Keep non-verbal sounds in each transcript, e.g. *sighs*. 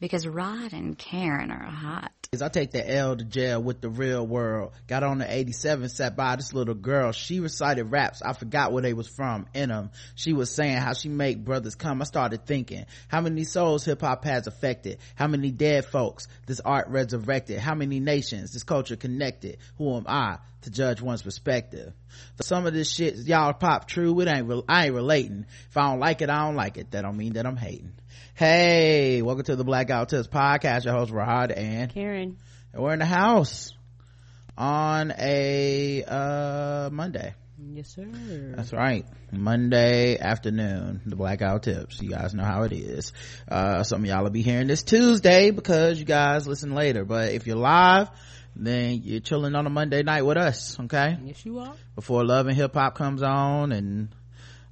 because Rod and Karen are hot. I take the L to jail with the real world. Got on the 87, sat by this little girl. She recited raps. I forgot where they was from in them. She was saying how she make brothers come. I started thinking, how many souls hip hop has affected? How many dead folks this art resurrected? How many nations this culture connected? Who am I to judge one's perspective? For some of this shit, y'all pop true. It ain't, re- I ain't relating. If I don't like it, I don't like it. That don't mean that I'm hating. Hey, welcome to the Black Guy Who Tips podcast. Your host, Rod and Karen. And we're in the house on a, uh, Monday. Yes, sir. That's right. Monday afternoon, the Black Guy Who Tips. You guys know how it is. Uh, some of y'all will be hearing this Tuesday because you guys listen later. But if you're live, then you're chilling on a Monday night with us, okay? Yes, you are. Before Love and Hip Hop comes on and,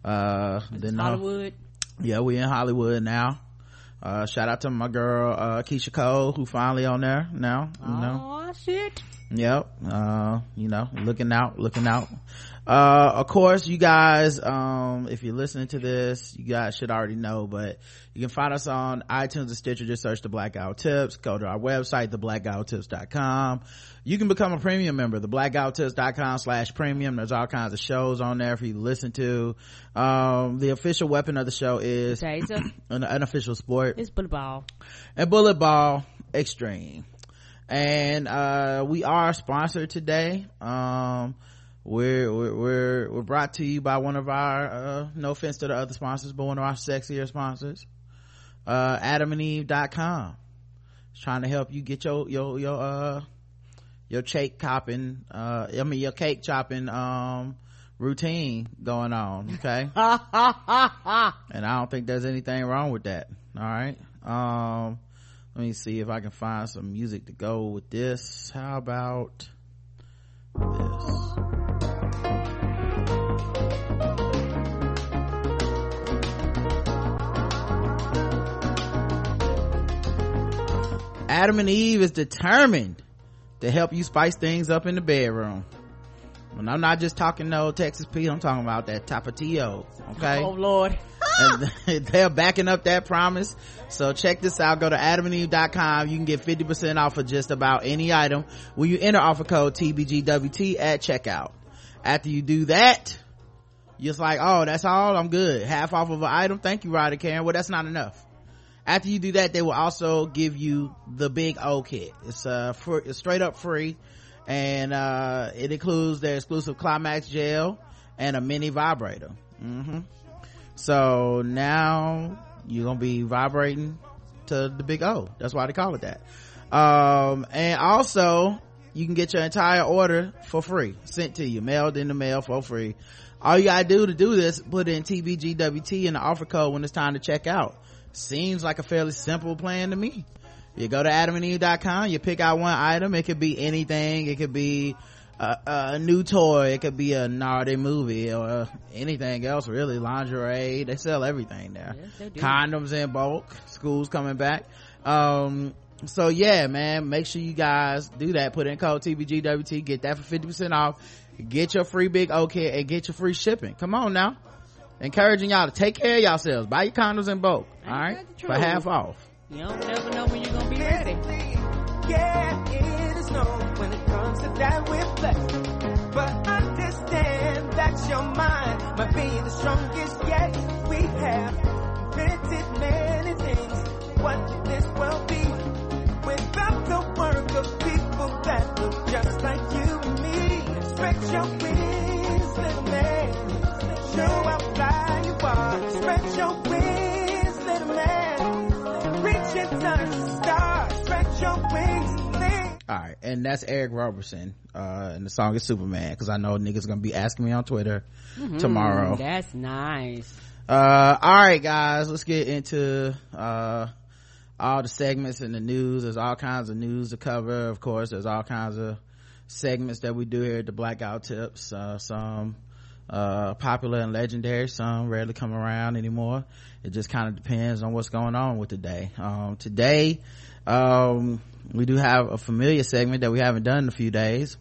uh, then Hollywood. Yeah, we in Hollywood now. Uh shout out to my girl uh keyshia cole who finally on there now you know. Oh shit. Yep uh you know looking out looking out uh of course you guys um if you're listening to this you guys should already know but you can find us on itunes and stitcher. Just search the black guy who tips. Go to our website theblackguywhotips.com you can become a premium member theblackguywhotips.com slash premium. There's all kinds of shows on there for you to listen to. Um the official weapon of the show is *clears throat* an unofficial sport. It's bullet ball. And bullet ball extreme. And uh we are sponsored today. Um we're we're, we're brought to you by one of our uh no offense to the other sponsors but one of our sexier sponsors uh adamandeve.com it's trying to help you get your your your uh your cake chopping uh i mean your cake chopping um routine going on okay? *laughs* And i don't think there's anything wrong with that all right? Um let me see if i can find some music to go with this. How about this adam and eve is determined to help you spice things up in the bedroom. And i'm not just talking no texas pete i'm talking about that tapatio okay? Oh lord. *laughs* They're backing up that promise. So check this out. Go to adamandeve.com you can get 50% off of just about any item when you enter offer code tbgwt at checkout. After you do that you're just like oh that's all. I'm good. Half off of an item. Thank you ryder karen. Well that's not enough after you do that they will also give you the big o kit. It's uh for, it's straight up free. And uh it includes their exclusive climax gel and a mini vibrator. Mm-hmm. So now you're gonna be vibrating to the big o. That's why they call it that. Um and also you can get your entire order for free. Sent to you. Mailed in the mail for free. All you gotta do to do this put in tbgwt in the offer code when it's time to check out seems like a fairly simple plan to me. You go to adamandeve.com you pick out one item it could be anything. It could be a, a new toy it could be a naughty movie or anything else really. Lingerie they sell everything there. Yes, condoms in bulk school's coming back. Um so yeah man make sure you guys do that. Put in code tbgwt get that for 50% off. Get your free big o kit and get your free shipping. Come on now encouraging y'all to take care of yourselves buy your condoms in bulk all Ain't right for half off you don't never know when you're gonna be ready Yeah, it is known when it comes to that we're blessed. But understand that your mind might be the strongest yet. We have invented many things. What would this world be without the work of people that look just like you and me? Stretch your wings, all right and that's eric roberson uh and the song is superman because i know niggas gonna be asking me on twitter tomorrow. Mm, that's nice. Uh all right guys let's get into uh all the segments in the news. There's all kinds of news to cover. Of course there's all kinds of segments that we do here at the black guy who tips. Uh some uh popular and legendary. Some rarely come around anymore. It just kind of depends on what's going on with the day. Um today um we do have a familiar segment that we haven't done in a few days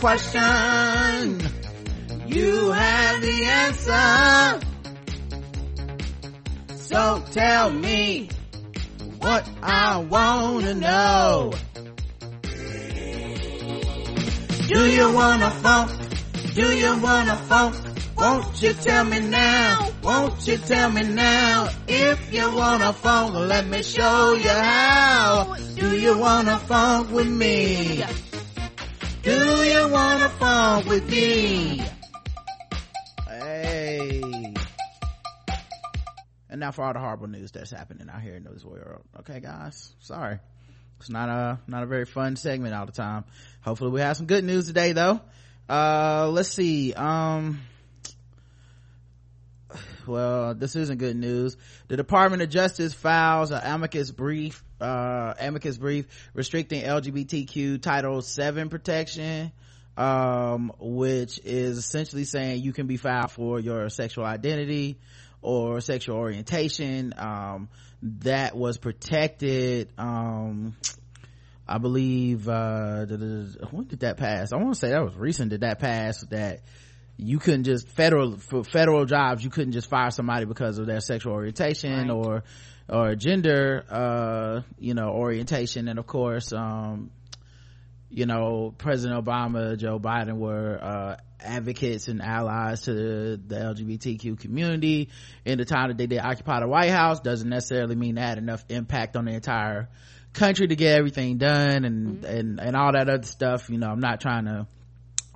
question, you have the answer. So tell me what I wanna know. Do you wanna funk? Do you wanna funk? Won't you tell me now? Won't you tell me now? If you wanna funk, let me show you how. Do you wanna funk with me? Do you wanna funk with me? Hey. And now for all the horrible news that's happening out here in this world. Okay, guys. Sorry. It's not a, not a very fun segment all the time. Hopefully we have some good news today though. Uh, let's see. Um, *sighs* well, this isn't good news. The Department of Justice files an amicus brief, uh, amicus brief restricting LGBTQ Title 7 protection, um, which is essentially saying you can be filed for your sexual identity or sexual orientation. Um, that was protected, um, I believe, uh, when did that pass? I want to say that was recent. Did that pass that you couldn't just federal for federal jobs you couldn't just fire somebody because of their sexual orientation Right. or or gender uh you know orientation. And of course um you know president obama joe biden were uh advocates and allies to the, the lgbtq community. In the time that they did occupy the white house doesn't necessarily mean that had enough impact on the entire country to get everything done and and and all that other stuff. You know i'm not trying to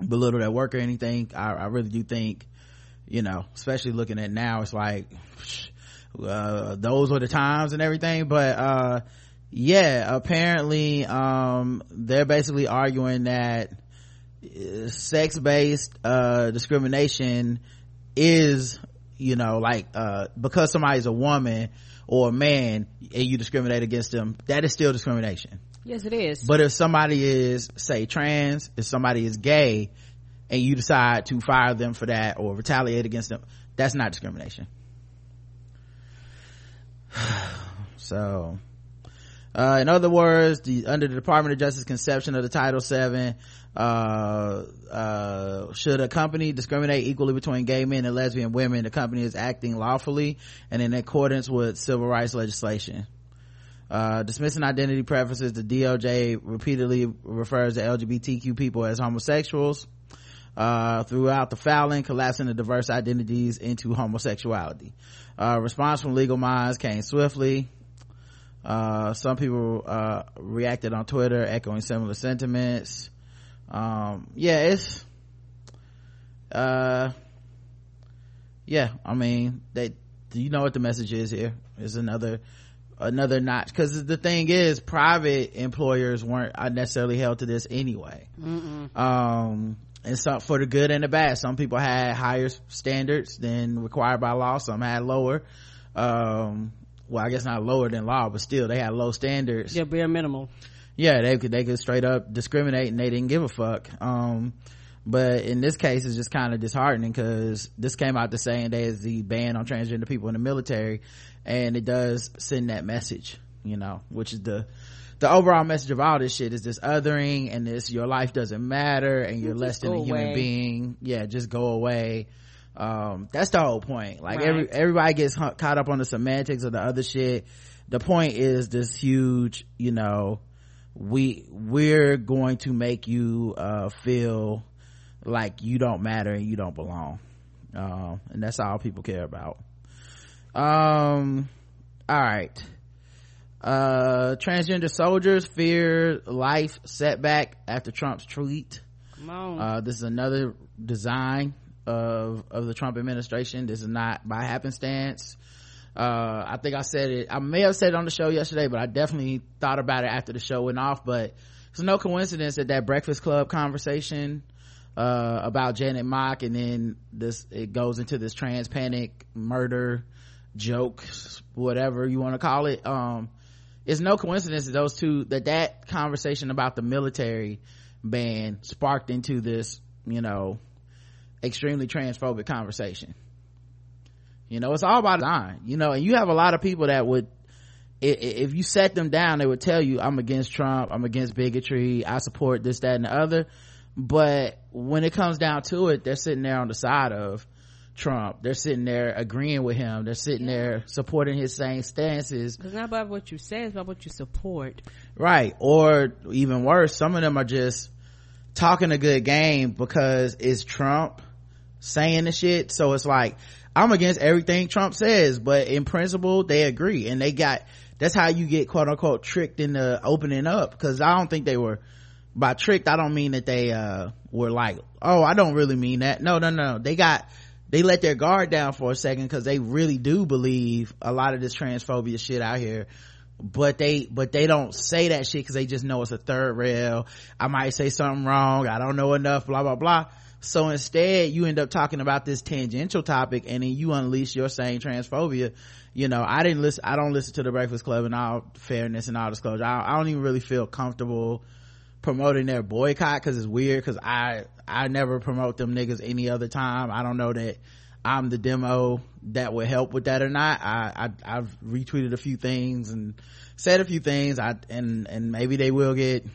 belittle their work or anything. I, I really do think you know especially looking at now it's like uh, those were the times and everything but uh yeah apparently um they're basically arguing that uh, sex-based uh discrimination is you know like uh because somebody's a woman or a man and you discriminate against them that is still discrimination Yes, it is. but if somebody is, say, trans, if somebody is gay, and you decide to fire them for that or retaliate against them, that's not discrimination. So, uh, in other words, the, under the Department of Justice conception of the Title VII, uh, uh, should a company discriminate equally between gay men and lesbian women, the company is acting lawfully and in accordance with civil rights legislation uh, dismissing identity preferences, the DOJ repeatedly refers to LGBTQ people as homosexuals, uh, throughout the filing, collapsing the diverse identities into homosexuality. Uh, response from legal minds came swiftly. Uh, some people, uh, reacted on Twitter echoing similar sentiments. Um, yeah, it's, uh, yeah, I mean, they, do you know what the message is here? It's another, another notch because the thing is private employers weren't necessarily held to this anyway um and so for the good and the bad. Some people had higher standards than required by law. Some had lower. Um well i guess not lower than law but still they had low standards. Yeah, bare minimal. yeah they could they could straight up discriminate and they didn't give a fuck. Um but in this case it's just kind of disheartening because this came out the same day as the ban on transgender people in the military. And it does send that message you know which is the the overall message of all this shit is this othering and this your life doesn't matter and you're Just less than a go human away. being. Yeah just go away. Um that's the whole point. Like Right. every everybody gets caught up on the semantics of the other shit. The point is this huge you know we we're going to make you uh feel like you don't matter and you don't belong. Um and that's all people care about. Um all right uh transgender soldiers fear life setback after trump's tweet. Uh this is another design of of the trump administration. This is not by happenstance. Uh i think i said it i may have said it on the show yesterday but i definitely thought about it after the show went off but it's no coincidence that that breakfast club conversation uh about janet mock and then this it goes into this trans panic murder joke whatever you want to call it. Um it's no coincidence that those two that that conversation about the military ban sparked into this you know extremely transphobic conversation. You know it's all about design you know and you have a lot of people that would if you set them down they would tell you i'm against trump i'm against bigotry i support this that and the other. But when it comes down to it they're sitting there on the side of trump. They're sitting there agreeing with him. They're sitting there supporting his same stances. It's not about what you say, it's about what you support. right. Or even worse some of them are just talking a good game because it's trump saying the shit. So it's like i'm against everything trump says but in principle they agree. And they got that's how you get quote unquote tricked into opening up. Because i don't think they were by tricked i don't mean that they uh were like oh i don't really mean that. No no no. They got they let their guard down for a second because they really do believe a lot of this transphobia shit out here. But they but they don't say that shit because they just know it's a third rail. I might say something wrong. I don't know enough blah blah blah. So instead you end up talking about this tangential topic and then you unleash your same transphobia. You know i didn't listen i don't listen to the breakfast club in all fairness and all disclosure. I, I don't even really feel comfortable promoting their boycott because it's weird because i i never promote them niggas any other time. I don't know that i'm the demo that would help with that or not. I, I i've retweeted a few things and said a few things. I and and maybe they will get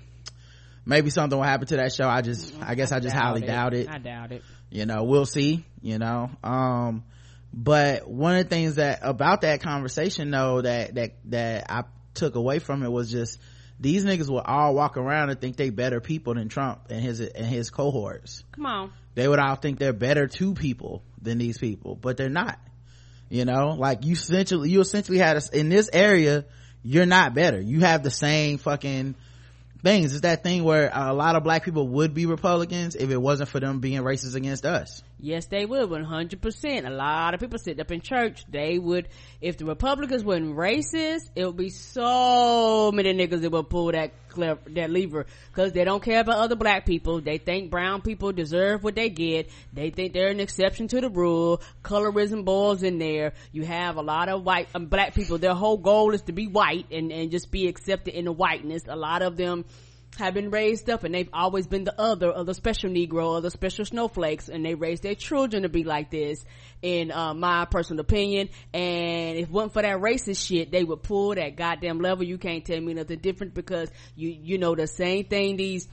maybe something will happen to that show. I just i guess i, just highly doubt it. I doubt it. you know we'll see you know um but one of the things that about that conversation though that that that i took away from it was just these niggas will all walk around and think they better people than trump and his and his cohorts. Come on. they would all think they're better to people than these people but they're not. You know like you essentially you essentially had a, in this area you're not better. You have the same fucking things. It's that thing where a lot of black people would be republicans if it wasn't for them being racist against us Yes, they would, 100%. A lot of people sit up in church. They would, if the Republicans weren't racist, it would be so many niggas that would pull that clever, that lever. Cause they don't care about other black people. They think brown people deserve what they get. They think they're an exception to the rule. Colorism boils in there. You have a lot of white, um, black people. Their whole goal is to be white and, and just be accepted in the whiteness. A lot of them, have been raised up and they've always been the other or the special negro or the special snowflakes and they raise their children to be like this in uh, my personal opinion and if it wasn't for that racist shit they would pull that goddamn level you can't tell me nothing different because you you know the same thing these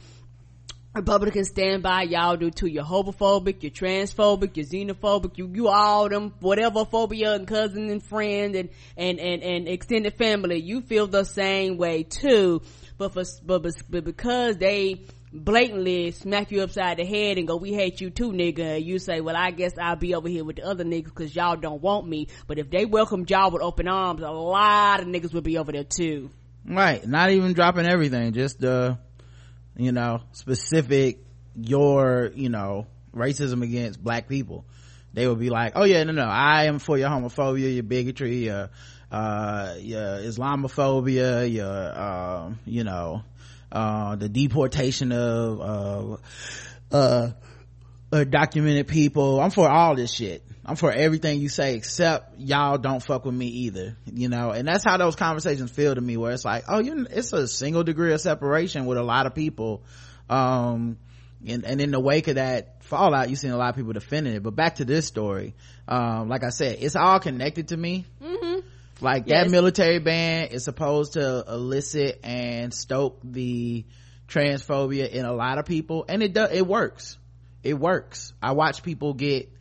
Republicans stand by, y'all do too. You're homophobic, you're transphobic, you're xenophobic, you, you all them, whatever phobia and cousin and friend and, and, and, and extended family, you feel the same way too. But for, but, but because they blatantly smack you upside the head and go, we hate you too, nigga, and you say, well, I guess I'll be over here with the other niggas cause y'all don't want me. But if they welcomed y'all with open arms, a lot of niggas would be over there too. right not even dropping everything just the you know specific your you know racism against black people they would be like oh yeah no no i am for your homophobia your bigotry your uh your islamophobia your um you know uh the deportation of of uh undocumented people. I'm for all this shit. I'm for everything you say except y'all don't fuck with me either you know? And that's how those conversations feel to me where it's like oh you it's a single degree of separation with a lot of people. Um and, and in the wake of that fallout you've seen a lot of people defending it. But back to this story. Um like i said it's all connected to me like that Yes. military ban is supposed to elicit and stoke the transphobia in a lot of people and it does it works. It works. I watch people get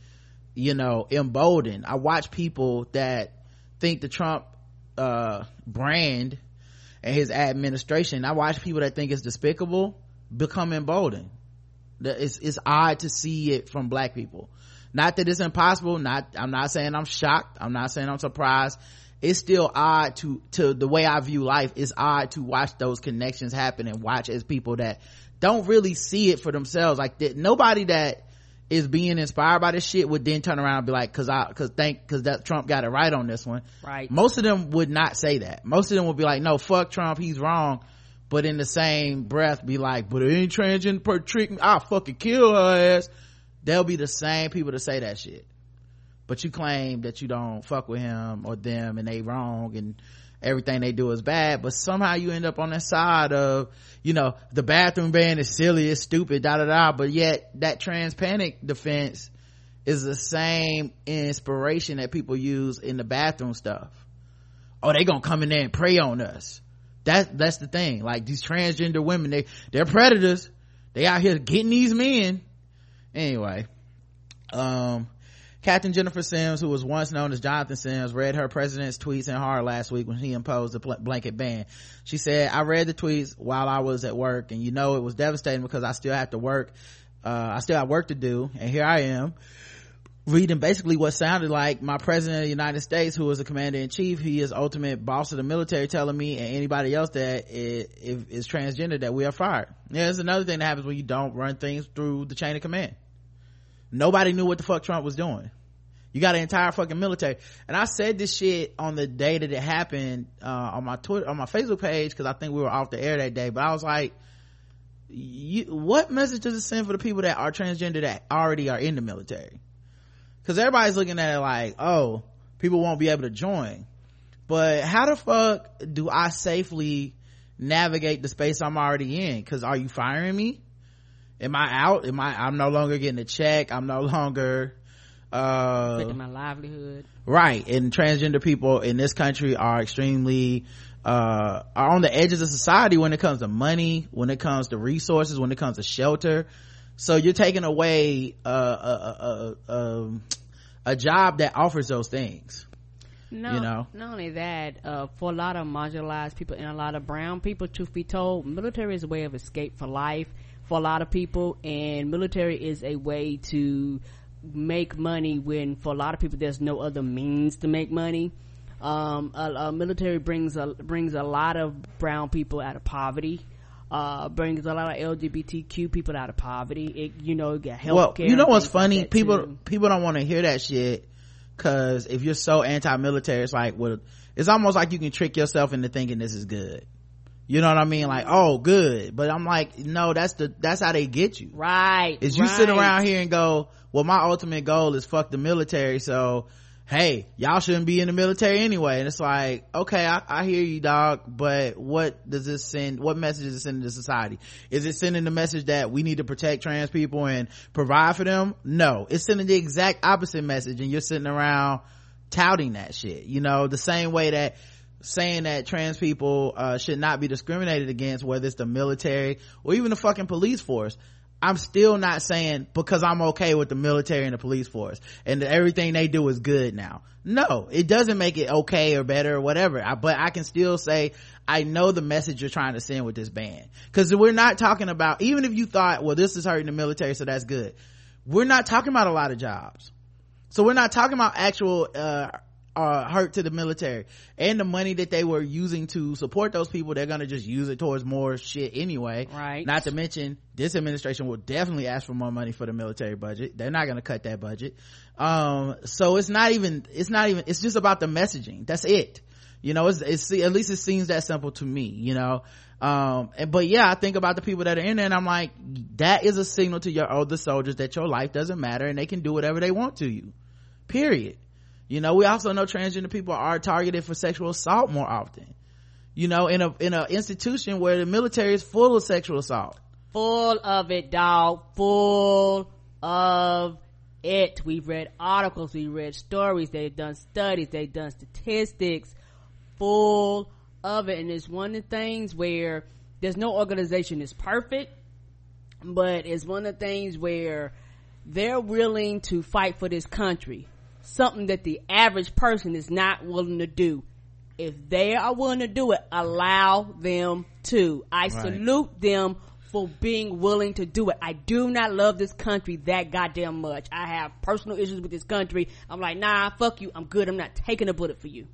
you know emboldened. I watch people that think the trump uh brand and his administration i watch people that think it's despicable become emboldened. It's it's odd to see it from black people. Not that it's impossible not i'm not saying i'm shocked. I'm not saying i'm surprised it's still odd to to the way i view life. It's odd to watch those connections happen and watch as people that don't really see it for themselves. Like that nobody that is being inspired by this shit would then turn around and be like cause i cause thank cause that trump got it right on this one Right. most of them would not say that. Most of them would be like no fuck trump he's wrong but in the same breath be like but it ain't transgender per trick me i'll fucking kill her ass they'll be the same people to say that shit but you claim that you don't fuck with him or them and they wrong and everything they do is bad but somehow you end up on that side of you know the bathroom ban is silly it's stupid da da da but yet that trans panic defense is the same inspiration that people use in the bathroom stuff. Oh they gonna come in there and prey on us. That that's the thing. Like these transgender women they they're predators. They out here getting these men. Anyway um Captain Jennifer Sims, who was once known as Jonathan Sims, read her president's tweets in horror last week when he imposed the blanket ban. She said, I read the tweets while I was at work and you know it was devastating because I still have to work. Uh, I still have work to do and here I am reading basically what sounded like my president of the United States, who is a commander in chief. He is ultimate boss of the military telling me and anybody else that is, is transgender that we are fired. Yeah, there's another thing that happens when you don't run things through the chain of command nobody knew what the fuck trump was doing. You got an entire fucking military. And i said this shit on the day that it happened uh, on my twitter on my facebook page because i think we were off the air that day. But i was like you, what message does it send for the people that are transgender that already are in the military? Because everybody's looking at it like oh people won't be able to join. But how the fuck do i safely navigate the space i'm already in? Because are you firing me am i out? Am i i'm no longer getting a check. I'm no *laughs* longer uh my livelihood. Right. And transgender people in this country are extremely uh are on the edges of society when it comes to money when it comes to resources when it comes to shelter. So you're taking away a a, a, a, a job that offers those things no, you know? not only that uh, for a lot of marginalized people and a lot of brown people truth be told military is a way of escape for life for a lot of people and military is a way to make money when for a lot of people there's no other means to make money um, a, a military brings a brings a lot of brown people out of poverty uh, brings a lot of LGBTQ people out of poverty. It, you know, get health well, you know what's funny? Like people too. people don't want to hear that shit because if you're so anti-military, it's like, well, it's almost like you can trick yourself into thinking this is good. You know what I mean? Like, oh, good. But I'm like, no, that's the that's how they get you. Right. Is you right. sit around here and go, well, my ultimate goal is fuck the military, so hey, y'all shouldn't be in the military anyway. And it's like, okay, I, I hear you, dog, but what does this send? What message is it sending to society? Is it sending the message that we need to protect trans people and provide for them? No, it's sending the exact opposite message, and you're sitting around touting that shit. You know, the same way that saying that trans people uh, should not be discriminated against, whether it's the military or even the fucking police force. I'm still not saying because I'm okay with the military and the police force and everything they do is good now. No, it doesn't make it okay or better or whatever. I, but I can still say I know the message you're trying to send with this ban. Cause we're not talking about, even if you thought, well, this is hurting the military, so that's good. We're not talking about a lot of jobs. So we're not talking about actual, uh, uh, hurt to the military and the money that they were using to support those people they're gonna just use it towards more shit anyway. Right. not to mention this administration will definitely ask for more money for the military budget. They're not gonna cut that budget. Um so it's not even it's not even it's just about the messaging. That's it. You know it's, it's at least it seems that simple to me you know? Um and, but yeah i think about the people that are in there and i'm like that is a signal to your older soldiers that your life doesn't matter and they can do whatever they want to you. Period you know we also know transgender people are targeted for sexual assault more often. You know in a in an institution where the military is full of sexual assault. Full of it dog full of it. We've read articles we've read stories they've done studies they've done statistics. Full of it. And it's one of the things where there's no organization is perfect but it's one of the things where they're willing to fight for this country something that the average person is not willing to do. If they are willing to do it allow them to. I salute them for being willing to do it. I do not love this country that goddamn much. I have personal issues with this country. I'm like nah fuck you. I'm good. I'm not taking a bullet for you.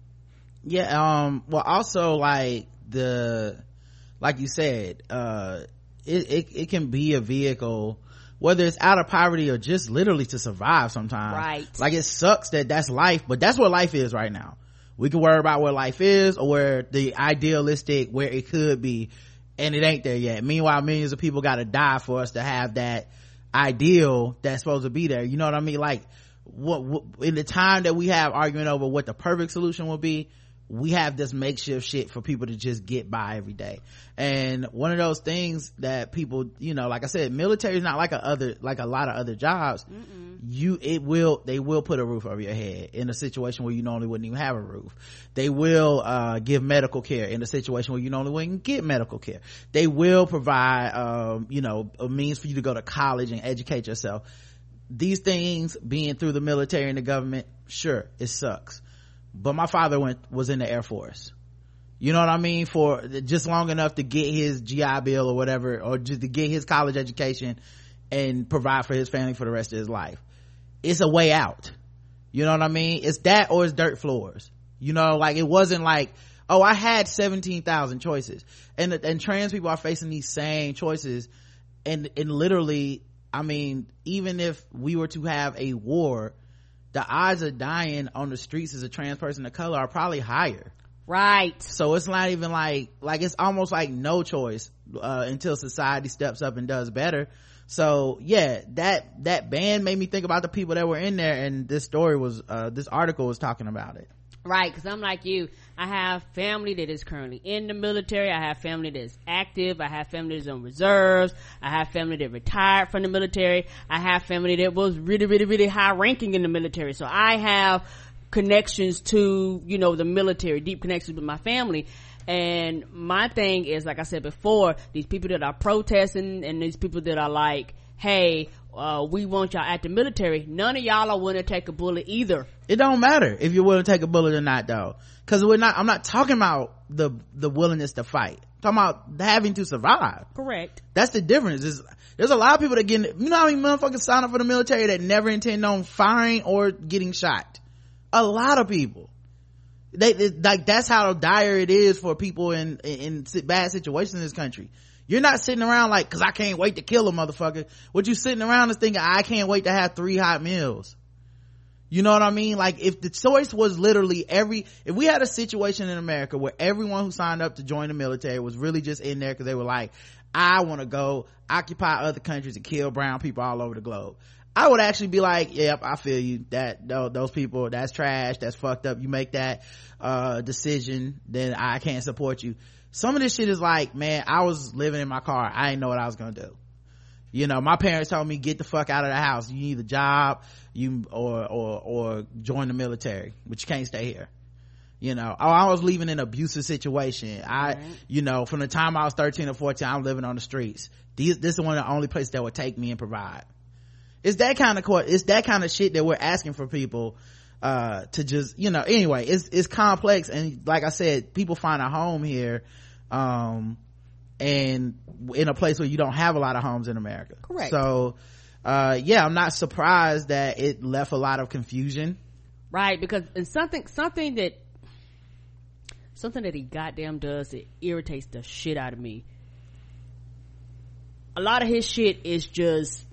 Yeah um well also like the like you said uh it, it it can be a vehicle whether it's out of poverty or just literally to survive sometimes. Right. like it sucks that that's life but that's what life is right now. We can worry about where life is or where the idealistic where it could be and it ain't there yet. Meanwhile millions of people gotta die for us to have that ideal that's supposed to be there. You know what i mean? Like what, what in the time that we have arguing over what the perfect solution will be we have this makeshift shit for people to just get by every day. And one of those things that people you know like i said military is not like a other like a lot of other jobs. Mm-mm. you it will they will put a roof over your head in a situation where you normally wouldn't even have a roof. They will uh, give medical care in a situation where you normally wouldn't get medical care. They will provide um, you know a means for you to go to college and educate yourself. These things being through the military and the government sure it sucks but my father went was in the air force. You know what i mean? For just long enough to get his gi bill or whatever or just to get his college education and provide for his family for the rest of his life. It's a way out. You know what i mean? It's that or it's dirt floors. You know like it wasn't like oh i had 17,000 choices. And and trans people are facing these same choices. And and literally i mean even if we were to have a war the odds of dying on the streets as a trans person of color are probably higher. Right. So it's not even like like it's almost like no choice uh, until society steps up and does better. So yeah that that band made me think about the people that were in there and this story was uh, this article was talking about it. Right because i'm like you i have family that is currently in the military. I have family that is active. I have family that's on reserves. I have family that retired from the military. I have family that was really really really high ranking in the military. So i have connections to you know the military deep connections with my family. And my thing is like i said before these people that are protesting and these people that are like hey uh, we want y'all at the military none of y'all are willing to take a bullet either. It don't matter if you're willing to take a bullet or not though because we're not i'm not talking about the the willingness to fight. I'm talking about having to survive. Correct. That's the difference. Is there's a lot of people that get you know how many motherfuckers sign up for the military that never intend on firing or getting shot? A lot of people. They, they like that's how dire it is for people in, in in bad situations in this country. You're not sitting around like because i can't wait to kill a motherfucker. What you sitting around is thinking i can't wait to have three hot meals you know what i mean like if the choice was literally every if we had a situation in america where everyone who signed up to join the military was really just in there because they were like i want to go occupy other countries and kill brown people all over the globe I would actually be like, yep, I feel you. That those people, that's trash. That's fucked up. You make that uh, decision, then I can't support you. Some of this shit is like, man, I was living in my car. I didn't know what I was gonna do. You know, my parents told me get the fuck out of the house. You need a job, you or or or join the military, but you can't stay here you know oh i was leaving an abusive situation i right. you know from the time i was 13 or 14 i'm living on the streets These, this is one of the only places that would take me and provide it's that kind of court it's that kind of shit that we're asking for people uh, to just you know anyway it's it's complex and like i said people find a home here um, and in a place where you don't have a lot of homes in america. Correct. So uh, yeah i'm not surprised that it left a lot of confusion. Right because it's something something that something that he goddamn does it irritates the shit out of me. A lot of his shit is just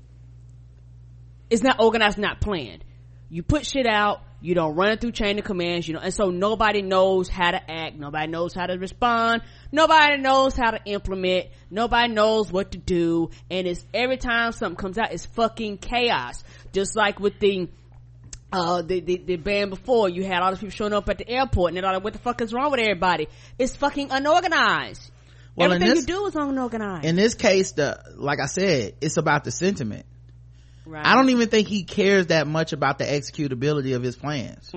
it's not organized, not planned. You put shit out, you don't run it through chain of commands, you know, and so nobody knows how to act, nobody knows how to respond, nobody knows how to implement, nobody knows what to do, and it's every time something comes out, it's fucking chaos. Just like with the, uh, the, the, the band before, you had all these people showing up at the airport, and they're like, what the fuck is wrong with everybody? It's fucking unorganized. Well, Everything this, you do is unorganized. In this case, the, like I said, it's about the sentiment Right. I don't even think he cares that much about the executability of his plans.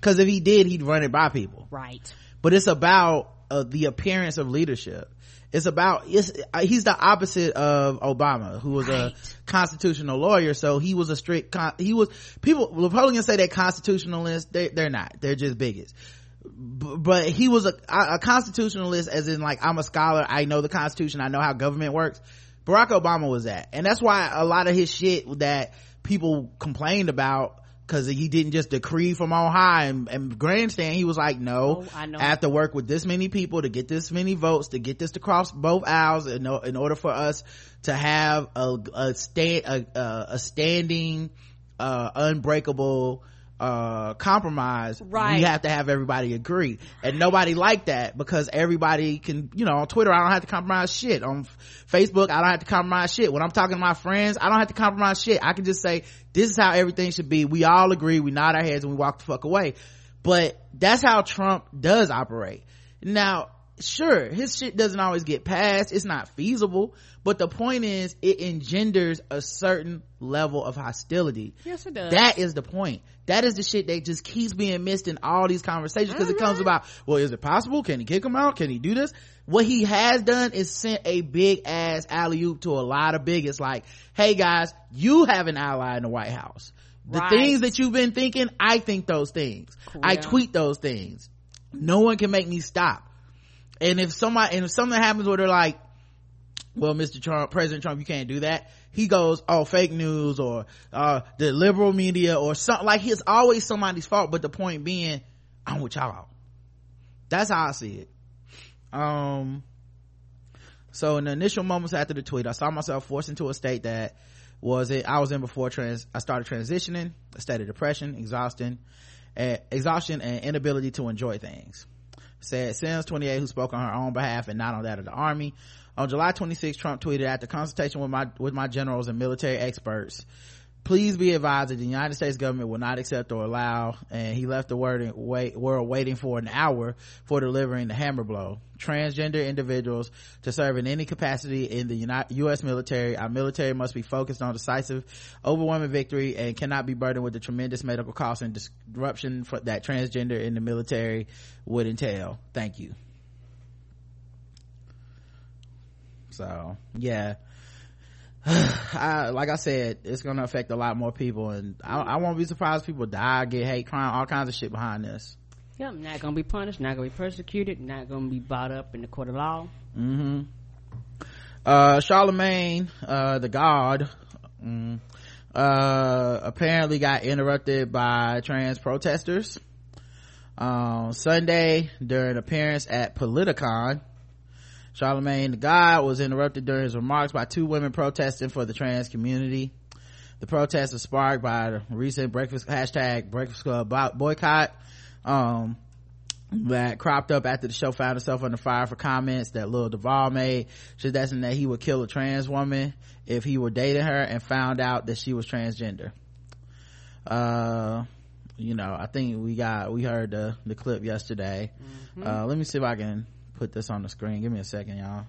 Because if he did, he'd run it by people. Right. But it's about uh, the appearance of leadership. It's about it's, uh, he's the opposite of Obama, who was right. a constitutional lawyer. So he was a strict. Con- he was people Republicans say they're constitutionalists. They, they're not. They're just bigots but he was a, a, constitutionalist as in like i'm a scholar i know the constitution i know how government works Barack Obama was that. And that's why a lot of his shit that people complained about because he didn't just decree from on high and, and grandstand. He was like, no, oh, I, I, have to work with this many people to get this many votes to get this to cross both aisles in, in order for us to have a a, sta- a, a standing, uh, unbreakable uh compromise Right. we have to have everybody agree. And nobody like that because everybody can you know on twitter i don't have to compromise shit. On facebook i don't have to compromise shit. When i'm talking to my friends i don't have to compromise shit. I can just say this is how everything should be. We all agree. We nod our heads and we walk the fuck away. But that's how trump does operate. Now sure his shit doesn't always get passed. It's not feasible. But the point is it engenders a certain level of hostility. Yes, it does. that is the point. That is the shit that just keeps being missed in all these conversations because it Mm-hmm. comes about, well, is it possible? Can he kick him out? Can he do this? What he has done is sent a big ass alley oop to a lot of bigots like, hey guys, you have an ally in the White House. The Right. things that you've been thinking, I think those things. I tweet those things. No one can make me stop. And if somebody, and if something happens where they're like, well, Mr. Trump, President Trump, you can't do that. He goes, oh, fake news or, uh, the liberal media or something. Like, it's always somebody's fault. But the point being, I'm with y'all. That's how I see it. Um, so in the initial moments after the tweet, I saw myself forced into a state that was it, I was in before trans, I started transitioning, a state of depression, exhaustion, uh, exhaustion and inability to enjoy things said Sims 28 who spoke on her own behalf and not on that of the army. On July 26, Trump tweeted after consultation with my with my generals and military experts, please be advised that the United States government will not accept or allow and he left the word wait world waiting for an hour for delivering the hammer blow. Transgender individuals to serve in any capacity in the United, U.S. military. Our military must be focused on decisive, overwhelming victory and cannot be burdened with the tremendous medical costs and disruption that transgender in the military would entail. Thank you. So, yeah. *sighs* I, like I said, it's gonna affect a lot more people and I, I won't be surprised people die, get hate crime, all kinds of shit behind this. Yep, not gonna be punished, not gonna be persecuted, not gonna be brought up in the court of law. hmm Uh, Charlemagne, uh, the god, mm, uh, apparently got interrupted by trans protesters. Um, Sunday during an appearance at Politicon, Charlemagne the God was interrupted during his remarks by two women protesting for the trans community. The protest was sparked by the recent breakfast hashtag breakfast club boycott. Um, that cropped up after the show found itself under fire for comments that Lil Duval made, suggesting that he would kill a trans woman if he were dating her and found out that she was transgender. Uh, you know, I think we got, we heard the, the clip yesterday. Uh, let me see if I can put this on the screen. Give me a second, y'all.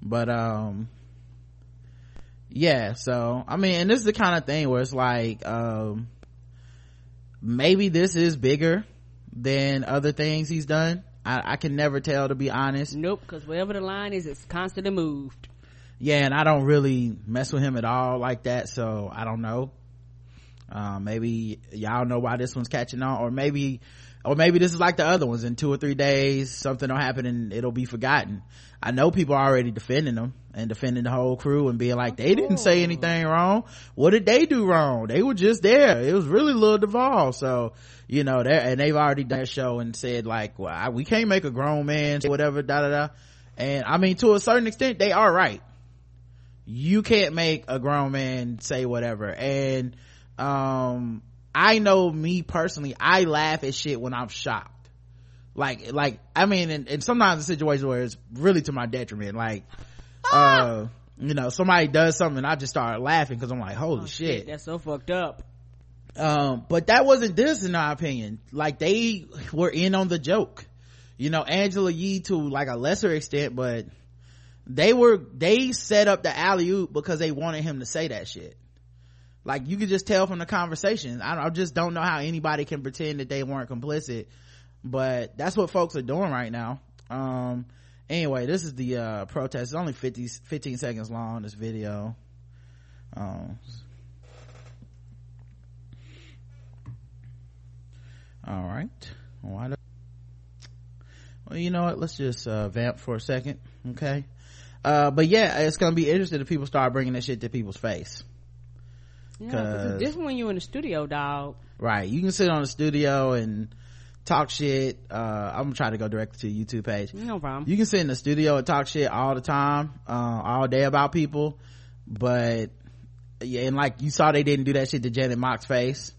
But, um, yeah, so, I mean, and this is the kind of thing where it's like, um, maybe this is bigger than other things he's done. I, I can never tell to be honest. Nope, because wherever the line is, it's constantly moved. Yeah, and I don't really mess with him at all like that, so I don't know. Uh, maybe y'all know why this one's catching on, or maybe, or maybe this is like the other ones. In two or three days, something will happen and it'll be forgotten. I know people are already defending them and defending the whole crew and being like, they didn't say anything wrong. What did they do wrong? They were just there. It was really Lil Duval. So, you know, they and they've already done a show and said like, well, I, we can't make a grown man say whatever, da da da. And I mean, to a certain extent, they are right. You can't make a grown man say whatever. And, um, I know me personally, I laugh at shit when I'm shocked. Like, like, I mean, and, and sometimes a situation where it's really to my detriment. Like, uh, you know, somebody does something and I just start laughing because I'm like, holy shit. That's so fucked up. Um, but that wasn't this in my opinion. Like they were in on the joke. You know, Angela Yee to like a lesser extent, but they were, they set up the alley oop because they wanted him to say that shit. Like you could just tell from the conversation. I, I just don't know how anybody can pretend that they weren't complicit, but that's what folks are doing right now. Um, anyway, this is the, uh, protest. It's only 50, 15 seconds long, this video. Um, all right why do- well you know what let's just uh vamp for a second okay uh but yeah it's gonna be interesting if people start bringing that shit to people's face Yeah, this when you're in the studio, dog. right you can sit on the studio and talk shit uh i'm gonna try to go directly to the youtube page No problem. you can sit in the studio and talk shit all the time uh all day about people but yeah and like you saw they didn't do that shit to janet mock's face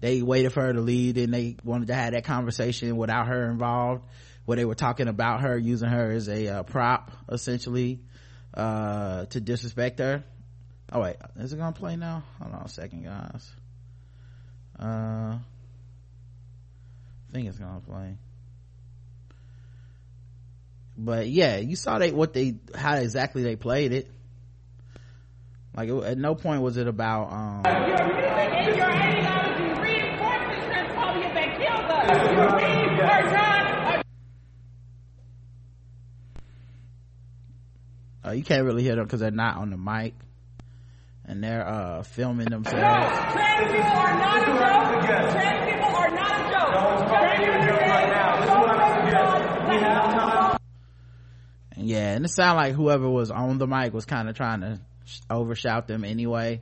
they waited for her to leave and they wanted to have that conversation without her involved where they were talking about her using her as a uh, prop essentially uh, to disrespect her oh wait. Is it gonna play now? Hold on a second guys. Uh I think it's gonna play. But yeah you saw they what they how exactly they played it. Like it, at no point was it about um In your ideology reinforces transphobia that kills us. We are not uh, you can't really hear them because they're not on the mic and they're uh filming themselves Trans people are not a joke. Trans people are not a joke. Trans people are and yeah and it sounded like whoever was on the mic was kind of trying to sh- overshout them anyway.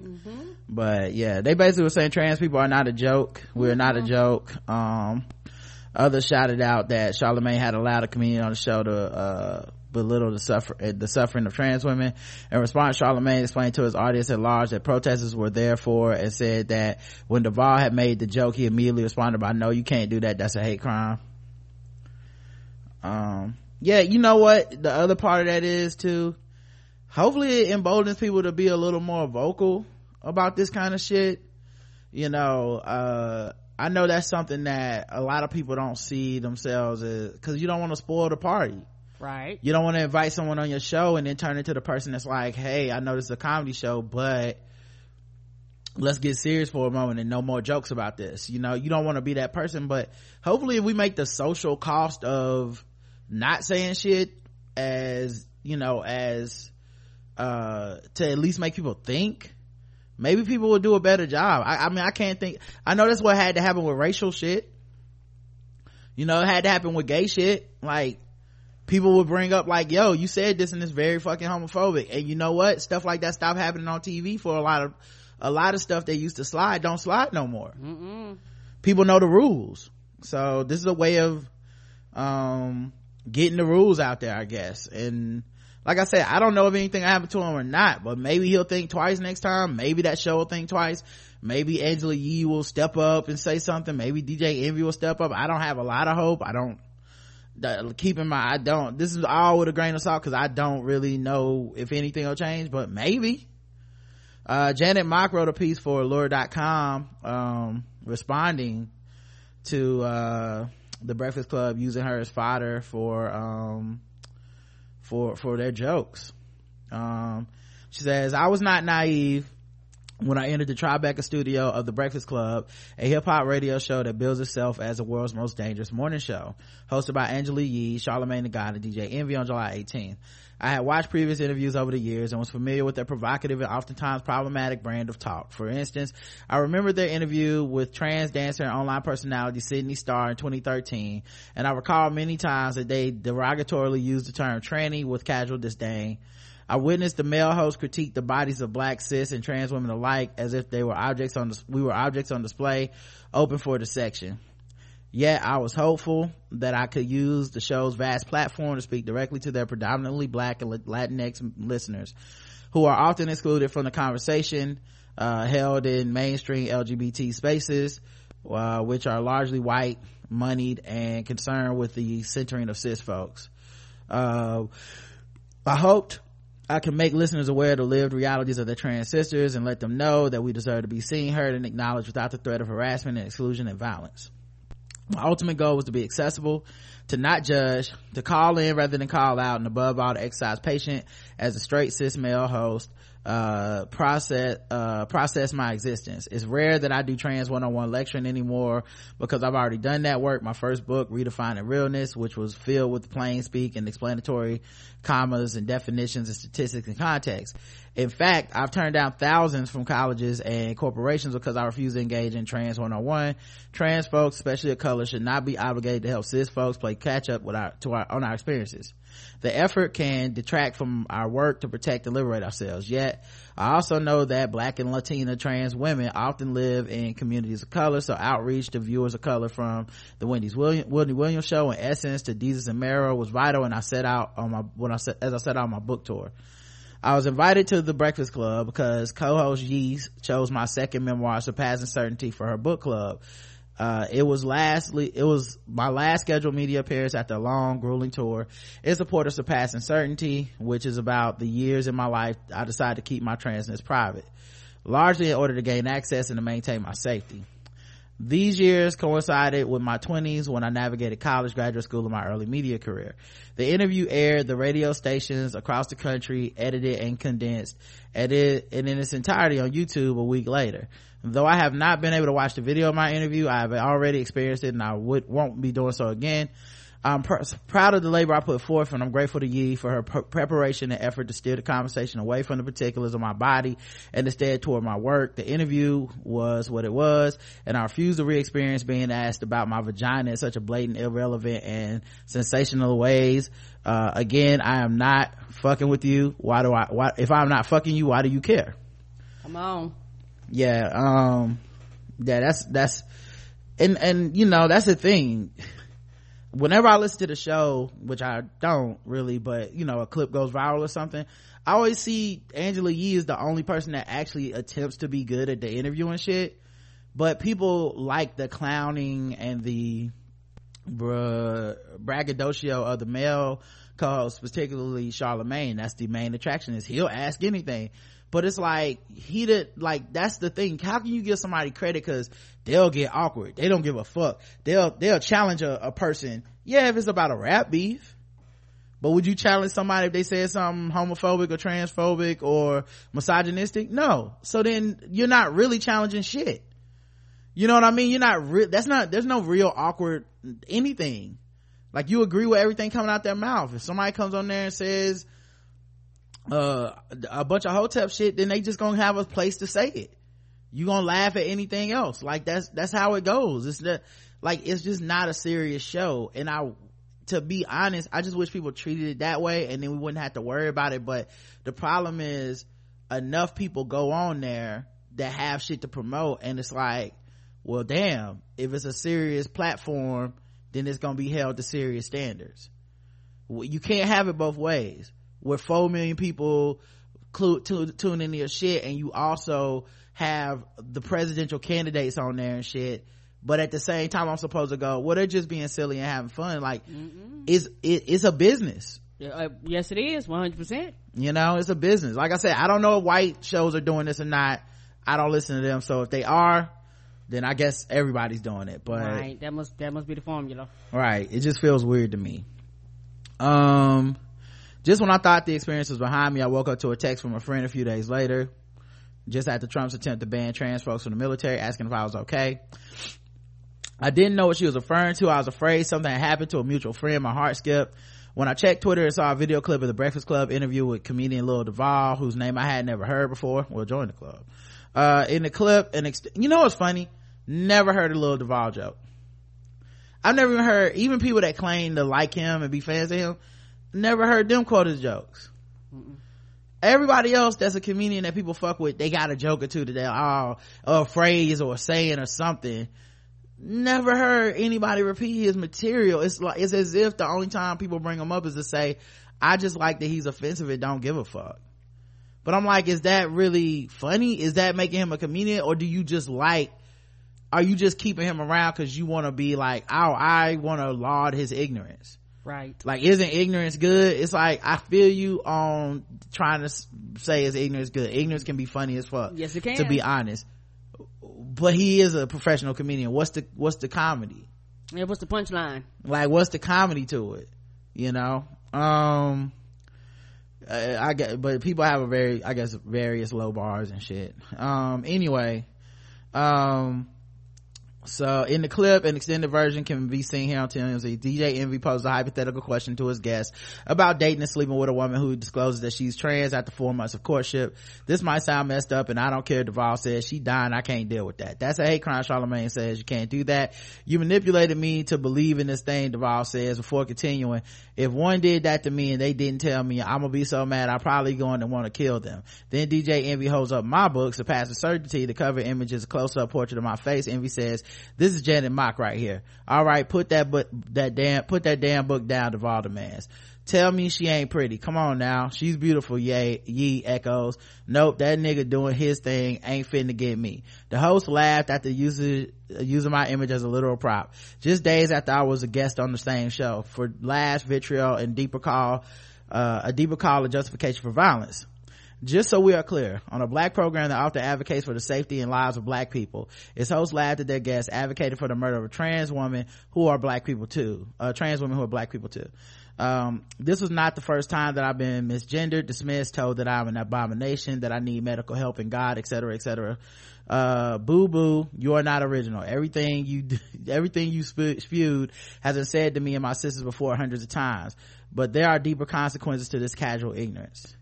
But yeah they basically were saying trans people are not a joke. We're not a joke. Um others shouted out that charlemagne had allowed a comedian on the show to uh belittle the suffer uh, the suffering of trans women. In response charlemagne explained to his audience at large that protesters were there for and said that when Duval had made the joke he immediately responded by no you can't do that. That's a hate crime. Um yeah you know what? The other part of that is too hopefully it emboldens people to be a little more vocal about this kind of shit. You know uh i know that's something that a lot of people don't see themselves as because you don't want to spoil the party right. You don't want to invite someone on your show and then turn into the person that's like hey i know this is a comedy show but let's get serious for a moment and no more jokes about this. You know you don't want to be that person but hopefully if we make the social cost of not saying shit as you know as uh to at least make people think. Maybe people will do a better job. I, I mean i can't think i know that's what had to happen with racial shit. You know it had to happen with gay shit. Like people would bring up like yo you said this and it's very fucking homophobic. And you know what? Stuff like that stopped happening on tv for a lot of a lot of stuff that used to slide don't slide no more. People know the rules. So this is a way of um getting the rules out there i guess. And like i said i don't know if anything happened to him or not but maybe he'll think twice next time. Maybe that show will think twice. Maybe angela yee will step up and say something. Maybe dj envy will step up. I don't have a lot of hope. I don't that- keep in mind i don't this is all with a grain of salt because i don't really know if anything will change but maybe. Uh, janet mock wrote a piece for allure.com um, responding to uh, the breakfast club using her as fodder for um, for for their jokes. Um, she says i was not naive when I entered the Tribeca studio of the Breakfast Club, a hip hop radio show that bills itself as the world's most dangerous morning show, hosted by Angela Yee, Charlemagne the God, and DJ Envy on July 18th. I had watched previous interviews over the years and was familiar with their provocative and oftentimes problematic brand of talk. For instance, I remember their interview with trans dancer and online personality Sydney Starr in 2013, and I recall many times that they derogatorily used the term tranny with casual disdain. I witnessed the male host critique the bodies of black cis and trans women alike as if they were objects on we were objects on display, open for dissection. Yet I was hopeful that I could use the show's vast platform to speak directly to their predominantly black and Latinx listeners, who are often excluded from the conversation uh, held in mainstream LGBT spaces, uh, which are largely white, moneyed, and concerned with the centering of cis folks. Uh, I hoped I can make listeners aware of the lived realities of their trans sisters and let them know that we deserve to be seen, heard, and acknowledged without the threat of harassment and exclusion and violence. My ultimate goal was to be accessible, to not judge, to call in rather than call out, and above all, to exercise patient as a straight cis male host, uh, process, uh, process my existence. It's rare that I do trans one-on-one lecturing anymore because I've already done that work. My first book, Redefining Realness, which was filled with plain speak and explanatory commas and definitions and statistics and context. In fact, I've turned down thousands from colleges and corporations because I refuse to engage in trans one-on-one. Trans folks, especially of color, should not be obligated to help cis folks play catch up with our, to our, on our experiences. The effort can detract from our work to protect and liberate ourselves. Yet, I also know that black and Latina trans women often live in communities of color, so outreach to viewers of color from the Wendy's William, Wendy Williams show in Essence to Desus and Mero was vital and I set out on my, when I set, as I set out on my book tour. I was invited to the Breakfast Club because co-host Yee chose my second memoir, Surpassing Certainty, for her book club. Uh, it was lastly, it was my last scheduled media appearance after a long, grueling tour. In support of Surpassing Certainty, which is about the years in my life I decided to keep my transness private, largely in order to gain access and to maintain my safety. These years coincided with my 20s when I navigated college, graduate school, and my early media career. The interview aired the radio stations across the country, edited and condensed, edited and in its entirety on YouTube a week later. Though I have not been able to watch the video of my interview, I have already experienced it and I would, won't be doing so again. I'm pr- proud of the labor I put forth and I'm grateful to Yee for her pr- preparation and effort to steer the conversation away from the particulars of my body and instead toward my work. The interview was what it was and I refuse to re-experience being asked about my vagina in such a blatant, irrelevant and sensational ways. Uh, again, I am not fucking with you. Why do I, why, if I'm not fucking you, why do you care? Come on. Yeah, um, yeah, that's, that's, and, and, you know, that's the thing whenever I listen to the show, which I don't really, but you know, a clip goes viral or something, I always see Angela Yee is the only person that actually attempts to be good at the interviewing shit. But people like the clowning and the bruh, braggadocio of the male co-host, particularly Charlemagne. That's the main attraction is he'll ask anything. But it's like, he did, like, that's the thing. How can you give somebody credit? Cause they'll get awkward. They don't give a fuck. They'll, they'll challenge a, a person. Yeah, if it's about a rap beef. But would you challenge somebody if they said something homophobic or transphobic or misogynistic? No. So then you're not really challenging shit. You know what I mean? You're not real. That's not, there's no real awkward anything. Like you agree with everything coming out their mouth. If somebody comes on there and says, uh, a bunch of hotep shit, then they just gonna have a place to say it. You gonna laugh at anything else. Like that's, that's how it goes. It's that, like, it's just not a serious show. And I, to be honest, I just wish people treated it that way and then we wouldn't have to worry about it. But the problem is enough people go on there that have shit to promote and it's like, well, damn, if it's a serious platform, then it's gonna be held to serious standards. You can't have it both ways. Where four million people clu- tu- tune into your shit and you also have the presidential candidates on there and shit. But at the same time i'm supposed to go well they're just being silly and having fun. Like it's it, it's a business. Uh, yes, it is. One hundred percent. you know it's a business. Like i said i don't know if white shows are doing this or not. I don't listen to them. So if they are then i guess everybody's doing it. But Right. That must that must be the formula. right. It just feels weird to me. Um just when i thought the experience was behind me i woke up to a text from a friend a few days later just after trump's attempt to ban trans folks from the military asking if i was okay I didn't know what she was referring to. I was afraid something had happened to a mutual friend. My heart skipped. When I checked Twitter and saw a video clip of the Breakfast Club interview with comedian Lil Duval, whose name I had never heard before, well, join the club. Uh, in the clip, and ex- you know what's funny? Never heard a Lil Duval joke. I've never even heard, even people that claim to like him and be fans of him, never heard them quote his jokes. Everybody else that's a comedian that people fuck with, they got a joke or two that they're all, a phrase or a saying or something. Never heard anybody repeat his material. It's like it's as if the only time people bring him up is to say i just like that he's offensive and don't give a fuck. But i'm like is that really funny? Is that making him a comedian? Or do you just like are you just keeping him around because you want to be like oh i want to laud his ignorance Right. like isn't ignorance good? It's like i feel you on trying to say is ignorance good. Ignorance can be funny as fuck Yes, it can. to be honest. But he is a professional comedian. What's the what's the comedy? Yeah, what's the punchline? like what's the comedy to it? You know? Um i get but people have a very i guess various low bars and shit. Um anyway um so in the clip, an extended version can be seen here on TMZ. DJ Envy posed a hypothetical question to his guest about dating and sleeping with a woman who discloses that she's trans after four months of courtship. This might sound messed up and I don't care. Duval says she dying. I can't deal with that. That's a hate crime. Charlemagne says you can't do that. You manipulated me to believe in this thing. Duval says before continuing. If one did that to me and they didn't tell me, I'm gonna be so mad. I'm probably going to want to kill them. Then DJ Envy holds up my book, Surpassing Certainty. The cover image is a close-up portrait of my face. Envy says, this is Janet Mock right here. All right, put that but that damn, put that damn book down, Duval demands. Tell me she ain't pretty. Come on now. She's beautiful. Yay. Yee echoes. Nope. That nigga doing his thing ain't fitting to get me. The host laughed after using, using my image as a literal prop. Just days after I was a guest on the same show for last vitriol and deeper call, uh, a deeper call of justification for violence. Just so we are clear, on a black program that often advocates for the safety and lives of black people, its hosts laughed at their guests advocated for the murder of a trans woman who are black people too, uh, trans women who are black people too. Um, this was not the first time that I've been misgendered, dismissed, told that I'm an abomination, that I need medical help and God, etc., etc. Uh, boo boo, you are not original. Everything you, *laughs* everything you spewed has been said to me and my sisters before hundreds of times, but there are deeper consequences to this casual ignorance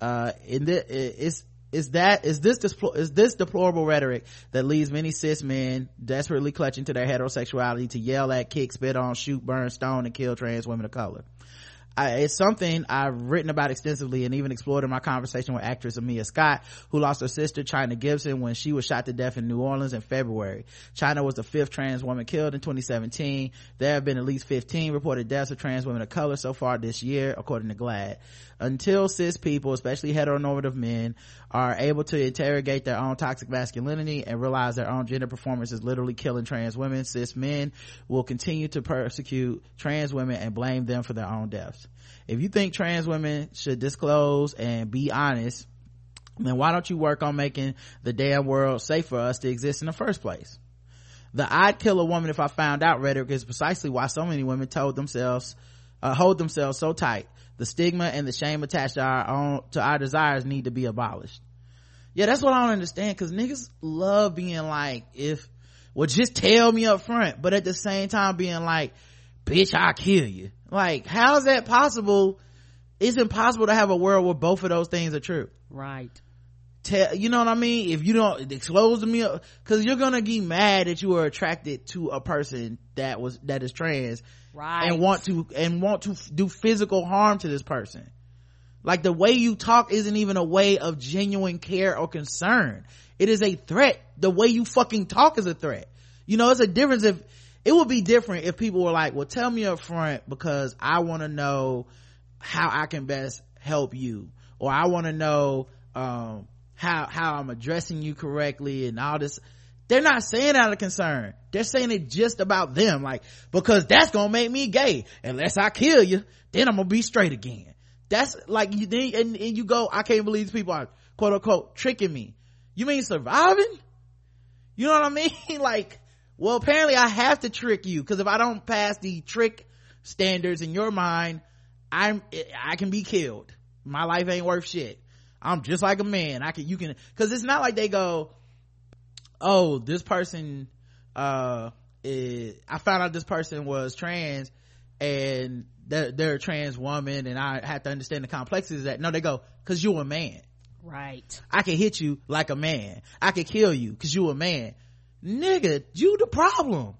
uh in the is is that is this is this deplorable rhetoric that leads many cis men desperately clutching to their heterosexuality to yell at kick spit on shoot burn stone and kill trans women of color I, it's something I've written about extensively and even explored in my conversation with actress Amiyah Scott, who lost her sister Chyna Gibson when she was shot to death in New Orleans in February. Chyna was the fifth trans woman killed in 2017. There have been at least 15 reported deaths of trans women of color so far this year, according to GLAAD until cis people, especially heteronormative men, are able to interrogate their own toxic masculinity and realize their own gender performance is literally killing trans women, cis men will continue to persecute trans women and blame them for their own deaths. If you think trans women should disclose and be honest, then why don't you work on making the damn world safe for us to exist in the first place? The I'd kill a woman if I found out rhetoric is precisely why so many women told themselves, uh, hold themselves so tight the stigma and the shame attached to our own to our desires need to be abolished. Yeah that's what i don't understand because niggas love being like if well just tell me up front but at the same time being like bitch i'll kill you. Like how is that possible? It's impossible to have a world where both of those things are true. Right tell you know what i mean? If you don't disclose to me because you're gonna get mad that you were attracted to a person that was that is trans right. and want to and want to do physical harm to this person. Like the way you talk isn't even a way of genuine care or concern. It is a threat. The way you fucking talk is a threat. You know it's a difference if it would be different if people were like well tell me up front because i want to know how i can best help you. Or i want to know um how how i'm addressing you correctly and all this. They're not saying out of concern. They're saying it just about them like because that's gonna make me gay. Unless i kill you then i'm gonna be straight again. That's like you then and, and you go i can't believe these people are quote unquote tricking me. You mean surviving? You know what i mean? *laughs* Like well apparently i have to trick you because if i don't pass the trick standards in your mind i'm i can be killed. My life ain't worth shit i'm just like a man. I can you can because it's not like they go oh this person uh is, i found out this person was trans and they're, they're a trans woman and i have to understand the complexities of that. No they go because you're a man. Right. I can hit you like a man. I can kill you because you're a man. Nigga you the problem.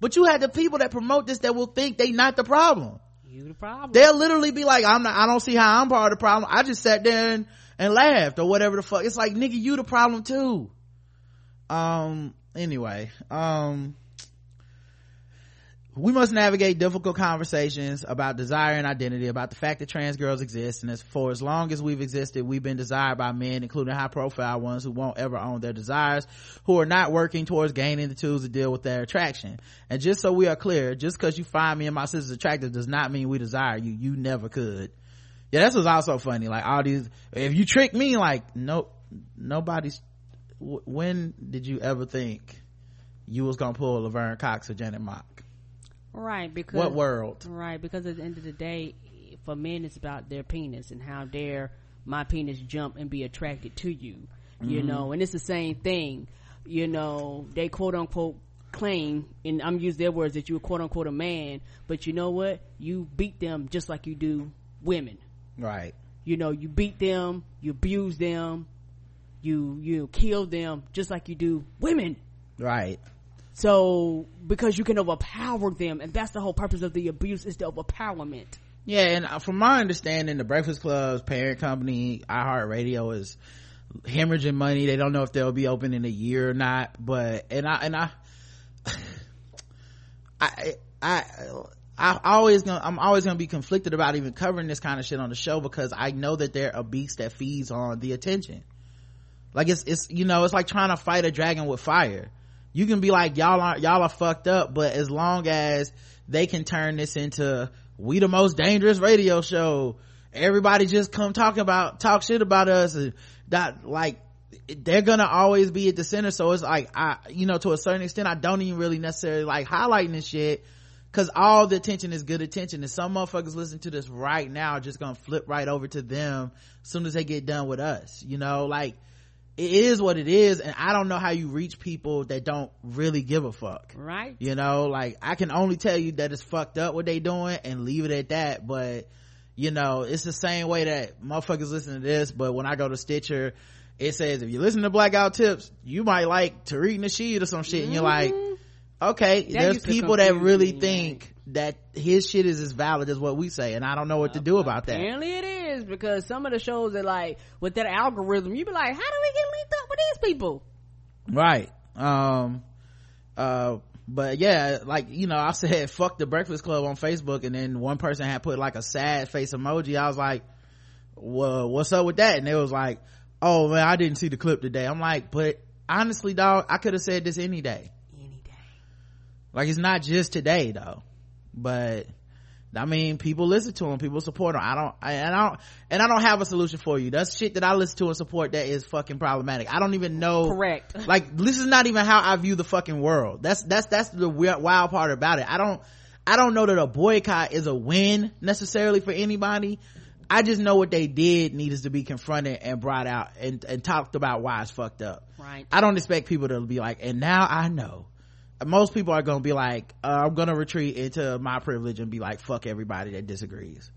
But you had the people that promote this that will think they not the problem. You the problem. They'll literally be like i'm not i don't see how i'm part of the problem. I just sat there and, and laughed or whatever the fuck. It's like nigga you the problem too. Um anyway um we must navigate difficult conversations about desire and identity about the fact that trans girls exist. And as for as long as we've existed we've been desired by men including high profile ones who won't ever own their desires who are not working towards gaining the tools to deal with their attraction. And just so we are clear just because you find me and my sisters attractive does not mean we desire you. You never could yeah this was also funny like all these if you trick me like nope nobody's when did you ever think you was gonna pull Laverne Cox or Janet Mock? Right, because what world? Right, because at the end of the day, for men, it's about their penis and how dare my penis jump and be attracted to you, mm-hmm. you know. And it's the same thing, you know. They quote unquote claim, and I'm using their words that you're quote unquote a man, but you know what? You beat them just like you do women. Right. You know, you beat them, you abuse them, you you kill them just like you do women. Right. So because you can overpower them and that's the whole purpose of the abuse is the overpowerment. Yeah and uh, from my understanding the breakfast club's parent company iheartradio is hemorrhaging money. They don't know if they'll be open in a year or not but and i and i *sighs* i i I always gonna, I'm always gonna be conflicted about even covering this kind of shit on the show because I know that they're a beast that feeds on the attention. Like it's, it's, you know, it's like trying to fight a dragon with fire. You can be like, y'all are, y'all are fucked up, but as long as they can turn this into, we the most dangerous radio show, everybody just come talk about, talk shit about us and that, like, they're gonna always be at the center. So it's like, I, you know, to a certain extent, I don't even really necessarily like highlighting this shit Cause all the attention is good attention. And some motherfuckers listen to this right now just gonna flip right over to them as soon as they get done with us. You know, like, it is what it is. And I don't know how you reach people that don't really give a fuck. Right. You know, like, I can only tell you that it's fucked up what they doing and leave it at that. But, you know, it's the same way that motherfuckers listen to this, but when I go to Stitcher, it says if you listen to Blackout Tips, you might like Tariq Nasheed or some shit, and you're like, okay, there's people that really me, think that his shit is as valid as what we say, and I don't know what to do about that. Apparently it is because some of the shows are like with that algorithm, you be like, how do we get linked up with these people? Right. Um, uh, but yeah, like, you know, I *laughs* said, fuck the Breakfast Club on Facebook, and then one person had put like a sad face emoji. I was like, well, what's up with that? And it was like, oh man, I didn't see the clip today. I'm like, but honestly, dog, I could have said this. Any day. Like it's not just today though, but I mean, people listen to him, people support him. I don't, I, and I don't, and I don't have a solution for you. That's shit that I listen to and support that is fucking problematic. I don't even know. Correct. *laughs* Like this is not even how I view the fucking world. That's, that's, that's the weird, wild part about it. I don't, I don't know that a boycott is a win necessarily for anybody. I just know what they did needs to be confronted and brought out and, and talked about why it's fucked up. Right. I don't expect people to be like, and now I know. Most people are gonna be like, uh, I'm gonna retreat into my privilege and be like, fuck everybody that disagrees.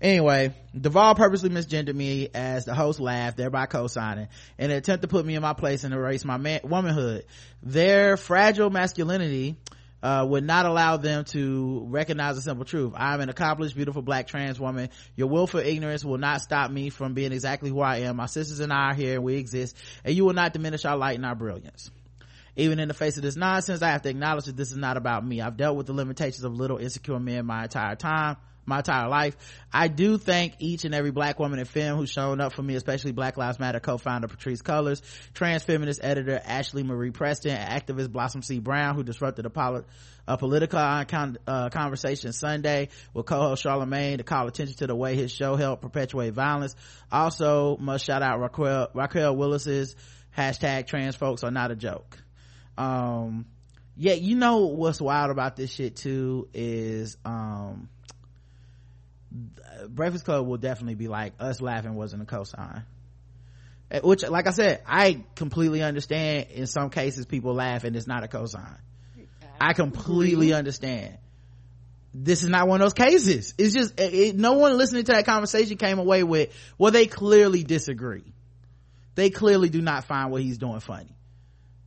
Anyway, Duval purposely misgendered me as the host laughed, thereby co-signing, in an attempt to put me in my place and erase my man- womanhood. Their fragile masculinity uh, would not allow them to recognize the simple truth. I'm an accomplished, beautiful black trans woman. Your willful ignorance will not stop me from being exactly who I am. My sisters and I are here and we exist, and you will not diminish our light and our brilliance. Even in the face of this nonsense, I have to acknowledge that this is not about me. I've dealt with the limitations of little insecure men my entire time my entire life. I do thank each and every black woman in film who's shown up for me, especially Black Lives Matter co-founder Patrisse Cullors, trans feminist editor Ashley Marie Preston, activist Blossom C. Brown, who disrupted a, a political con- uh, conversation Sunday with co-host Charlemagne to call attention to the way his show helped perpetuate violence. Also, must shout out Raquel, Raquel Willis's hashtag trans folks are not a joke. Um, yeah, you know what's wild about this shit too is, um, Breakfast Club will definitely be like us laughing wasn't a cosign. Eh, Which, like I said, I completely understand. In some cases, people laugh and it's not a cosign. I completely understand. This is not one of those cases. It's just it, it- no one listening to that conversation came away with well, they clearly disagree. They clearly do not find what he's doing funny.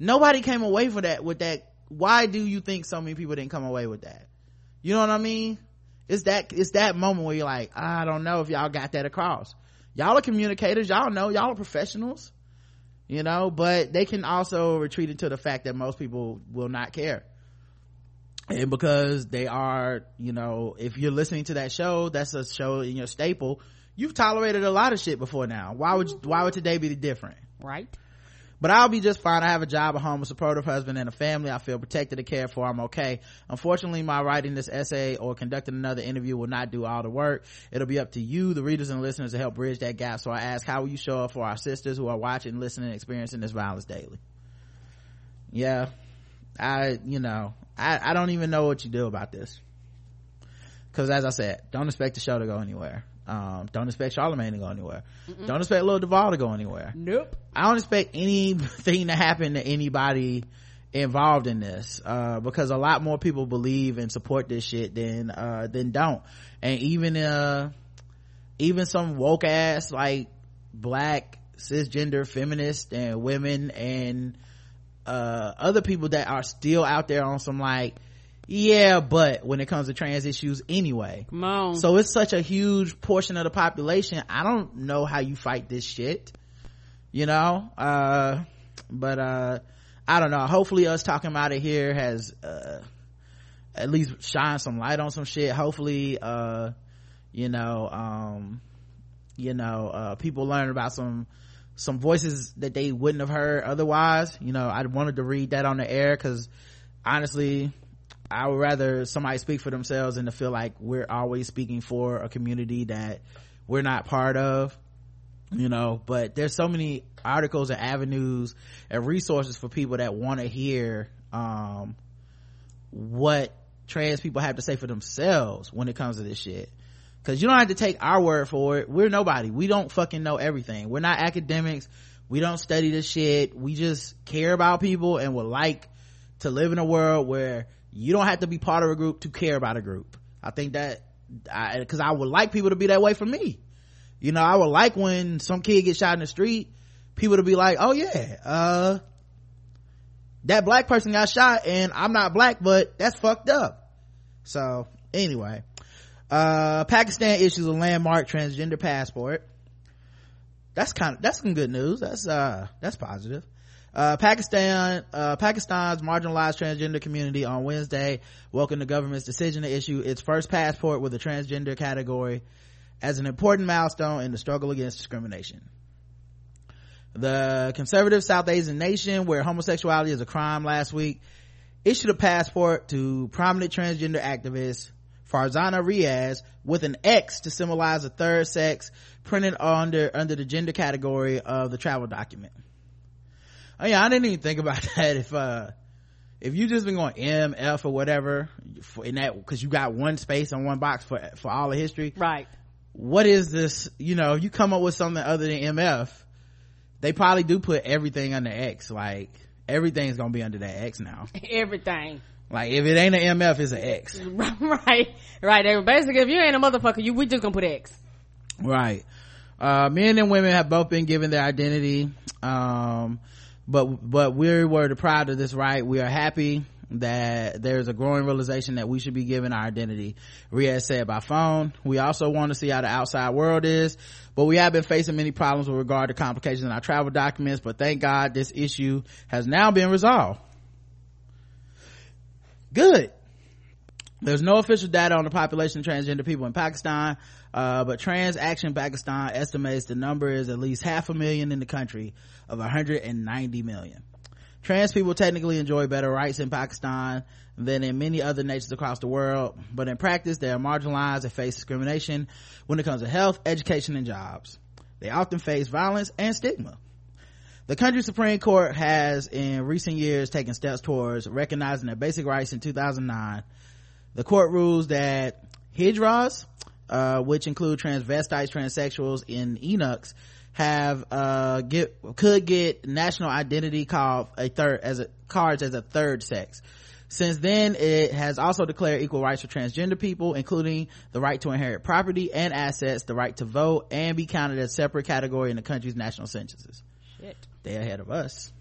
Nobody came away for that with that. Why do you think so many people didn't come away with that? You know what I mean? It's that it's that moment where you're like, I don't know if y'all got that across. Y'all are communicators, y'all know, y'all are professionals, you know, but they can also retreat into the fact that most people will not care. And because they are, you know, if you're listening to that show, that's a show in your staple, you've tolerated a lot of shit before now. Why would why would today be different? Right. But I'll be just fine. I have a job, a home, a supportive husband, and a family. I feel protected and cared for. I'm okay. Unfortunately, my writing this essay or conducting another interview will not do all the work. It'll be up to you, the readers and listeners, to help bridge that gap. So I ask, how will you show up for our sisters who are watching, listening, and experiencing this violence daily? Yeah. I, you know, I, I don't even know what you do about this. Cause as I said, don't expect the show to go anywhere. Um, don't expect Charlemagne to go anywhere. Don't expect Lil Duval to go anywhere. Nope. I don't expect anything *laughs* to happen to anybody involved in this, uh, because a lot more people believe and support this shit than, uh, than don't. And even, uh, even some woke ass, like, black, cisgender feminists and women and, uh, other people that are still out there on some like, yeah, but when it comes to trans issues anyway. Come on. So it's such a huge portion of the population. I don't know how you fight this shit. You know? Uh, but, uh, I don't know. Hopefully us talking about it here has, uh, at least shine some light on some shit hopefully uh you know um you know uh people learn about some some voices that they wouldn't have heard otherwise you know i wanted to read that on the air because honestly i would rather somebody speak for themselves than to feel like we're always speaking for a community that we're not part of you know. But there's so many articles and avenues and resources for people that want to hear um what trans people have to say for themselves when it comes to this shit. Because you don't have to take our word for it. We're nobody. We don't fucking know everything. We're not academics. We don't study this shit. We just care about people and would like to live in a world where you don't have to be part of a group to care about a group. I think that because I, I would like people to be that way for me. You know i would like when some kid gets shot in the street people to be like oh yeah uh that black person got shot and i'm not black but that's fucked up. So anyway uh pakistan issues a landmark transgender passport. That's kind of that's some good news. That's uh that's positive uh, Pakistan, uh, Pakistan's marginalized transgender community on Wednesday welcomed the government's decision to issue its first passport with a transgender category as an important milestone in the struggle against discrimination. The conservative South Asian nation, where homosexuality is a crime last week, issued a passport to prominent transgender activist Farzana Riaz with an X to symbolize a third sex printed under, under the gender category of the travel document. Oh yeah, I didn't even think about *laughs* that. If, uh, if you just been going M, F or whatever in that, cause you got one space on one box for, for all the history. Right. What is this? You know, you come up with something other than MF. They probably do put everything under X. Like, everything's gonna be under that X now. *laughs* Everything. Like, if it ain't an MF, it's an X. *laughs* right. Right. They- Basically, if you ain't a motherfucker, you, we just gonna put X. right uh men and women have both been given their identity um but but we were proud of this right? We are happy that there's a growing realization that we should be given our identity Riaz said by phone. We also want to see how the outside world is but we have been facing many problems with regard to complications in our travel documents but thank god this issue has now been resolved. Good there's no official data on the population of transgender people in Pakistan, uh, but Trans Action Pakistan estimates the number is at least half a million in the country of 190 million. Trans people technically enjoy better rights in Pakistan than in many other nations across the world, but in practice they are marginalized and face discrimination when it comes to health, education, and jobs. They often face violence and stigma. The country's Supreme Court has in recent years taken steps towards recognizing their basic rights in 2009 the court rules that hijras uh, which include transvestites transsexuals and eunuchs have uh get could get national identity called a third as a cards as a third sex. Since then it has also declared equal rights for transgender people including the right to inherit property and assets the right to vote and be counted as a separate category in the country's national censuses. Shit. they ahead of us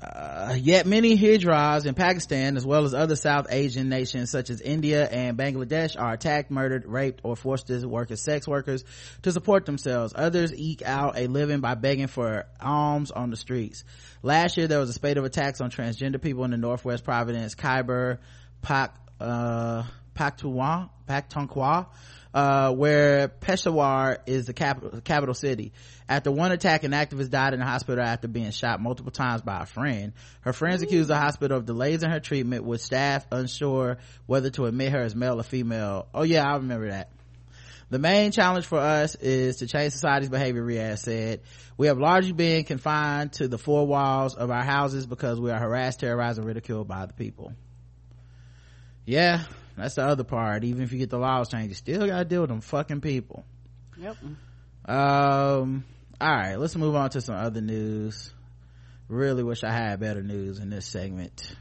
uh, yet many hijras in Pakistan, as well as other South Asian nations such as India and Bangladesh, are attacked, murdered, raped, or forced to work as sex workers to support themselves. Others eke out a living by begging for alms on the streets. Last year, there was a spate of attacks on transgender people in the Northwest Province, Khyber, Pak, uh, Pakhtunkhwa, uh, where Peshawar is the capital, capital city. After one attack, an activist died in the hospital after being shot multiple times by a friend. Her friends accused the hospital of delays in her treatment with staff unsure whether to admit her as male or female. Oh yeah, I remember that. The main challenge for us is to change society's behavior, Riaz said. We have largely been confined to the four walls of our houses because we are harassed, terrorized, and ridiculed by the people. Yeah, that's the other part. Even if you get the laws changed, you still gotta deal with them fucking people. Yep. Um, alright, let's move on to some other news. Really wish I had better news in this segment.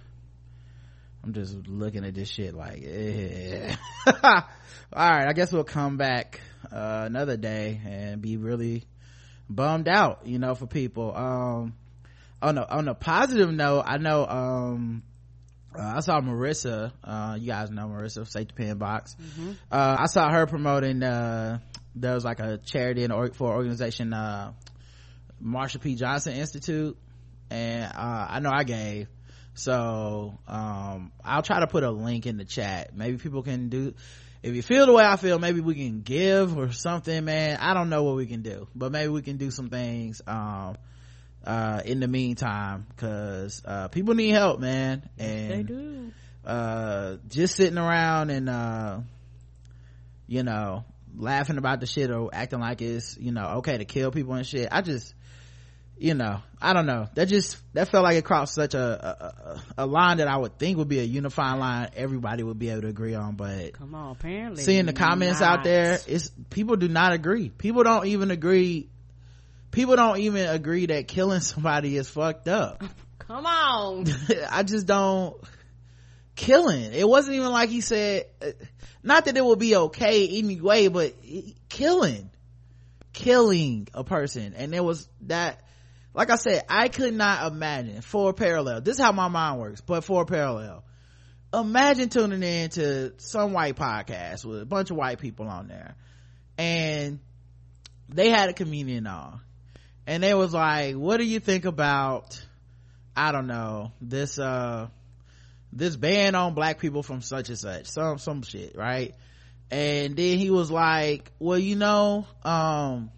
I'm just looking at this shit like, eh. *laughs* alright, I guess we'll come back, uh, another day and be really bummed out, you know, for people. Um, on a, on a positive note, I know, um, uh, I saw Marissa, uh, you guys know Marissa, Safety Pin Box. Uh, I saw her promoting, uh, there was like a charity and or, for organization, uh, Marsha P. Johnson Institute. And, uh, I know I gave so um i'll try to put a link in the chat maybe people can do if you feel the way i feel maybe we can give or something man i don't know what we can do but maybe we can do some things um uh in the meantime because uh people need help man and they do. uh just sitting around and uh you know laughing about the shit or acting like it's you know okay to kill people and shit i just you know i don't know that just that felt like it crossed such a a, a, a line that i would think would be a unifying line everybody would be able to agree on but Come on, apparently. seeing the comments out there it's people do not agree people don't even agree people don't even agree that killing somebody is fucked up Come on. *laughs* I just don't killing. It wasn't even like he said, uh, not that it would be okay anyway, but killing, killing a person. And there was that, like I said, I could not imagine for a parallel. This is how my mind works, but for a parallel. Imagine tuning in to some white podcast with a bunch of white people on there and they had a comedian on and they was like, what do you think about, I don't know, this, uh, this ban on black people from such and such, some, some shit, right? And then he was like, well, you know, um,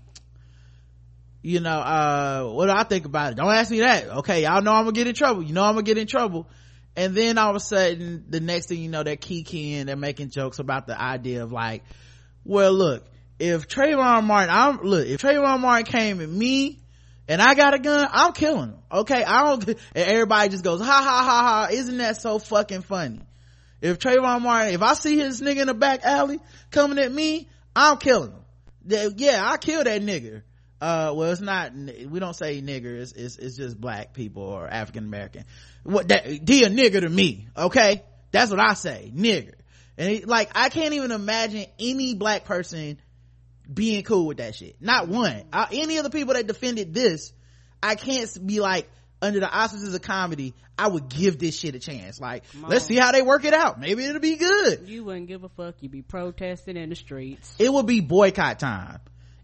you know, uh, what do I think about it? Don't ask me that. Okay. Y'all know I'm gonna get in trouble. You know I'm gonna get in trouble. And then all of a sudden, the next thing you know, they're keying, they're making jokes about the idea of like, well, look, if Trayvon Martin, I'm, look, if Trayvon Martin came at me and I got a gun, I'm killing him. Okay. I don't, *laughs* and everybody just goes, ha ha ha ha. Isn't that so fucking funny? If Trayvon Martin, if I see his nigga in the back alley coming at me, I'm killing him. Yeah, I kill that nigga. Uh, well, it's not, we don't say nigger, it's, it's, it's just black people or African American. What, that, he a nigger to me, okay? That's what I say, nigger. And it, like, I can't even imagine any black person being cool with that shit. Not one. Uh, any of the people that defended this, I can't be like, under the auspices of comedy, I would give this shit a chance. Like, let's see how they work it out. Maybe it'll be good. You wouldn't give a fuck. You'd be protesting in the streets. It would be boycott time.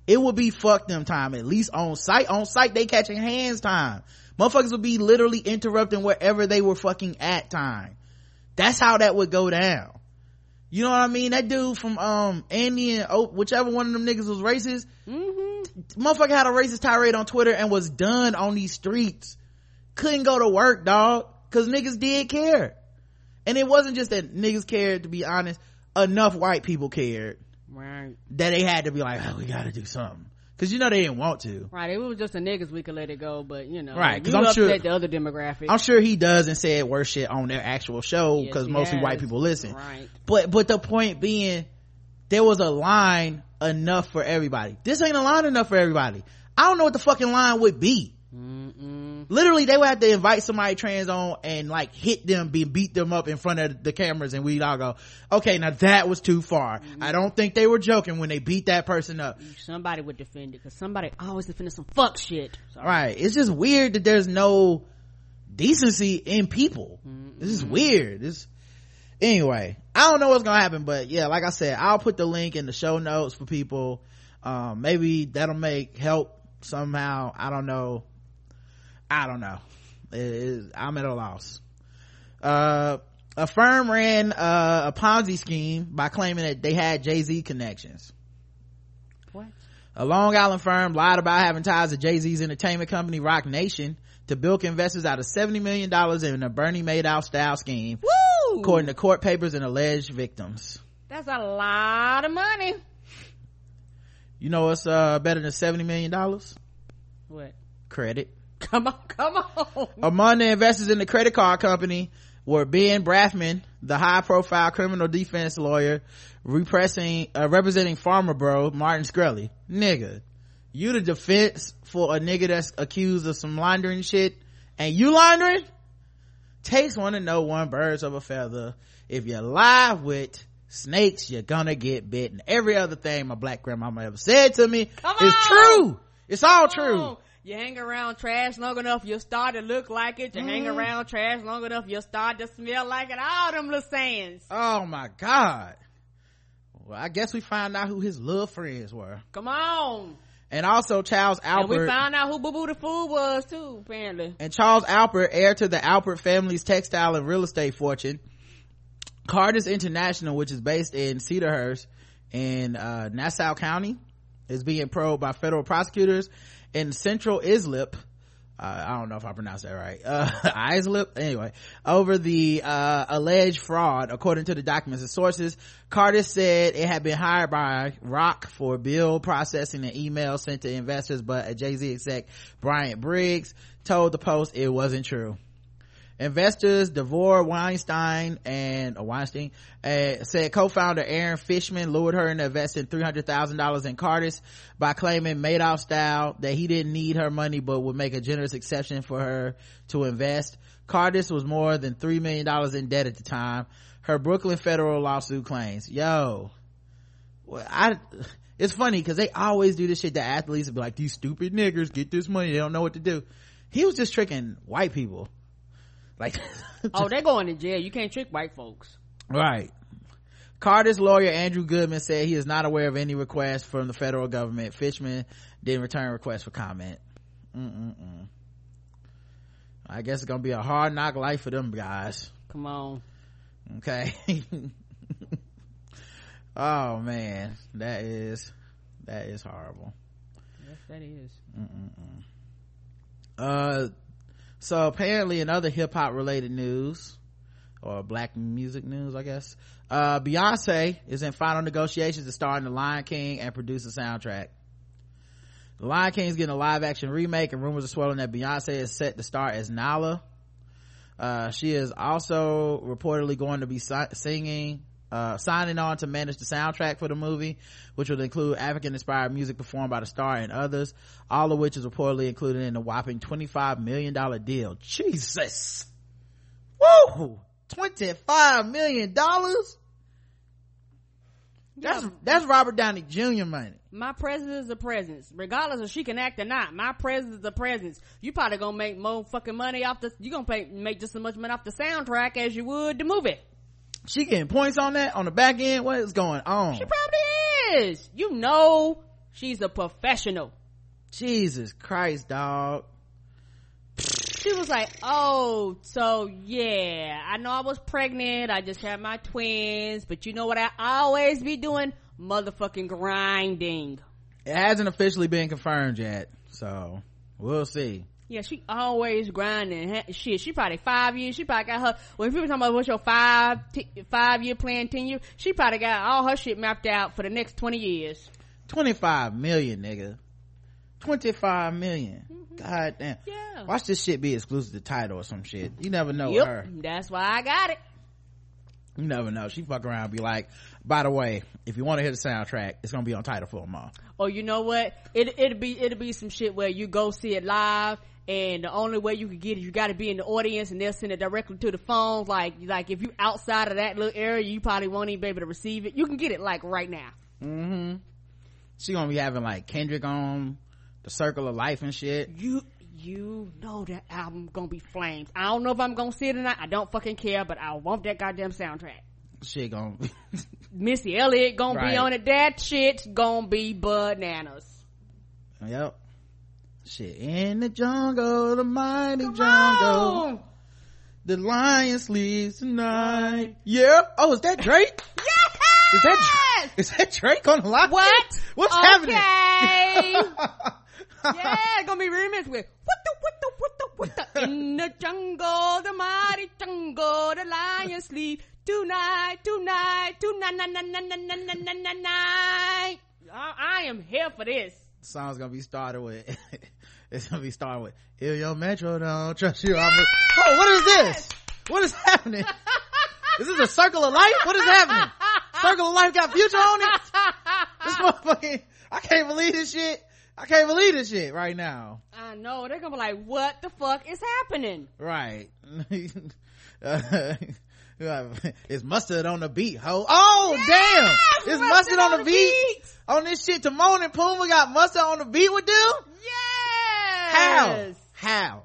It would be fuck them time. At least on site. On site, they catching hands time. Motherfuckers would be literally interrupting wherever they were fucking at time. That's how that would go down. You know what I mean? That dude from, um, Andy and oh, whichever one of them niggas was racist, Mm-hmm. motherfucker had a racist tirade on Twitter and was done on these streets. Couldn't go to work, dog. Cause niggas did care. And it wasn't just that niggas cared, to be honest. Enough white people cared Right. that they had to be like, oh, we gotta do something. Cause you know they didn't want to. Right. It was just the niggas, we could let it go. But you know, right? Because I'm sure- the other demographic. I'm sure he does and said worse shit on their actual show because he mostly white people listen. Right. But, but the point being, there was a line enough for everybody. This ain't a line enough for everybody. I don't know what the fucking line would be. Mm-mm. Literally they would have to invite somebody trans on and like hit them be beat them up in front of the cameras and we'd all go okay now that was too far. Mm-hmm. I don't think they were joking when they beat that person up. Mm, somebody would defend it because somebody always defended some fuck shit. So, right. It's just weird that there's no decency in people. Mm-hmm. This is weird. This anyway i don't know what's gonna happen but yeah like i said i'll put the link in the show notes for people. Um maybe that'll make help somehow. I don't know i don't know It is- i'm at a loss uh a firm ran uh, a ponzi scheme by claiming that they had jay-z connections What? a Long Island firm lied about having ties to Jay-Z's entertainment company Roc Nation to bilk investors out of $70 million in a Bernie Madoff style scheme, Woo! according to court papers and alleged victims. That's a lot of money. You know what's uh, better than $70 million? What? Credit. *laughs* Come on, come on. Among the investors in the credit card company were Ben Brafman, the high profile criminal defense lawyer repressing, uh, representing Pharma Bro, Martin Shkreli. Nigga, you the defense for a nigga that's accused of some laundering shit and you laundering? Takes one to know one birds of a feather. If you lie with snakes, you're gonna get bitten. Every other thing my black grandmama ever said to me Come is on! true. It's all true. Oh, You hang around trash long enough, you'll start to look like it. You hang Mm-hmm. around trash long enough, you'll start to smell like it. All them little sayings. Oh my god. Well, I guess we found out who his little friends were. Come on. and also charles And we found out who Boo Boo the Fool was too, apparently. and charles alpert heir to the alpert family's textile and real estate fortune Carter's International, which is based in Cedarhurst in uh, Nassau County, is being probed by federal prosecutors in Central Islip. Uh, I don't know if I pronounced that right. Uh, *laughs* Islip, anyway, over the uh, alleged fraud, according to the documents and sources. Carter said it had been hired by Rock for bill processing and email sent to investors, but a Jay-Z exec, Bryant Briggs, told the Post it wasn't true investors devore weinstein and uh, weinstein uh, said co-founder aaron fishman lured her into investing $300000 in cardis by claiming madoff style that he didn't need her money but would make a generous exception for her to invest cardis was more than $3 million in debt at the time her brooklyn federal lawsuit claims yo well, I, it's funny because they always do this shit to athletes be like, these stupid niggers get this money, they don't know what to do. He was just tricking white people. Like, *laughs* Oh, they're going to jail. You can't trick white folks. right. Carter's lawyer Andrew Goodman said he is not aware of any request from the federal government. Fishman didn't return requests for comment. Mm-mm-mm. I guess it's gonna be a hard knock life for them guys. Come on. Okay. *laughs* oh man, that is that is horrible. Yes, that is. Uh, so apparently in other hip hop related news, or black music news, I guess, uh, Beyonce is in final negotiations to star in The Lion King and produce a soundtrack. The Lion King is getting a live action remake and rumors are swirling that Beyonce is set to star as Nala. Uh, she is also reportedly going to be si- singing, uh, signing on to manage the soundtrack for the movie, which will include African inspired music performed by the star and others, all of which is reportedly included in the whopping $25 million deal. Jesus! Woo! $25 million? That's, that's Robert Downey Jr. money. My presence is a presence. Regardless if she can act or not, my presence is a presence. You probably gonna make more fucking money off the, you gonna pay, make just as much money off the soundtrack as you would the movie. She getting points on that on the back end? What is going on? She probably is. You know she's a professional. Jesus Christ, dog. She was like, oh, so yeah, I know I was pregnant. I just had my twins, but you know what I always be doing? Motherfucking grinding. It hasn't officially been confirmed yet, so we'll see. Yeah, she always grinding. Shit, she probably five years. She probably got her. When people talking about what's your five t- five year plan, ten year, she probably got all her shit mapped out for the next twenty years. 25 million, nigga. 25 million. God damn. Mm-hmm. Yeah. Watch this shit be exclusive to Tidal or some shit. You never know Yep, her. that's why I got it. You never know. She fuck around and be like, by the way, if you want to hear the soundtrack, it's gonna be on Tidal for a month. Or you know what? It it'll be it'll be some shit where you go see it live. And the only way you can get it, you got to be in the audience, and they'll send it directly to the phone. Like, like if you outside of that little area, you probably won't even be able to receive it. You can get it like right now. Mm-hmm. She gonna be having like Kendrick on, the Circle of Life and shit. you you know that album gonna be flames. I don't know if I'm gonna see it or not. I don't fucking care, but I want that goddamn soundtrack. Shit gonna *laughs* Missy Elliott gonna Right. be on it. That shit's gonna be bananas. Yep. Shit. In the jungle, the mighty jungle. Oh, The lion sleeps tonight. Yeah. Oh, is that Drake? yes! Is that is that Drake on the line? What? What's Okay. happening? *laughs* yeah, gonna be remixed with what the what the what the what the in the jungle, the mighty jungle, the lion sleep tonight, tonight, tonight, na na na na na na na na. I, I am here for this. Song's gonna be started with. *laughs* it's gonna be starting with. Your metro don't trust you, I'm. Oh, what is this? What is happening? This is this a circle of life? What is happening? Circle of life got future on it. This motherfucking. I can't believe this shit. I can't believe this shit right now. I know they're gonna be like, "What the fuck is happening?" Right. uh, *laughs* it's mustard on the beat, ho. Oh, damn! It's mustard, on, the beat. On this shit, Timon and Pumbaa got mustard on the beat with them? Yes. How?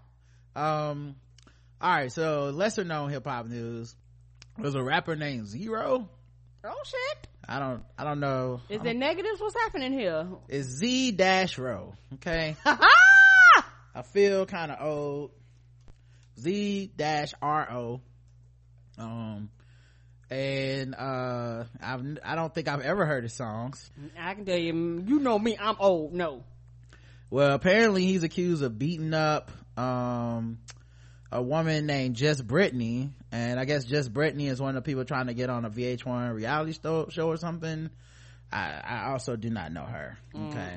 Um, alright, so lesser known hip hop news. There's a rapper named Z-Ro. Oh shit! I don't, I don't know. Is I there don't- negatives? What's happening here? It's Z dash row. Okay. *laughs* I feel kind of old. Z dash R O. Um, and uh, I've I don't think I've ever heard his songs. I can tell you, you know me, I'm old. No. Well, apparently he's accused of beating up um a woman named Just Brittany, and I guess Just Brittany is one of the people trying to get on a VH1 reality show or something. I, I also do not know her. Okay.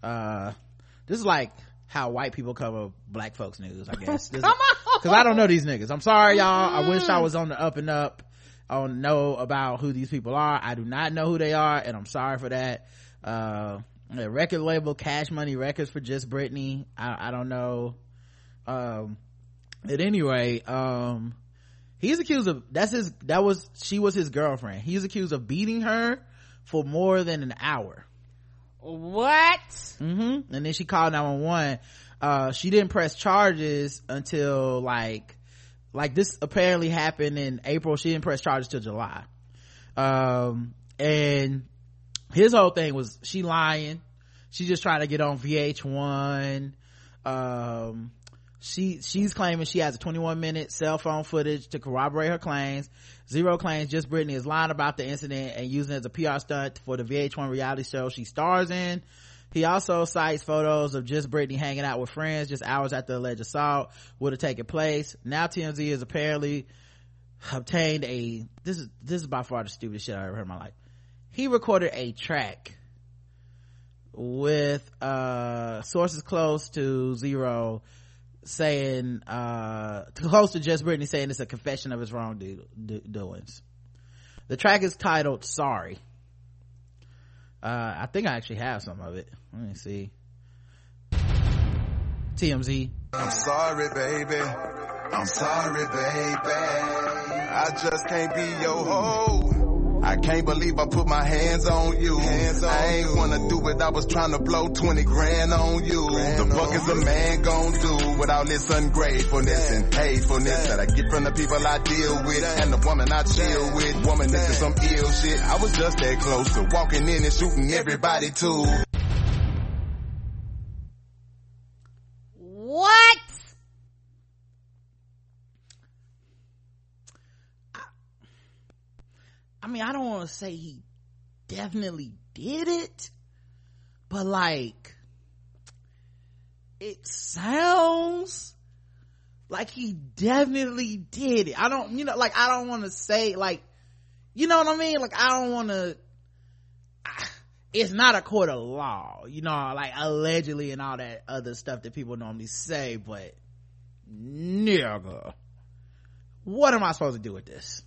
Uh, this is like how white people cover black folks news, I guess. *laughs* This- Come on. Cause I don't know these niggas. I'm sorry, y'all. I wish I was on the up and up. I don't know about who these people are. I do not know who they are, and I'm sorry for that. Uh, the record label Cash Money Records for Just Brittany. I, I don't know. Um, at any rate, um, he's accused of, that's his, that was, she was his girlfriend. He's accused of beating her for more than an hour. What? Mm-hmm. And then she called 911. Uh, she didn't press charges until like, like this apparently happened in April. She didn't press charges till July. Um, and his whole thing was she lying. She just trying to get on VH1. Um, she, she's claiming she has a 21 minute cell phone footage to corroborate her claims. Z-Ro claims Just Brittany is lying about the incident and using it as a PR stunt for the VH1 reality show she stars in. He also cites photos of Just Brittany hanging out with friends just hours after the alleged assault would have taken place. Now TMZ has apparently obtained a, this is, this is by far the stupidest shit I ever heard in my life. He recorded a track with, uh, sources close to Z-Ro saying, uh, close to Just Brittany saying it's a confession of his wrongdoings. The track is titled Sorry. Uh, I think I actually have some of it. Let me see. TMZ. I'm sorry, baby. I'm sorry, baby. I just can't be your hoe. I can't believe I put my hands on you. I ain't wanna do it. I was trying to blow 20 grand on you. the fuck is a man gonna do without this ungratefulness and hatefulness that I get from the people I deal with and the woman I chill with? Woman, this is some ill shit. I was just that close to walking in and shooting everybody too. What? I mean, I don't want to say he definitely did it, but like, it sounds like he definitely did it. I don't, you know, like, I don't want to say, like, you know what I mean? Like, I don't want to, it's not a court of law, you know, like allegedly and all that other stuff that people normally say, but nigga, what am I supposed to do with this?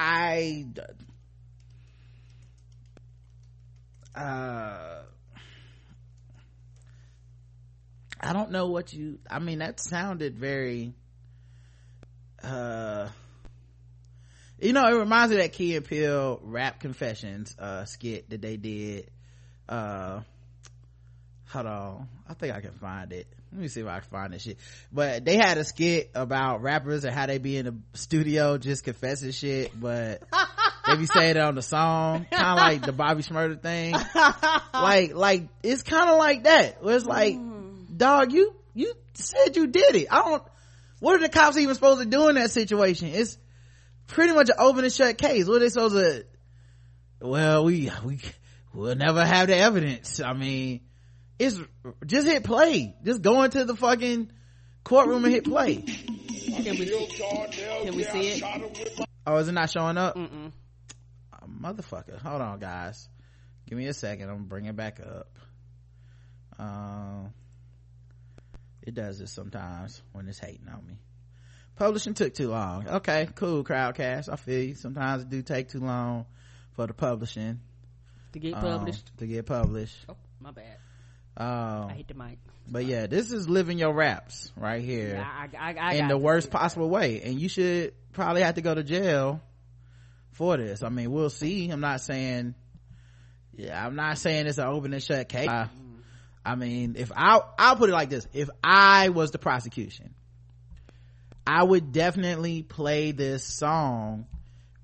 I, uh, I don't know what you, I mean, that sounded very, uh, you know, it reminds me of that Key and Peele rap confessions, uh, skit that they did. Uh, hold on. I think I can find it. Let me see if I can find this shit. But they had a skit about rappers and how they be in the studio just confessing shit, but they be saying it on the song. Kind of like the Bobby Shmurda thing. *laughs* like, like, it's kind of like that. Where it's like, mm. dog, you, you said you did it. I don't, what are the cops even supposed to do in that situation? It's pretty much an open and shut case. What are they supposed to, well, we, we, we'll never have the evidence. I mean, it's just hit play. Just go into the fucking courtroom and hit play. Can we, can we see it? Oh, is it not showing up? Oh, motherfucker. Hold on, guys. Give me a second. I'm gonna bring it back up. Um, it does this sometimes when it's hating on me. Publishing took too long. Okay, cool, Crowdcast. I feel you. Sometimes it do take too long for the publishing To get um, published. to get published. oh, my bad. Um, I hate the mic. but yeah, this is living your raps right here. Yeah, I, I, I in the worst possible way. And you should probably have to go to jail for this. I mean we'll see. I'm not saying yeah i'm not saying it's an open and shut case. I, I mean if i i'll put it like this. If i was the prosecution i would definitely play this song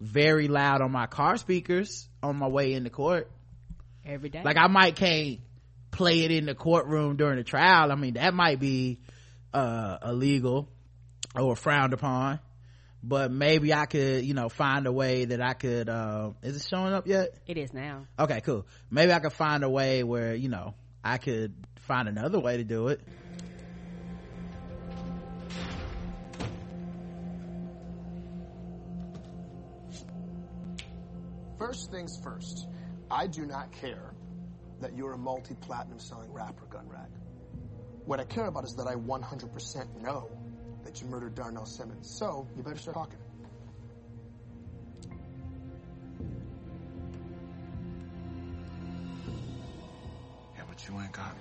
very loud on my car speakers on my way into court. Every day. like i might can't play it in the courtroom during the trial i mean that might be uh illegal or frowned upon. But maybe i could you know find a way that i could uh is it showing up yet? It is now. okay cool. Maybe i could find a way where you know i could find another way to do it. First things first, I do not care that you're a multi-platinum selling rapper, Gun Gunrag. What I care about is that I 100% know that you murdered Darnell Simmons. So, you better start talking. Yeah, but you ain't got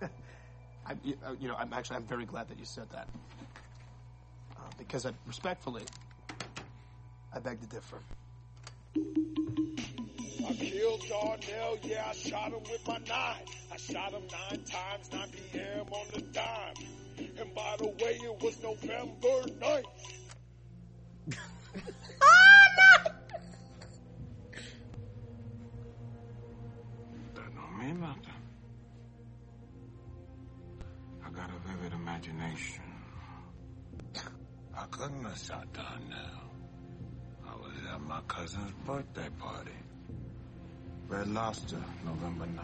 none. *laughs* I, you uh, you know, I'm actually, I'm very glad that you said that. Uh, because I, respectfully, I beg to differ. I killed Darnell, yeah, I shot him with my nine. I shot him nine times, 9 p.m. on the dime. And by the way, it was November 9th. That don't mean nothing. I got a vivid imagination. I couldn't have shot Darnell. I was at my cousin's birthday party. Red Lobster, November 9th.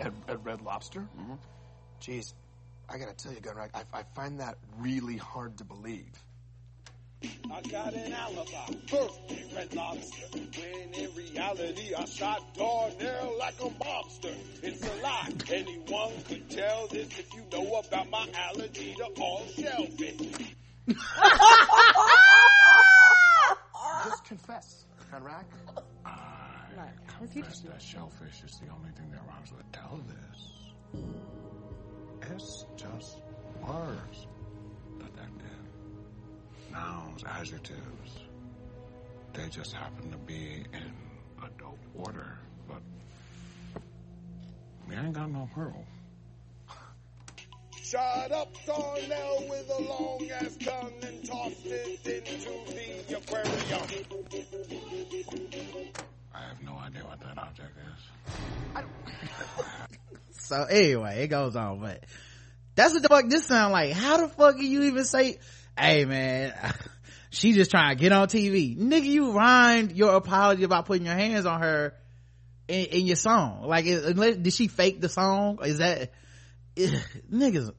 At, at Red Lobster? Mm-hmm. Jeez, I gotta tell you, Gunrag, I, I find that really hard to believe. I got an alibi. Birthday Red Lobster. When in reality, I shot Darnell like a mobster. It's a lie. Anyone could tell this if you know about my allergy to all shellfish. *laughs* Just confess, Gunrag. I confess that shellfish is the only thing that rhymes with Elvis. It's just words, detective. Nouns, adjectives. They just happen to be in a dope order, but we ain't got no pearl. Shot up Darnell with a long ass gun and tossed it into the aquarium. I have no idea what that object is. *laughs* so anyway it goes on but that's what the fuck this sound like. How the fuck you even say hey man *laughs* she just trying to get on tv nigga you rhymed your apology about putting your hands on her in, in your song. Like unless did she fake the song? Is that *sighs* niggas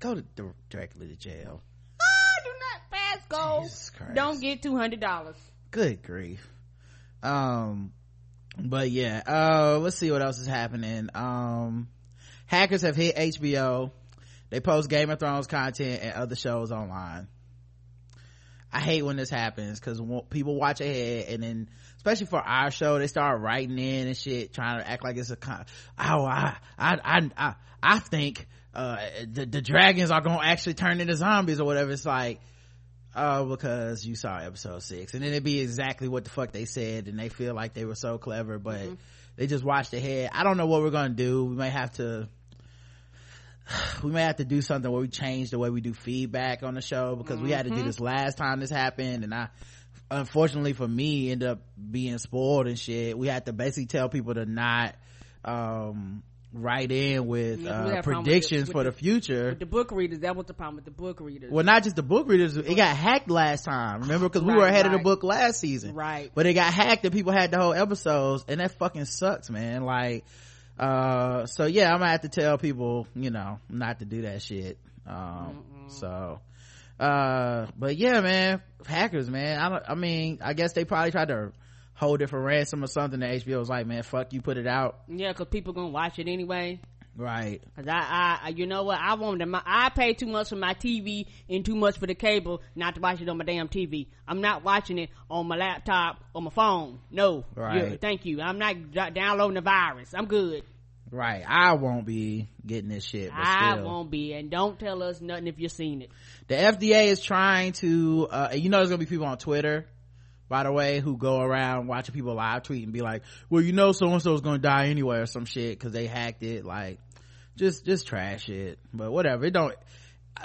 go to directly to jail. Ah, do not pass go. Don't get two hundred dollars. good grief um but yeah uh let's see what else is happening. Um hackers have hit hbo they post game of thrones content and other shows online. I hate when this happens because people watch ahead and then especially for our show they start writing in and shit trying to act like it's a con- oh i i i i, I think uh the, the dragons are gonna actually turn into zombies or whatever. It's like oh because you saw episode six and then it'd be exactly what the fuck they said and they feel like they were so clever but they just watched ahead i don't know what we're gonna do. We may have to *sighs* we may have to do something where we change the way we do feedback on the show because we had to do this last time this happened and i unfortunately for me ended up being spoiled and shit. We had to basically tell people to not um write in with Yeah, uh, problem with the- predictions with for the, the- future. the book readers, that was the problem with the book readers. well not just the book readers it got hacked last time. Remember because we Right, were ahead of the book last season. Right. but it got hacked and people had the whole episodes and that fucking sucks man. Like uh so yeah i'm gonna have to tell people you know not to do that shit. Um so uh but yeah man hackers man. I don't i mean i guess they probably tried to hold it for ransom or something the hbo was like man fuck you put it out Yeah, because people gonna watch it anyway. right Cause I, I, you know what? I want to. I pay too much for my TV and too much for the cable not to watch it on my damn TV. I'm not watching it on my laptop or my phone. No, Right. Yeah, thank you. I'm not d- downloading the virus. I'm good. right i won't be getting this shit I won't be. And don't tell us nothing if you've seen it. the fda is trying to uh you know there's gonna be people on twitter by the way who go around watching people live tweet and be like well you know so and so's gonna die anyway or some shit because they hacked it like just just trash it. But whatever it don't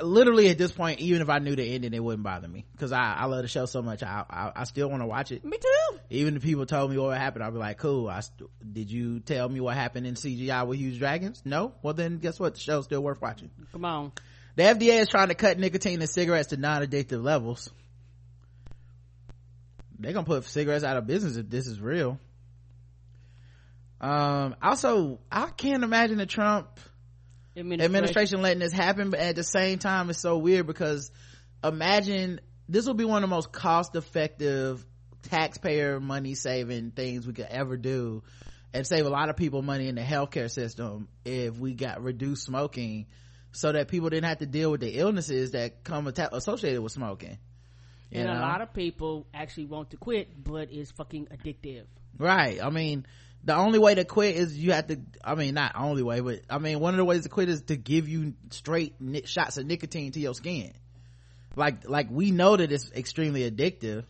literally at this point even if i knew the ending it wouldn't bother me because I, I love the show so much i i, I still want to watch it. Me too. even if people told me what happened i'd be like cool I st- did you tell me what happened in cgi with huge dragons? No. Well then guess what? The show's still worth watching. Come on. the fda is trying to cut nicotine in cigarettes to non-addictive levels they're gonna put cigarettes out of business if this is real um also i can't imagine the trump Administration. administration letting this happen but at the same time it's so weird because imagine this will be one of the most cost effective taxpayer money saving things we could ever do and save a lot of people money in the healthcare system if we got reduced smoking so that people didn't have to deal with the illnesses that come associated with smoking you And a lot of people actually want to quit, but it's fucking addictive. Right. I mean, the only way to quit is you have to, I mean, not only way, but I mean, one of the ways to quit is to give you straight shots of nicotine to your skin. Like, like we know that it's extremely addictive.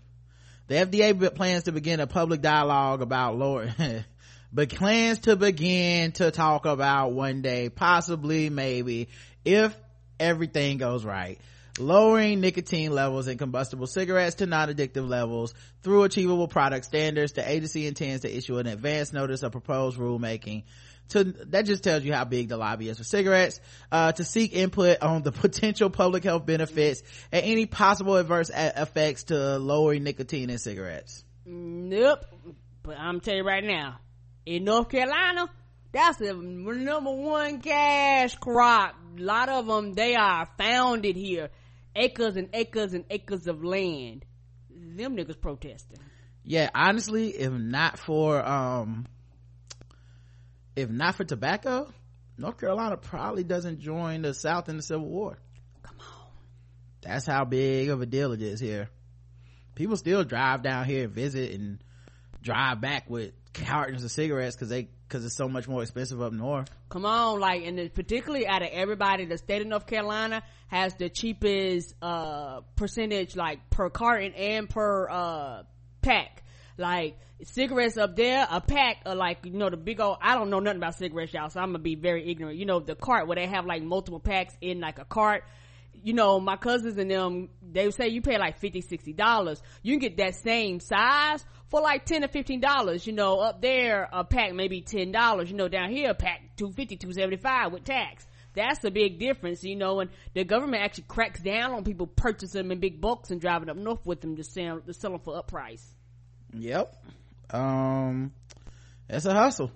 The FDA plans to begin a public dialogue about lower, *laughs* but plans to begin to talk about one day, possibly, maybe, if everything goes right lowering nicotine levels in combustible cigarettes to non-addictive levels through achievable product standards the agency intends to issue an advance notice of proposed rulemaking to that just tells you how big the lobby is for cigarettes uh, to seek input on the *laughs* potential public health benefits and any possible adverse a- effects to lowering nicotine in cigarettes Nope. But I'm telling you right now, in North Carolina, that's the number one cash crop. A lot of them, they are founded here. Acres and acres and acres of land. Them niggas protesting. yeah honestly if not for um if not for tobacco north carolina probably doesn't join the south in the civil war Come on. that's how big of a deal it is here people still drive down here and visit and drive back with cartons of cigarettes because they because it's so much more expensive up north Come on, like, and particularly out of everybody, the state of North Carolina has the cheapest, uh, percentage, like, per carton and per, uh, pack. Like, cigarettes up there, a pack are like, you know, the big old, I don't know nothing about cigarettes, y'all, so I'm gonna be very ignorant. You know, the cart where they have like multiple packs in like a cart. You know, my cousins and them, they say you pay like 50 $60. You can get that same size for like 10 or 15 dollars you know up there a pack maybe 10 dollars you know down here a pack 250 275 with tax. That's the big difference you know and the government actually cracks down on people purchasing them in big bulks and driving up north with them to sell to sell them for up price. Yep. Um it's a hustle.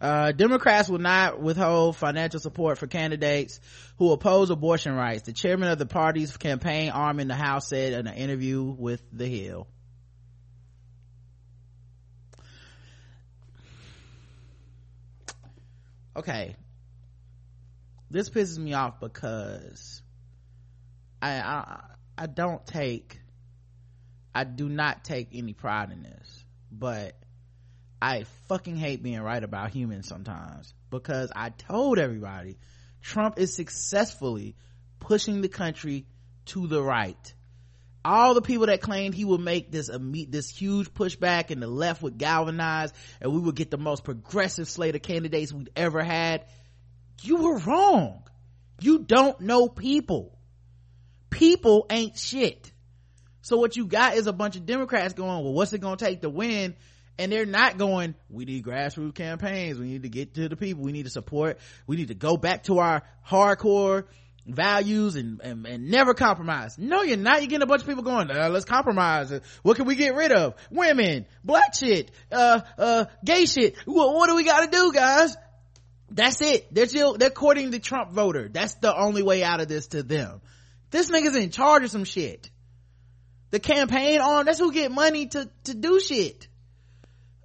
Uh democrats will not withhold financial support for candidates who oppose abortion rights. The chairman of the party's campaign arm in the house said in an interview with the hill okay this pisses me off because I, I I don't take I do not take any pride in this, but I fucking hate being right about humans sometimes because I told everybody Trump is successfully pushing the country to the right. All the people that claimed he would make this this huge pushback and the left would galvanize and we would get the most progressive slate of candidates we'd ever had, you were wrong. You don't know people. People ain't shit. So what you got is a bunch of Democrats going, well, what's it going to take to win? And they're not going, we need grassroots campaigns. We need to get to the people. We need to support. We need to go back to our hardcore values and, and, and never compromise. No, you're not. You're getting a bunch of people going, uh, let's compromise. What can we get rid of? Women, black shit, uh, uh, gay shit. What, what do we got to do, guys? That's it. They're still, they're courting the Trump voter. That's the only way out of this to them. This nigga's in charge of some shit the campaign arm that's who get money to to do shit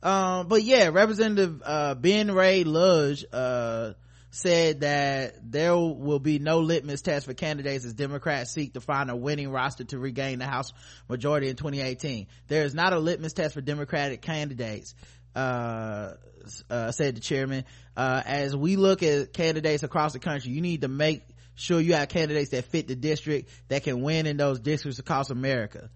um but yeah representative uh ben ray ludge uh said that there will be no litmus test for candidates as democrats seek to find a winning roster to regain the house majority in 2018 there is not a litmus test for democratic candidates uh, uh said the chairman. Uh as we look at candidates across the country you need to make sure you have candidates that fit the district that can win in those districts across america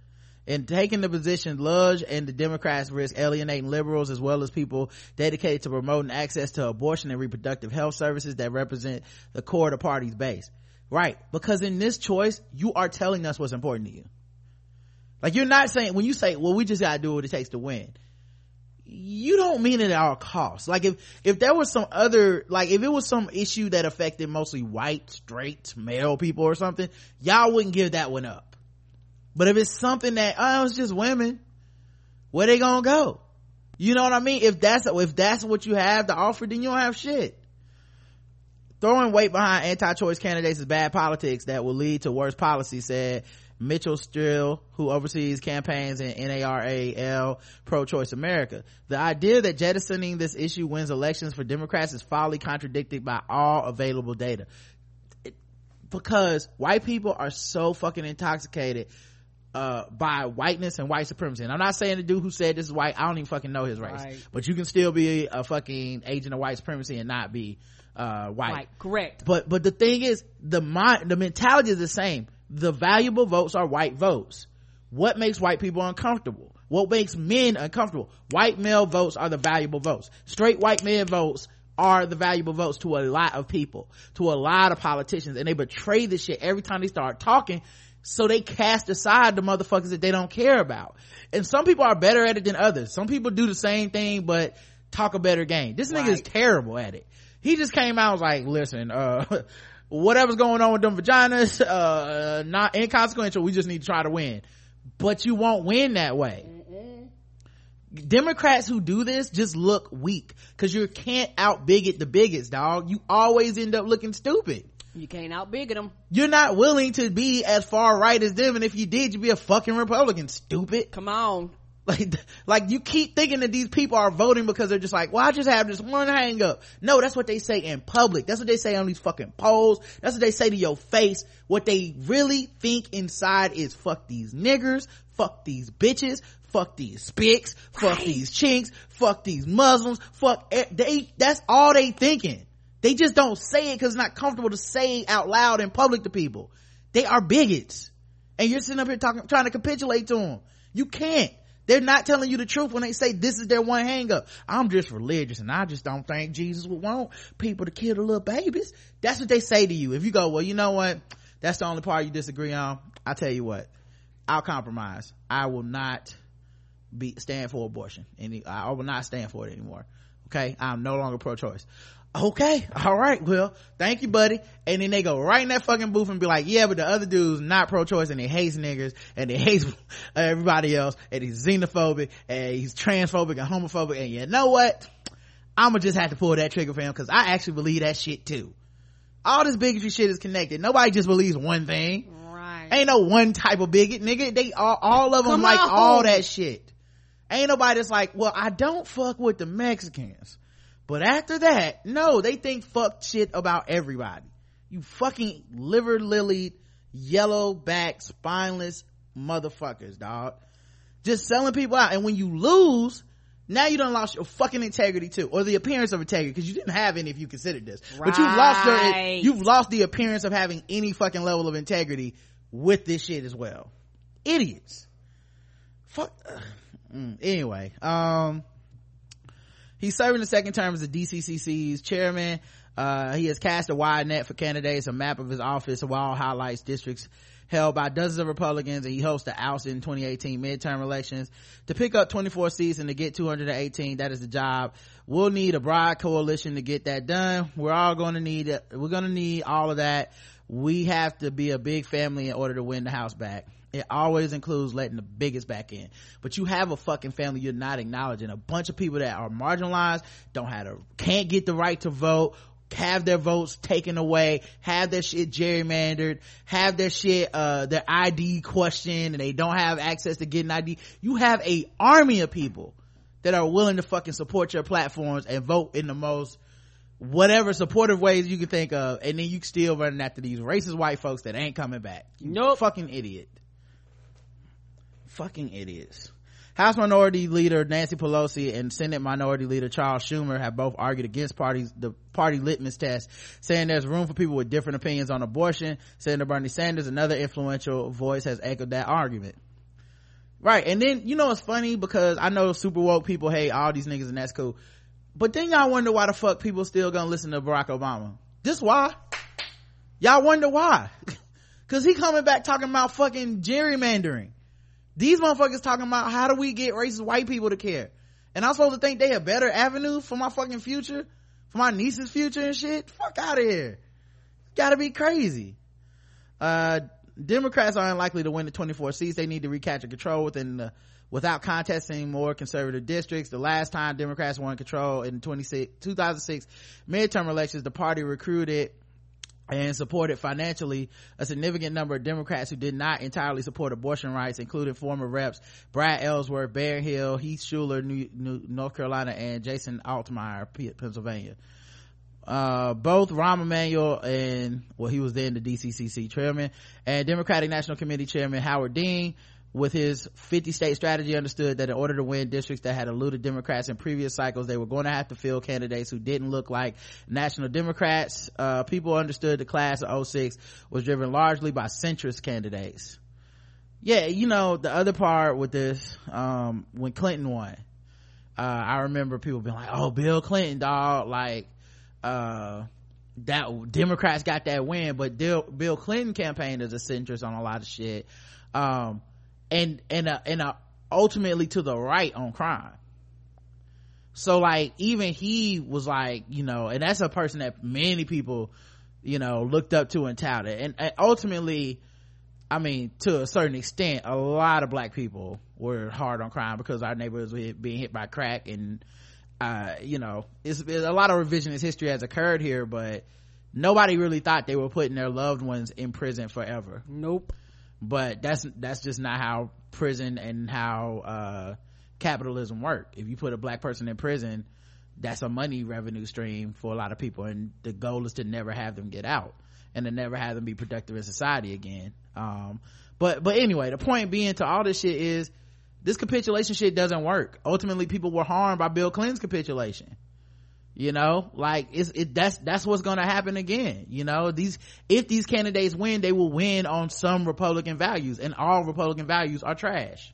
in taking the position, Ludge and the Democrats risk alienating liberals as well as people dedicated to promoting access to abortion and reproductive health services that represent the core of the party's base. right. Because in this choice you are telling us what's important to you. Like you're not saying when you say well we just gotta do what it takes to win you don't mean it at all costs. Like if if there was some other like if it was some issue that affected mostly white straight male people or something y'all wouldn't give that one up but if it's something that oh it's just women where they gonna go you know what i mean if that's if that's what you have to offer then you don't have shit throwing weight behind anti-choice candidates is bad politics that will lead to worse policy said Mitchell Stille, who oversees campaigns in NARAL Pro-Choice America. The idea that jettisoning this issue wins elections for Democrats is foully contradicted by all available data. It, because white people are so fucking intoxicated uh, by whiteness and white supremacy. And I'm not saying the dude who said this is white, I don't even fucking know his race. Right. But you can still be a fucking agent of white supremacy and not be uh, white. Right, correct. But but the thing is, the mind, the mentality is the same. The valuable votes are white votes. What makes white people uncomfortable? What makes men uncomfortable? White male votes are the valuable votes. Straight white men votes are the valuable votes to a lot of people, to a lot of politicians, and they betray this shit every time they start talking. So they cast aside the motherfuckers that they don't care about. And some people are better at it than others. Some people do the same thing, but talk a better game. This nigga is terrible at it. He just came out was like, listen, uh, *laughs* whatever's going on with them vaginas, uh, not inconsequential. We just need to try to win. But you won't win that way. Democrats who do this just look weak because you can't out bigot the bigots, dog. You always end up looking stupid. You can't outbigger them. You're not willing to be as far right as them, and if you did, you'd be a fucking Republican, stupid. Come on. Like, like you keep thinking that these people are voting because they're just like, well, I just have this one hang up. No, that's what they say in public. That's what they say on these fucking polls. That's what they say to your face. What they really think inside is fuck these niggers, fuck these bitches, fuck these spics, fuck these chinks, fuck these Muslims, fuck, they, that's all they thinking. They just don't say it because it's not comfortable to say out loud in public to people. They are bigots. And you're sitting up here talking, trying to capitulate to them. You can't. They're not telling you the truth when they say this is their one hang up. I'm just religious and I just don't think Jesus would want people to kill the little babies. That's what they say to you. If you go, well, you know what? That's the only part you disagree on. I'll tell you what. I'll compromise. I will not be, stand for abortion. Any, I will not stand for it anymore. Okay. I'm no longer pro-choice. Okay. All right. Well, thank you, buddy. And then they go right in that fucking booth and be like, yeah, but the other dude's not pro-choice and he hates niggers and he hates *laughs* everybody else and he's xenophobic and he's transphobic and homophobic. And you know what? I'ma just have to pull that trigger for him because I actually believe that shit too. All this bigotry shit is connected. Nobody just believes one thing. Right. Ain't no one type of bigot, nigga. They all, all of them Come like on. all that shit. Ain't nobody that's like, well, I don't fuck with the Mexicans. But after that, no, they think fuck shit about everybody. You fucking liver lilied, yellow back, spineless motherfuckers, dog. Just selling people out. And when you lose, now you done lost your fucking integrity too, or the appearance of integrity, because you didn't have any if you considered this. But you've lost your, you've lost the appearance of having any fucking level of integrity with this shit as well. Idiots. Fuck. Mm, anyway, um, he's serving the second term as the DCCC's chairman. Uh, he has cast a wide net for candidates, a map of his office, while highlights districts held by dozens of Republicans, and he hosts the House in 2018 midterm elections. To pick up 24 seats and to get 218, that is the job. We'll need a broad coalition to get that done. We're all going to need, we're going to need all of that. We have to be a big family in order to win the House back. It always includes letting the biggest back in. But you have a fucking family you're not acknowledging. A bunch of people that are marginalized, don't have a, can't get the right to vote, have their votes taken away, have their shit gerrymandered, have their shit, uh, their ID questioned, and they don't have access to getting ID. You have a army of people that are willing to fucking support your platforms and vote in the most whatever supportive ways you can think of, and then you still running after these racist white folks that ain't coming back. You Nope. fucking idiot. Fucking idiots. House Minority Leader Nancy Pelosi and Senate Minority Leader Charles Schumer have both argued against parties, the party litmus test, saying there's room for people with different opinions on abortion. Senator Bernie Sanders, another influential voice, has echoed that argument. Right. And then, you know, it's funny because I know super woke people hate all these niggas and that's cool. But then y'all wonder why the fuck people still gonna listen to Barack Obama. This why? Y'all wonder why. *laughs* Cause he coming back talking about fucking gerrymandering. These motherfuckers talking about how do we get racist white people to care? And I'm supposed to think they a better avenue for my fucking future? For my niece's future and shit? Fuck out of here. Gotta be crazy. Uh, Democrats are unlikely to win the 24 seats. They need to recapture control within the, without contesting more conservative districts. The last time Democrats won control in 2006 midterm elections, the party recruited and supported financially a significant number of Democrats who did not entirely support abortion rights, including former reps Brad Ellsworth, Baron Hill, Heath Shuler, New, New, North Carolina, and Jason Altmire, Pennsylvania. Uh, both Rahm Emanuel and, well, he was then the DCCC chairman, and Democratic National Committee chairman Howard Dean with his 50 state strategy understood that in order to win districts that had eluded democrats in previous cycles they were going to have to field candidates who didn't look like national democrats. Uh, people understood the class of 06 was driven largely by centrist candidates. Yeah you know the other part with this um, when clinton won uh, i remember people being like oh bill clinton dog like uh, that democrats got that win but bill, bill clinton campaign is a centrist on a lot of shit. Um, and and uh, and uh, ultimately to the right on crime. So like even he was like you know and that's a person that many people you know looked up to and touted. And, and ultimately i mean to a certain extent a lot of black people were hard on crime because our neighborhoods were being hit by crack and uh, you know it's, it's, a lot of revisionist history has occurred here but nobody really thought they were putting their loved ones in prison forever. Nope but that's that's just not how prison and how uh, capitalism work. If you put a black person in prison that's a money revenue stream for a lot of people and the goal is to never have them get out and to never have them be productive in society again. Um, but but anyway the point being to all this shit is this capitulation shit doesn't work. Ultimately people were harmed by bill clinton's capitulation you know like it's it that's that's what's gonna happen again you know? These if these candidates win they will win on some republican values and all republican values are trash.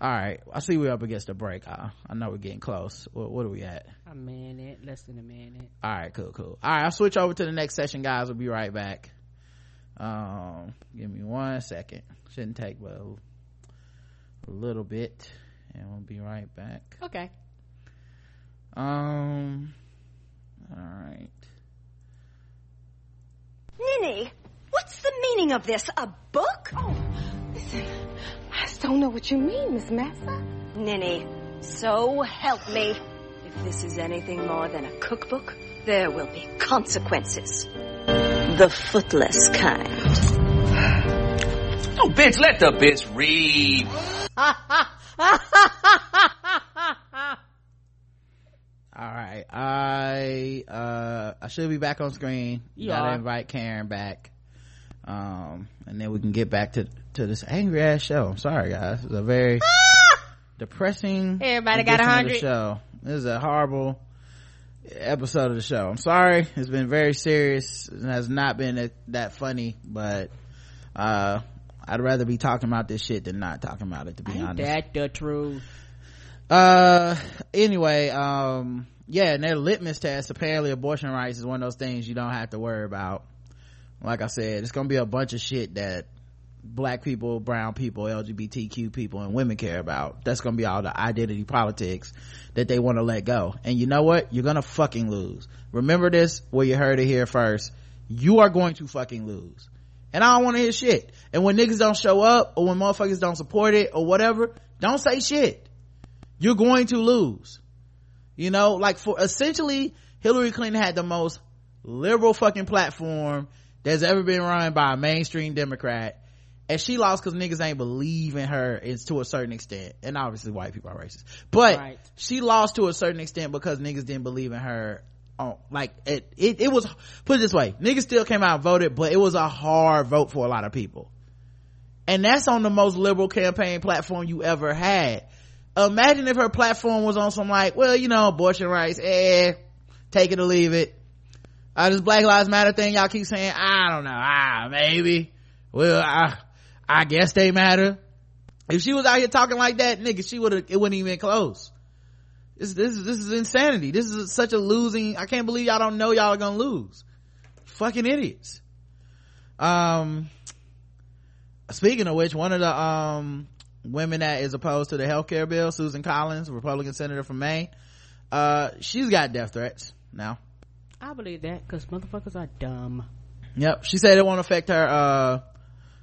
All right i see we're up against a break i, I know we're getting close. What, what are we at? A minute less than a minute. All right cool cool. All right i'll switch over to the next session guys. We'll be right back. Um give me one second. Shouldn't take but a, a little bit and we'll be right back. Okay um, all right. Ninny, what's the meaning of this? A book? Oh, listen, I just don't know what you mean, Miss Massa. Ninny, so help me. If this is anything more than a cookbook, there will be consequences. The footless kind. Oh, bitch, let the bitch read. *laughs* all right. I uh i should be back on screen. You gotta are. invite karen back. Um and then we can get back to to this angry ass show. I'm sorry guys. It's a very depressing Everybody got a hundred. show. This is a horrible episode of the show. I'm sorry. It's been very serious. And has not been that- that funny but uh i'd rather be talking about this shit than not talking about it to be Ain't honest. that the truth uh anyway um yeah and their litmus test apparently abortion rights is one of those things you don't have to worry about. Like i said it's gonna be a bunch of shit that black people brown people lgbtq people and women care about. That's gonna be all the identity politics that they want to let go. And you know what? You're gonna fucking lose. Remember this? Where you heard it here first. You are going to fucking lose. And i don't want to hear shit. And when niggas don't show up or when motherfuckers don't support it or whatever don't say shit you're going to lose. You know like for essentially hillary clinton had the most liberal fucking platform that's ever been run by a mainstream democrat and she lost because niggas ain't believe in her is to a certain extent. And obviously white people are racist. But Right. she lost to a certain extent because niggas didn't believe in her on like it, it it was put it this way niggas still came out and voted but it was a hard vote for a lot of people. And that's on the most liberal campaign platform you ever had imagine if her platform was on some like well you know abortion rights eh take it or leave it. Uh, this black lives matter thing y'all keep saying i don't know ah maybe. Well i i guess they matter. If she was out here talking like that nigga she would have it wouldn't even close. This this is this is insanity. This is such a losing i can't believe y'all don't know y'all are gonna lose. Fucking idiots. Um speaking of which one of the um women that is opposed to the health care bill susan collins republican senator from maine uh she's got death threats now I believe that because motherfuckers are dumb. Yep. She said it won't affect her, uh,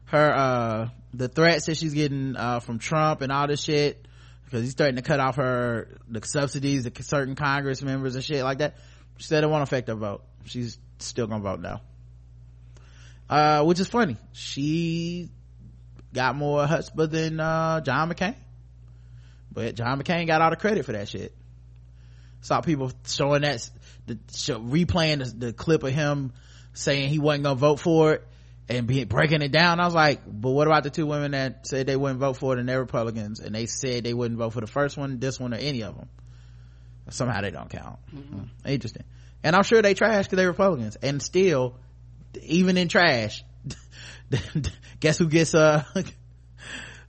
her, uh, the threats that she's getting, uh, from Trump and all this shit. Cause he's starting to cut off her, the subsidies to certain Congress members and shit like that. She said it won't affect her vote. She's still gonna vote no. Uh, which is funny. She got more chutzpah than, uh, John McCain. But John McCain got all the credit for that shit. Saw people showing that, the show, replaying the, the, clip of him saying he wasn't gonna vote for it and be breaking it down. I was like, but what about the two women that said they wouldn't vote for it and they're Republicans and they said they wouldn't vote for the first one, this one, or any of them? Somehow they don't count. Mm-hmm. Interesting. And I'm sure they trash because they're Republicans and still, even in trash, *laughs* guess who gets, uh,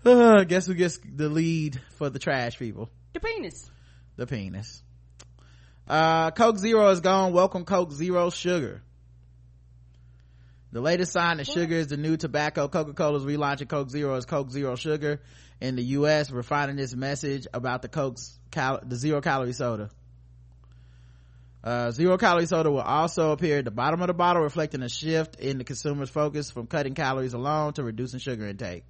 uh, *laughs* guess who gets the lead for the trash people? The penis. The penis. Uh, Coke Zero is gone. Welcome Coke Zero Sugar. The latest sign that sugar is the new tobacco. Coca-Cola is relaunching Coke Zero as Coke Zero Sugar in the U.S., refining this message about the Coke's cal- the zero calorie soda. Uh, zero calorie soda will also appear at the bottom of the bottle, reflecting a shift in the consumer's focus from cutting calories alone to reducing sugar intake.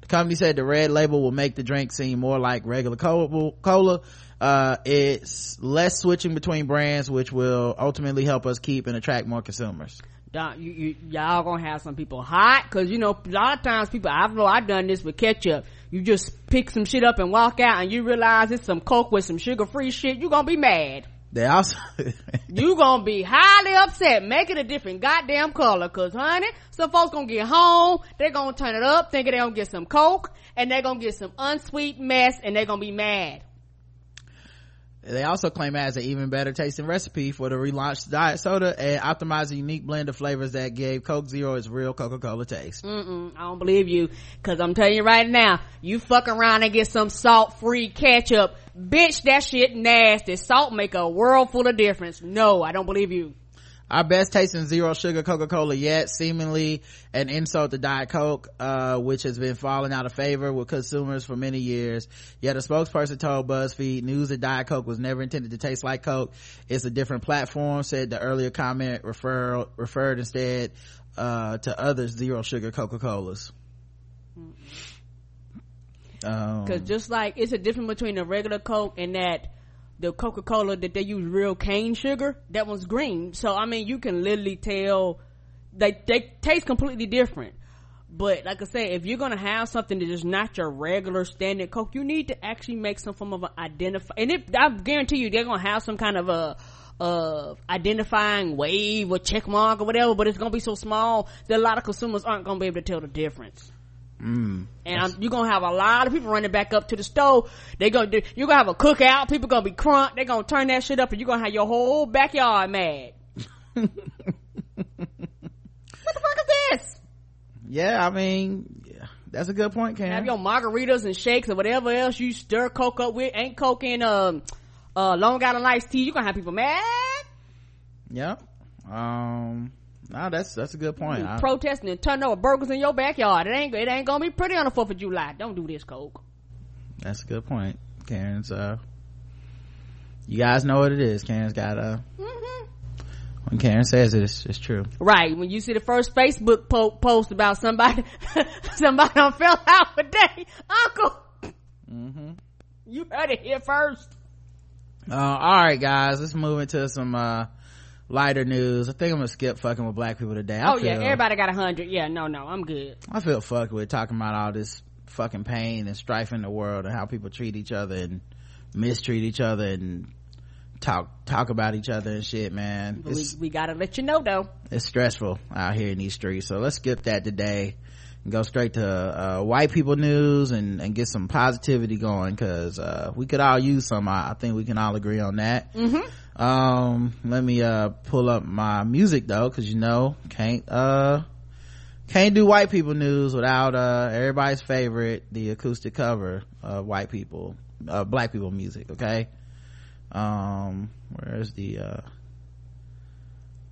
The company said the red label will make the drink seem more like regular cola. Uh, it's less switching between brands, which will ultimately help us keep and attract more consumers. You, y'all gonna have some people hot because you know a lot of times people I know I've done this with ketchup. You just pick some shit up and walk out, and you realize it's some coke with some sugar free shit. You gonna be mad. They also *laughs* you gonna be highly upset. Make it a different goddamn color, cause honey, some folks gonna get home. They're gonna turn it up, thinking they gonna get some coke, and they're gonna get some unsweet mess, and they're gonna be mad. They also claim it has an even better tasting recipe for the relaunched diet soda and optimize a unique blend of flavors that gave Coke Zero its real Coca-Cola taste. Mm-mm, I don't believe you. Cause I'm telling you right now, you fuck around and get some salt-free ketchup. Bitch, that shit nasty. Salt make a world full of difference. No, I don't believe you our best tasting zero sugar coca-cola yet seemingly an insult to diet coke uh, which has been falling out of favor with consumers for many years. Yet a spokesperson told buzzfeed news that diet coke was never intended to taste like coke it's a different platform said the earlier comment refer, referred instead uh, to other zero sugar coca-colas. Because um, just like it's a difference between a regular coke and that the Coca-Cola that they use real cane sugar, that one's green. So, I mean, you can literally tell they, they taste completely different. But like I say, if you're gonna have something that is not your regular standard Coke, you need to actually make some form of an identify. And if, I guarantee you, they're gonna have some kind of a, uh, identifying wave or check mark or whatever, but it's gonna be so small that a lot of consumers aren't gonna be able to tell the difference. Mm, and you're gonna have a lot of people running back up to the stove. They gonna do. You're gonna have a cookout. People gonna be crunk. They gonna turn that shit up, and you're gonna have your whole backyard mad. *laughs* what the fuck is this? Yeah, I mean, yeah, that's a good point, Cam. Have your margaritas and shakes or whatever else you stir coke up with. Ain't coke in um uh Long Island iced tea. You're gonna have people mad. Yep. Um no, that's that's a good point. I, protesting and turning over burgers in your backyard. It ain't it ain't gonna be pretty on the Fourth of July. Don't do this, Coke. That's a good point. Karen's uh, you guys know what it is. Karen's got uh, mm-hmm. when Karen says it, it's, it's true. Right. When you see the first Facebook po- post about somebody, *laughs* somebody on fell out for day, Uncle. Mm-hmm. You heard it here first. Uh, all right, guys. Let's move into some uh lighter news. I think I'm gonna skip fucking with black people today. I oh feel, yeah, everybody got a hundred. Yeah, no, no, I'm good. I feel fucked with talking about all this fucking pain and strife in the world and how people treat each other and mistreat each other and talk talk about each other and shit man we, we gotta let you know though it's stressful out here in these streets so let's skip that today go straight to uh, white people news and and get some positivity going because uh, we could all use some. I, I, think we can all agree on that. Mm-hmm. Um let me uh pull up my music though because you know can't uh can't do white people news without uh everybody's favorite the acoustic cover of white people uh black people music okay? Um where's the uh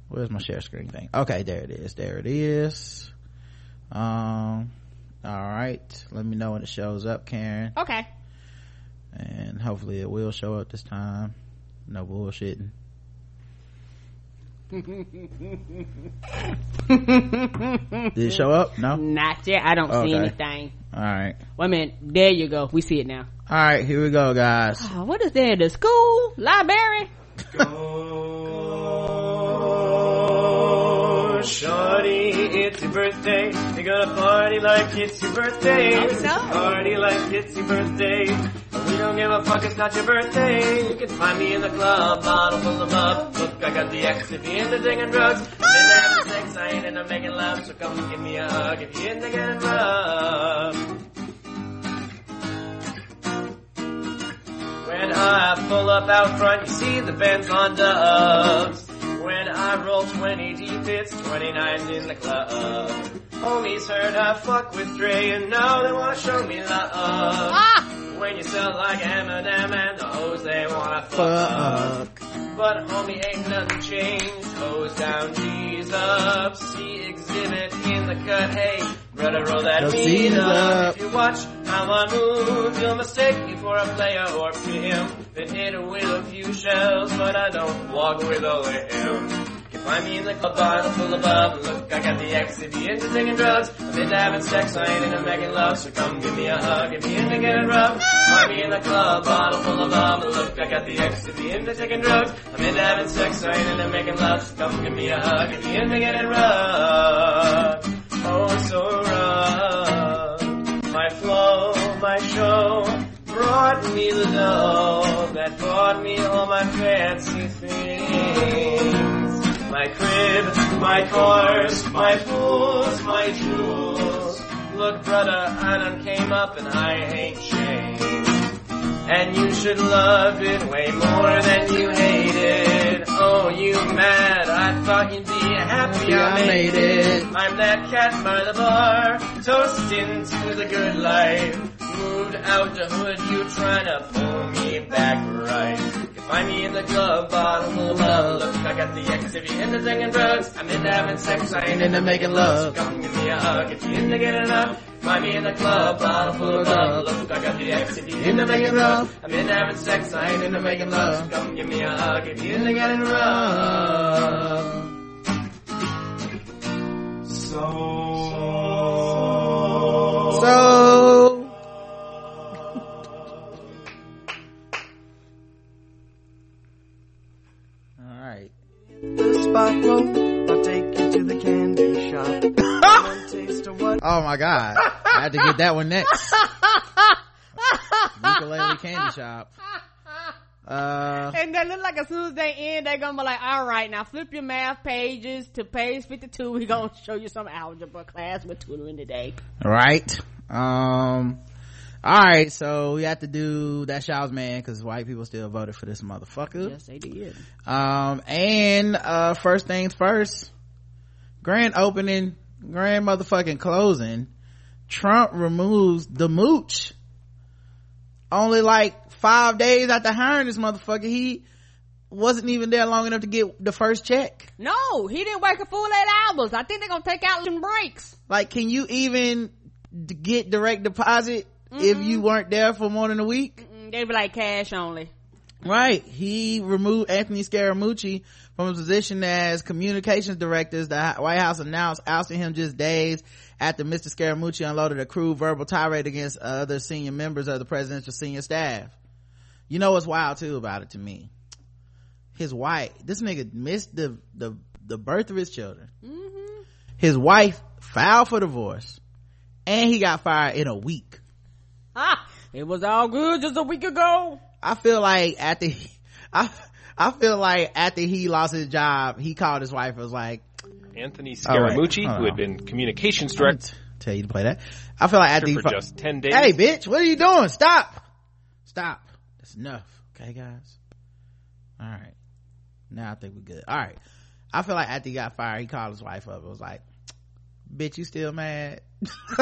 where's my share screen thing? Okay there it is there it is um all right let me know when it shows up karen Okay. and hopefully it will show up this time no bullshitting did it show up no Not yet. I don't see anything. all right Wait a minute. There you go. We see it now. all right here we go guys Oh, what is there? The school? Library? Oh, *laughs* shorty, it's your birthday. You're gonna party like it's your birthday. Party like it's your birthday. We don't give a fuck, it's not your birthday. You can find me in the club, bottle full of bub. Look, I got the X if you're into taking drugs. Ah! I'm into having sex, I ain't into making love. So come give me a hug if you're into getting rough. When I pull up out front, you see the Benz on dubs. When I roll 20 deep, it's 29 in the club. Homies heard I fuck with Dre, and now they wanna show me love. Ah! When you sell like Eminem and the hoes they wanna fuck. But homie, ain't nothing changed. Hose down, G's up. See exhibit in the cut. Hey, brother, roll that scene up. up. If you watch how I move, you'll mistake me for a player or pimp. Been hit with a few shells, but I don't walk with a limp. Can find me in the club, bottle full of bub. Look, I got the X if you into taking drugs. I'm into having sex, I ain't into making love. So come give me a hug if you're into getting rough. Find me in the club, bottle full of bub. Look, I got the X if you into taking drugs. I'm into having sex, I ain't into making love. So come give me a hug if you're into getting rough. Oh, so rough. My flow, my show brought me the love that brought me all my fancy things. My crib, my cars, my pools, my jewels. Look, brother, I done came up and I ain't changed. And you should love it way more than you hate it. Oh, you mad? I thought you'd be happy I, I made it. I'm that cat by the bar, toasting to the good life. Moved out the hood, you tryna pull me back right. Find me in the club, full of love. Look, I got the X if you're into taking drugs. I'm into having sex, I ain't into making love. So come give me a hug if you're into getting up. Find me in the club, bottle full of love. Look, I got the X if you're into making love. I'm into having sex, I ain't into making love. So come give me a hug if you're into getting rough. So. so The spot I'll take you to the candy shop. *laughs* Taste of what? oh my god i had to get that one next ukulele candy shop uh And they look like as soon as they end, they're gonna be like, all right, now flip your math pages to page 52. We're gonna show you some algebra class with tutoring today. right um all right so we have to do that shouts man because white people still voted for this motherfucker Yes, they did. um and uh first things first grand opening grand motherfucking closing trump removes the mooch only like five days after hiring this motherfucker he wasn't even there long enough to get the first check No, he didn't work a full eight hours. I think they're gonna take out some breaks. like can you even get direct deposit if you weren't there for more than a week Mm, They be like cash only. Right. He removed Anthony Scaramucci from his position as communications director. The White House announced ousting him just days after Mr. Scaramucci unloaded a crude verbal tirade against other senior members of the presidential senior staff. You know what's wild too about it to me? His wife, this nigga missed the, the, the birth of his children. His wife filed for divorce and he got fired in a week. *laughs* Ah, it was all good just a week ago. I feel like after he, I, I feel like after he lost his job, he called his wife and was like, Anthony Scaramucci, hold who had been communications director tell you to play that. I feel like after he for fu- just 10 days. Hey bitch, what are you doing? Stop. Stop. That's enough. Okay guys. All right. Now I think we're good. All right. I feel like after he got fired, he called his wife up and was like, bitch, you still mad? *laughs* *laughs*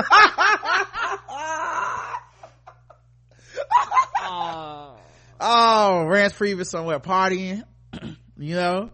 oh, Reince Priebus somewhere partying, *clears throat* you know?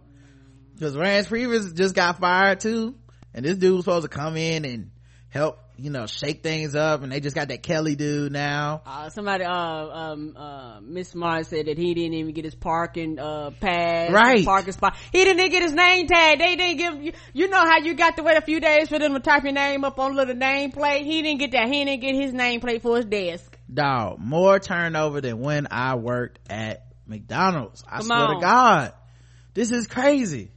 because Reince Priebus just got fired too, and this dude was supposed to come in and help, you know, shake things up, and they just got that Kelly dude now. Uh, somebody, uh, um, uh, Miss Martin said that he didn't even get his parking, uh, pass. Right. Parking spot. He didn't even get his name tag. They didn't give you, you know how you got to wait a few days for them to type your name up on a little name plate? He didn't get that. He didn't get his name plate for his desk. Dog, more turnover than when I worked at McDonald's. I Come swear on. to God. This is crazy.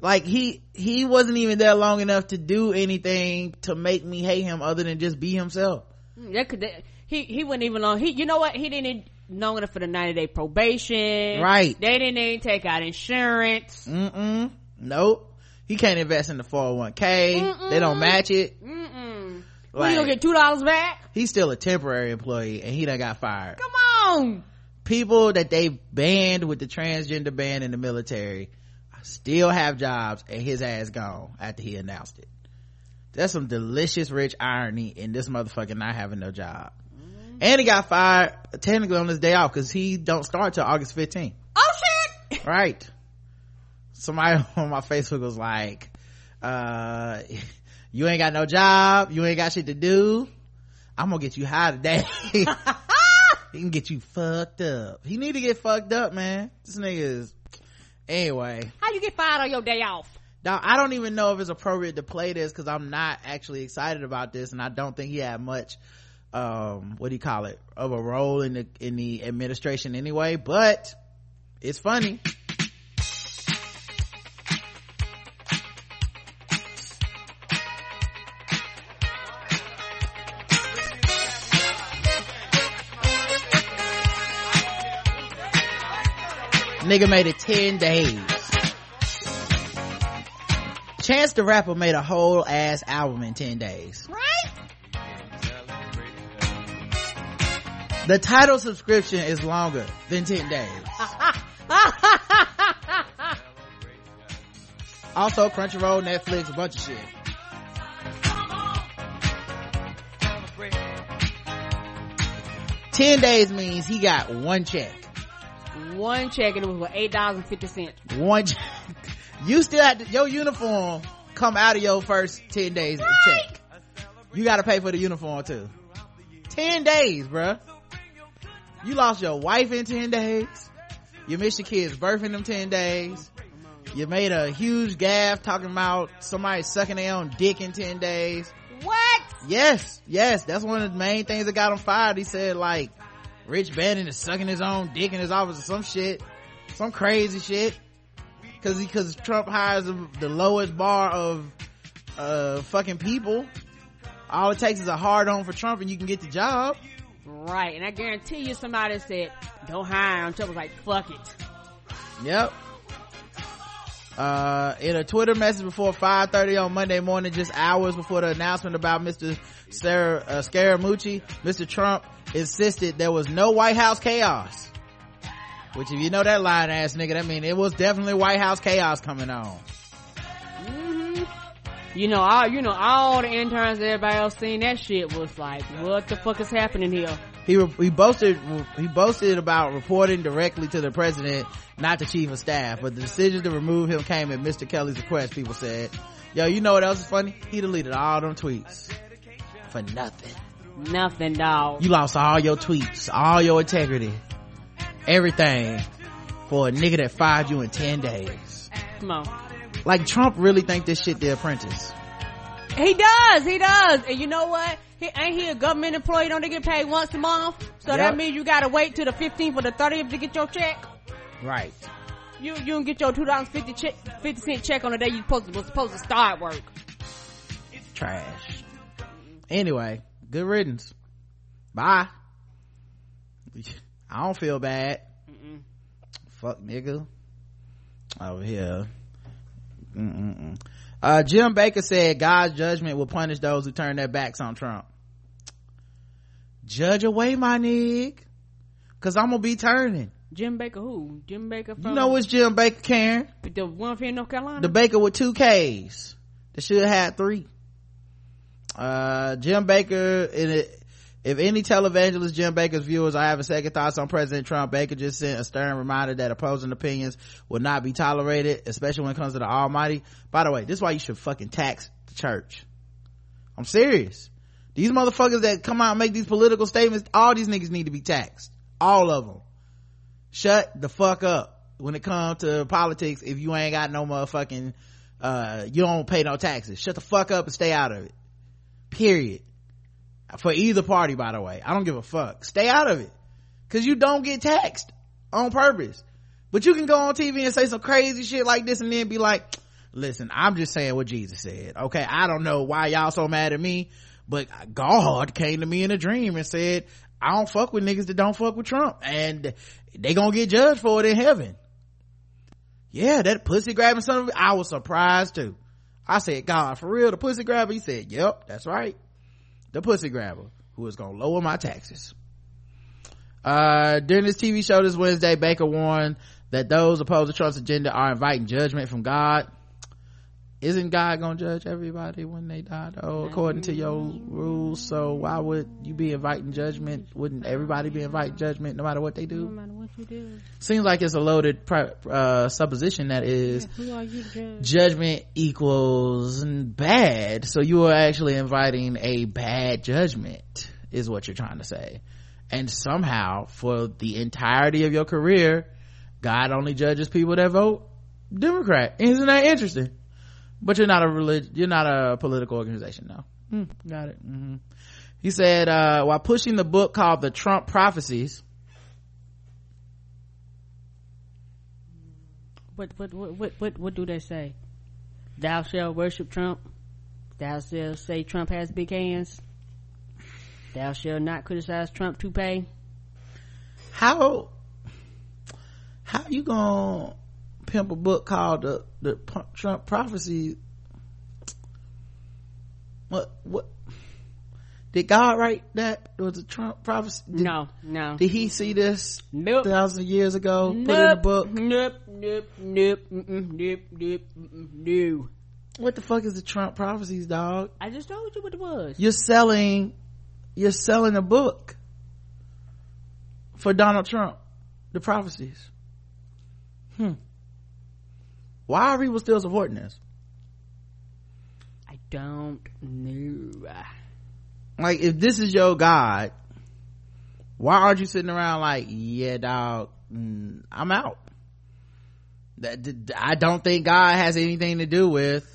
Like he, he wasn't even there long enough to do anything to make me hate him other than just be himself. Mm, yeah could, that, he, he wasn't even long. He, you know what? He didn't long enough for the 90 day probation. Right. They didn't even take out insurance. Mm-mm. Nope. He can't invest in the 401k. They don't match it. Mm-mm. Like- you gonna get two dollars back? He's still a temporary employee and he done got fired. Come on! People that they banned with the transgender ban in the military still have jobs and his ass gone after he announced it. That's some delicious rich irony in this motherfucker not having no job. And he got fired technically on his day off because he don't start till August 15th. Oh shit! right somebody *laughs* on my facebook was like uh you ain't got no job. You ain't got shit to do. I'm gonna get you high today. *laughs* He can get you fucked up. He need to get fucked up man. This nigga is anyway. How you get fired on your day off? now i don't even know if it's appropriate to play this because i'm not actually excited about this and i don't think he had much um what do you call it of a role in the in the administration anyway but it's funny nigga made it 10 days chance the rapper made a whole ass album in 10 days Right? the title subscription is longer than 10 days *laughs* also crunchyroll netflix a bunch of shit Ten days means he got one check. One check and it was for eight dollars and fifty cents. One check. *laughs* You still had to, your uniform come out of your first ten days of check. You gotta pay for the uniform too. Ten days, bruh. You lost your wife in ten days. You missed your kid's birth in them ten days. You made a huge gaff talking about somebody sucking their own dick in ten days. What? Yes, yes, that's one of the main things that got him fired. He said like, Rich Bannon is sucking his own dick in his office or some shit, some crazy shit. Cause he, cause Trump hires the, the lowest bar of, uh, fucking people. All it takes is a hard on for Trump and you can get the job. Right, and I guarantee you somebody said, don't hire him. Trump was like, fuck it. Yep. Uh, in a Twitter message before 5.30 on Monday morning, just hours before the announcement about Mr. Sarah, uh, Scaramucci, Mr. Trump insisted there was no White House chaos. Which if you know that line ass nigga, that mean it was definitely White House chaos coming on. You know, all you know, all the interns, everybody else seen that shit was like, what the fuck is happening here? He, he boasted, he boasted about reporting directly to the president, not the chief of staff, but the decision to remove him came at Mr. Kelly's request, people said. Yo, you know what else is funny? He deleted all them tweets. For nothing. Nothing, dog. You lost all your tweets, all your integrity, everything for a nigga that fired you in 10 days. Come on. Like Trump really think this shit the apprentice. He does, he does. And you know what? He, ain't he a government employee? Don't they get paid once a month? So Yep. that means you gotta wait till the 15th or the 30th to get your check. Right. You, you don't get your $2.50 check, 50 cent check on the day you supposed to, was supposed to start work. It's trash. Anyway, good riddance. Bye. *laughs* I don't feel bad. Mm-mm. Fuck nigga. Over here. Mm-mm-mm. Uh, Jim Bakker said God's judgment will punish those who turn their backs on Trump. Judge away, my nig. Cause I'm gonna be turning. Jim Bakker who? Jim Bakker from? You know which Jim Bakker, Karen? The one from North Carolina? The Bakker with two K's. That should have had three. Uh, Jim Bakker, in it, If any televangelist Jim Bakker's viewers are having second thoughts on President Trump, Bakker just sent a stern reminder that opposing opinions will not be tolerated, especially when it comes to the Almighty. By the way, this is why you should fucking tax the church. I'm serious. These motherfuckers that come out and make these political statements, all these niggas need to be taxed. All of them. Shut the fuck up when it comes to politics if you ain't got no motherfucking, uh, you don't pay no taxes. Shut the fuck up and stay out of it. Period. For either party, by the way. I don't give a fuck. Stay out of it. Cause you don't get taxed on purpose. But you can go on TV and say some crazy shit like this and then be like, listen, I'm just saying what Jesus said. Okay. I don't know why y'all so mad at me, but God came to me in a dream and said, I don't fuck with niggas that don't fuck with Trump and they gonna get judged for it in heaven. Yeah, that pussy grabbing son of I was surprised too. I said, God, for real, the pussy grabber? He said, yep, that's right. The pussy grabber who is gonna lower my taxes. Uh, during this TV show this Wednesday, Bakker warned that those opposed to Trump's agenda are inviting judgment from God. Isn't God gonna judge everybody when they die though, according to your rules? So why would you be inviting judgment? Wouldn't everybody be inviting judgment no matter what they do? No matter what you do. Seems like it's a loaded uh, supposition that is Who are you judge? judgment equals bad. So you are actually inviting a bad judgment is what you're trying to say. And somehow for the entirety of your career, God only judges people that vote Democrat. Isn't that interesting? But you're not a relig- you're not a political organization, no. Hmm, got it. hmm He said, uh, while pushing the book called The Trump Prophecies, What what what what what, what do they say? Thou shalt worship Trump. Thou shalt say Trump has big hands. Thou shalt not criticize Trump to pay. how how you gonna pimp a book called the the Trump prophecy? What what did God write that? Was the Trump prophecy? Did, No, no. Did he see this Nope. thousand years ago? Put in the Nope. book. Nope. Nope. Nope. Mm-mm, nope. Nope. Mm-mm, no. What the fuck is the Trump prophecies, dog? I just told you what it was. You're selling, you're selling a book for Donald Trump. The prophecies. Hmm. Why are people still supporting this? I don't know. like if this is your god why aren't you sitting around like yeah dog mm, i'm out that i don't think god has anything to do with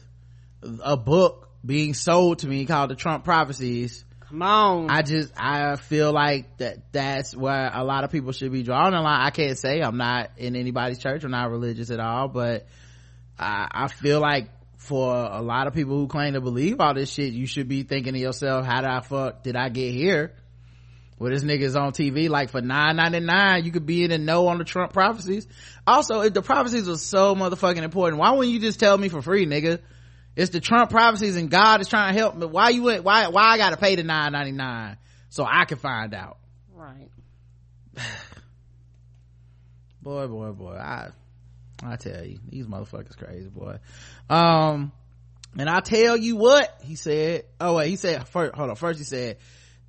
a book being sold to me called the trump prophecies Come on. i just i feel like that that's where a lot of people should be drawing a line i can't say i'm not in anybody's church i'm not religious at all but i i feel like for a lot of people who claim to believe all this shit you should be thinking to yourself how did i fuck did i get here? Well this nigga's on tv like for 9.99 you could be in the know on the trump prophecies. Also if the prophecies were so motherfucking important. Why wouldn't you just tell me for free nigga? It's the trump prophecies and god is trying to help me. Why you went why why i gotta pay the 9.99 so i can find out? Right. *sighs* boy boy boy i i tell you these motherfuckers crazy boy. Um and i tell you what he said oh wait he said first hold on first he said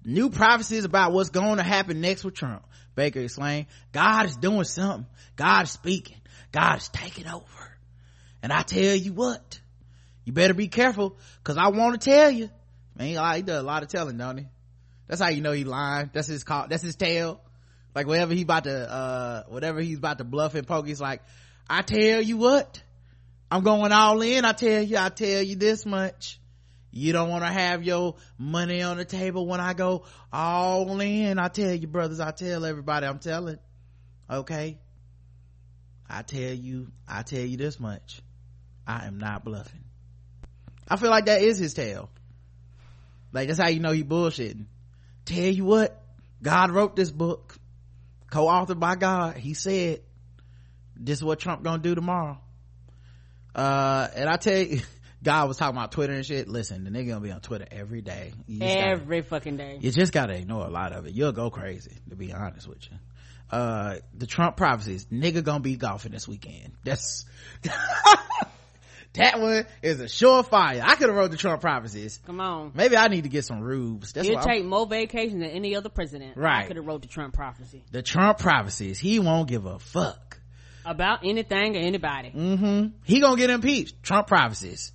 new prophecies about what's going to happen next with trump. Baker explained god is doing something. God is speaking. God is taking over. And i tell you what you better be careful because i want to tell you. Man he, he does a lot of telling don't he? That's how you know he lying. That's his call that's his tail like whatever he about to uh whatever he's about to bluff and poke he's like i tell you what i'm going all in. I tell you i tell you this much. You don't want to have your money on the table when i go all in. I tell you brothers i tell everybody i'm telling okay? I tell you i tell you this much. I am not bluffing. I feel like that is his tale. Like that's how you know he bullshitting. Tell you what god wrote this book co-authored by god. He said this is what trump gonna do tomorrow uh and i tell you *laughs* god was talking about twitter and shit listen the nigga gonna be on twitter every day just gotta- Every fucking day. you just gotta ignore a lot of it you'll go crazy to be honest with you uh the trump prophecies nigga gonna be golfing this weekend that's *laughs* that one is a surefire. I could have wrote the Trump prophecies. Come on. Maybe I need to get some rubes. That's He'll what I'm- take more vacation than any other president. Right. I could have wrote the Trump prophecy the Trump prophecies. He won't give a fuck. About anything or anybody. Mm-hmm. He gonna get impeached. Trump prophecies.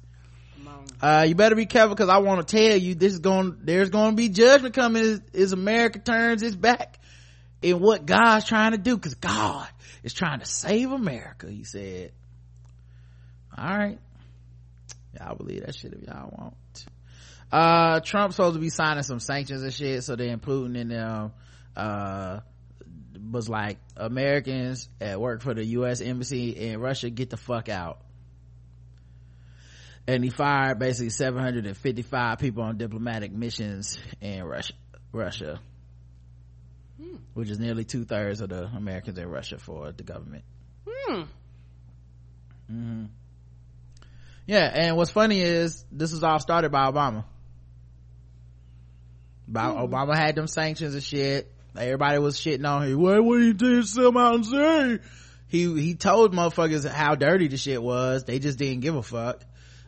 Uh, you better be careful because I want to tell you this is going, there's going to be judgment coming as, America turns its back in what God's trying to do because God is trying to save America, he said. All right. Y'all believe that shit if y'all want. Uh, Trump's supposed to be signing some sanctions and shit, so then Putin and them, uh, was like, Americans at work for the U.S. Embassy in Russia, get the fuck out. And he fired basically 755 people on diplomatic missions in Russia, Russia, which is nearly two thirds of the Americans in Russia for the government. Hmm. hmm Yeah, and what's funny is this was all started by Obama. By, Hmm. Obama had them sanctions and shit. Everybody was shitting on him. Why would he come out and say? He he told motherfuckers how dirty the shit was. They just didn't give a fuck.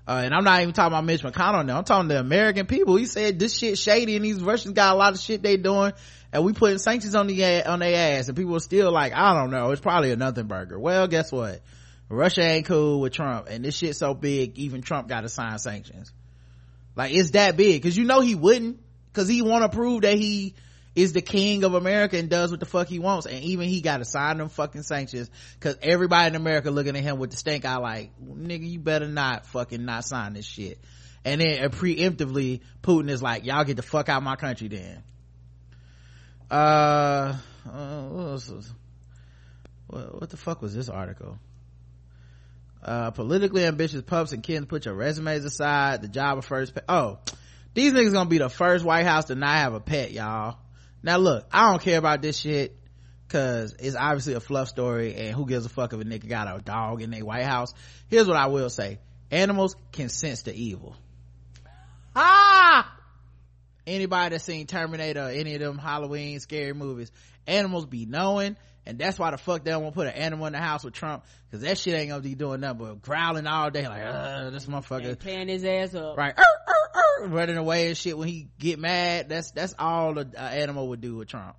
Uh, and I'm not even talking about Mitch McConnell now. I'm talking to the American people. He said this shit shady and these Russians got a lot of shit they doing and we putting sanctions on the on their ass and people are still like, I don't know. It's probably a nothing burger. Well, guess what? Russia ain't cool with Trump and this shit so big, even Trump got to sign sanctions. Like it's that big cause you know he wouldn't cause he want to prove that he is the king of America and does what the fuck he wants. And even he got to sign them fucking sanctions cause everybody in America looking at him with the stink eye like, nigga, you better not fucking not sign this shit. And then uh, preemptively, Putin is like, y'all get the fuck out of my country then. Uh, uh what, what, what the fuck was this article? Uh, politically ambitious pups and kids put your resumes aside. The job of first pet. Oh, these niggas gonna be the first White House to not have a pet, y'all. Now look, I don't care about this shit cause it's obviously a fluff story and who gives a fuck if a nigga got a dog in their White House. Here's what I will say. Animals can sense the evil. Ah! Anybody that's seen Terminator or any of them Halloween scary movies, animals be knowing and that's why the fuck they don't want to put an animal in the house with Trump because that shit ain't gonna be doing nothing but growling all day like, uh, this motherfucker. Tearing his ass up. Right. "Arr, arr, arr," running away and shit when he get mad. That's, that's all the animal would do with Trump.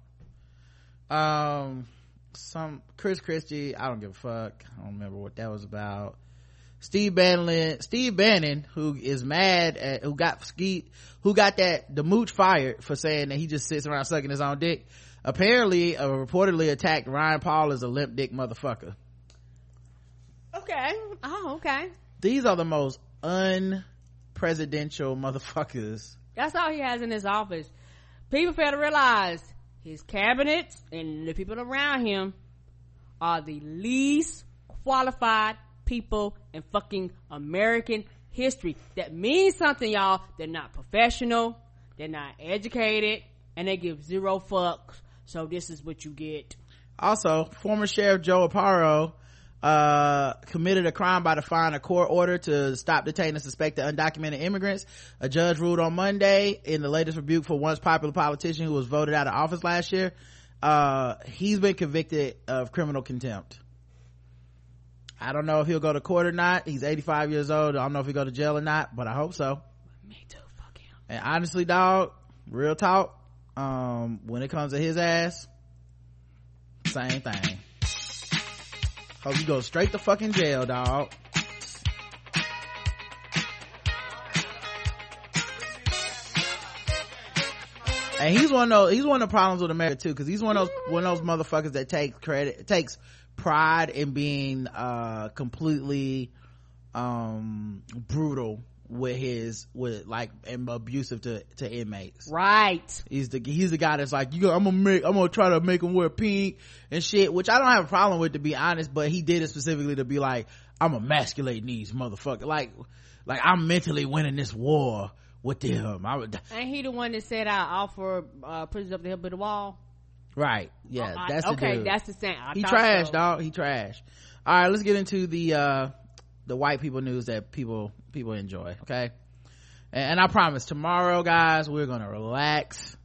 Um, some, Chris Christie, I don't give a fuck. I don't remember what that was about. Steve Bannon, Steve Bannon, who is mad at, who got ski, who got that, the mooch fired for saying that he just sits around sucking his own dick, apparently, uh, reportedly attacked Ryan Paul as a limp dick motherfucker. Okay. Oh, okay. These are the most unpresidential motherfuckers. That's all he has in his office. People fail to realize his cabinets and the people around him are the least qualified people in fucking American history. That means something, y'all. They're not professional. They're not educated. And they give zero fucks. So this is what you get. Also, former Sheriff Joe Arpaio, uh, committed a crime by defying a court order to stop detaining suspected undocumented immigrants. A judge ruled on Monday in the latest rebuke for once popular politician who was voted out of office last year. Uh, he's been convicted of criminal contempt. I don't know if he'll go to court or not. He's 85 years old. I don't know if he'll go to jail or not, but I hope so. Me too, fuck him. And honestly, dog, real talk, um, when it comes to his ass, same thing. Hope you go straight to fucking jail, dog. And he's one of those, he's one of the problems with America too, cause he's one of those, one of those motherfuckers that takes credit, takes pride in being, uh, completely, um, brutal with his, with like, and abusive to, to inmates. Right. He's the he's the guy that's like, you, I'm gonna make, I'm gonna try to make him wear pink and shit, which I don't have a problem with to be honest, but he did it specifically to be like, I'm emasculating these motherfuckers. Like, like I'm mentally winning this war with them. I would, Ain't he the one that said I offer uh, prisoners up the hill by the wall? right. Yeah, Oh, I- that's the okay. dude. That's the same. I he trashed, so. dog. He trashed. All right, let's get into the, uh, the white people news that people, people enjoy. Okay. And, and I promise tomorrow, guys, we're gonna relax.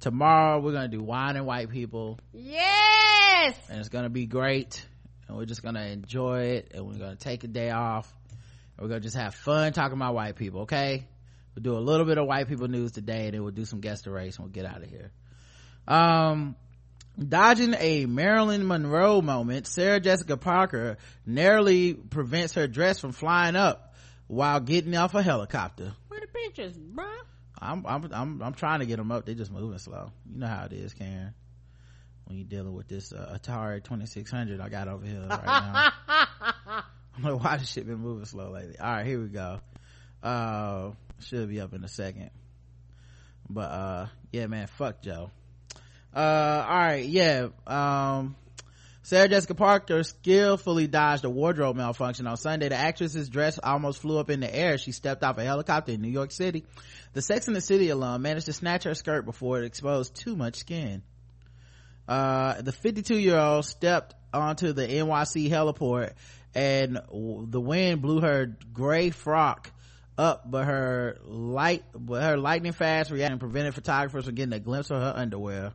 Tomorrow, we're gonna do wine and white people. Yes. and it's gonna be great and we're just gonna enjoy it and we're gonna take a day off and we're gonna just have fun talking about white people okay we'll do a little bit of white people news today and then we'll do some guest race and we'll get out of here um dodging a marilyn monroe moment sarah jessica parker narrowly prevents her dress from flying up while getting off a helicopter. Where the pictures, bruh? I'm, I'm i'm i'm trying to get them up. They're just moving slow. You know how it is karen. When you're dealing with this uh, atari 2600 i got over here right now. *laughs* I'm like why this shit been moving slow lately? All right here we go. Uh should be up in a second. But uh yeah man fuck joe uh all right yeah um Sarah Jessica Parker skillfully dodged a wardrobe malfunction on Sunday. The actress's dress almost flew up in the air. She stepped off a helicopter in New York City. The Sex and the City alum managed to snatch her skirt before it exposed too much skin. Uh, the 52 year old stepped onto the NYC heliport and the wind blew her gray frock up, but her light, but her lightning fast reaction prevented photographers from getting a glimpse of her underwear.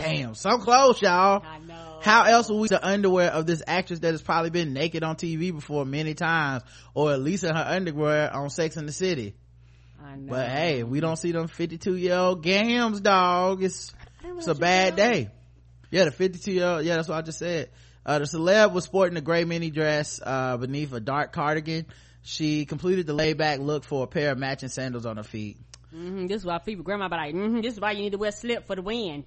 Damn, so close, y'all. I know. How else will we see the underwear of this actress that has probably been naked on TV before many times, or at least in her underwear on Sex in the City? I know. But hey, we don't see them 52 year old gams, dog. It's, it's a bad day. Yeah, the 52 year old, yeah, that's what I just said. Uh, the celeb was sporting a gray mini dress, uh, beneath a dark cardigan. She completed the layback look for a pair of matching sandals on her feet. hmm this is why people grandma be like, hmm this is why you need to wear slip for the wind.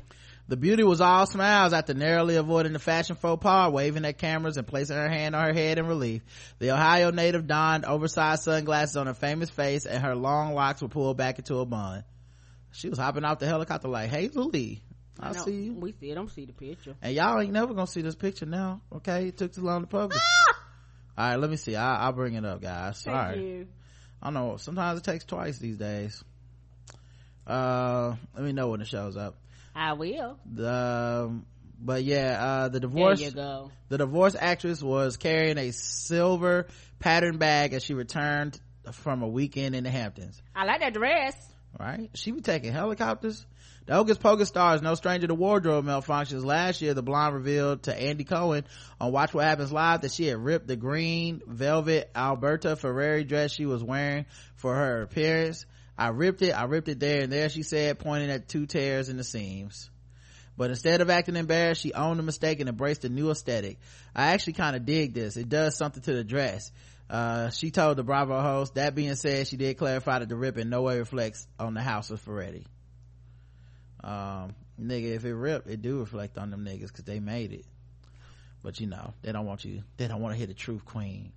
The beauty was all smiles after narrowly avoiding the fashion faux pas, waving at cameras and placing her hand on her head in relief. The Ohio native donned oversized sunglasses on her famous face and her long locks were pulled back into a bun. She was hopping off the helicopter like, Hazel Lee, I see you. We still don't see the picture. And y'all ain't never gonna see this picture now, okay? It took too long to publish. All right, let me see. I, I'll bring it up, guys. Thank Sorry. you. I don't know. Sometimes it takes twice these days. Uh, let me know when it shows up. I will. The, um, but yeah, uh, the divorce, There you go. the divorce actress was carrying a silver pattern bag as she returned from a weekend in the Hamptons. I like that dress. Right? She be taking helicopters. The Hocus Pocus star is no stranger to wardrobe malfunctions. Last year, the blonde revealed to Andy Cohen on Watch What Happens Live that she had ripped the green velvet Alberta Ferretti dress she was wearing for her appearance. I ripped it, I ripped it there and there, she said, pointing at two tears in the seams. But instead of acting embarrassed, she owned the mistake and embraced the new aesthetic. I actually kind of dig this. It does something to the dress. Uh, she told the Bravo host, that being said, she did clarify that the rip in no way reflects on the house of Ferretti. Um, nigga, if it ripped, it do reflect on them niggas cause they made it. But you know, they don't want you, they don't want to hear the truth, queen.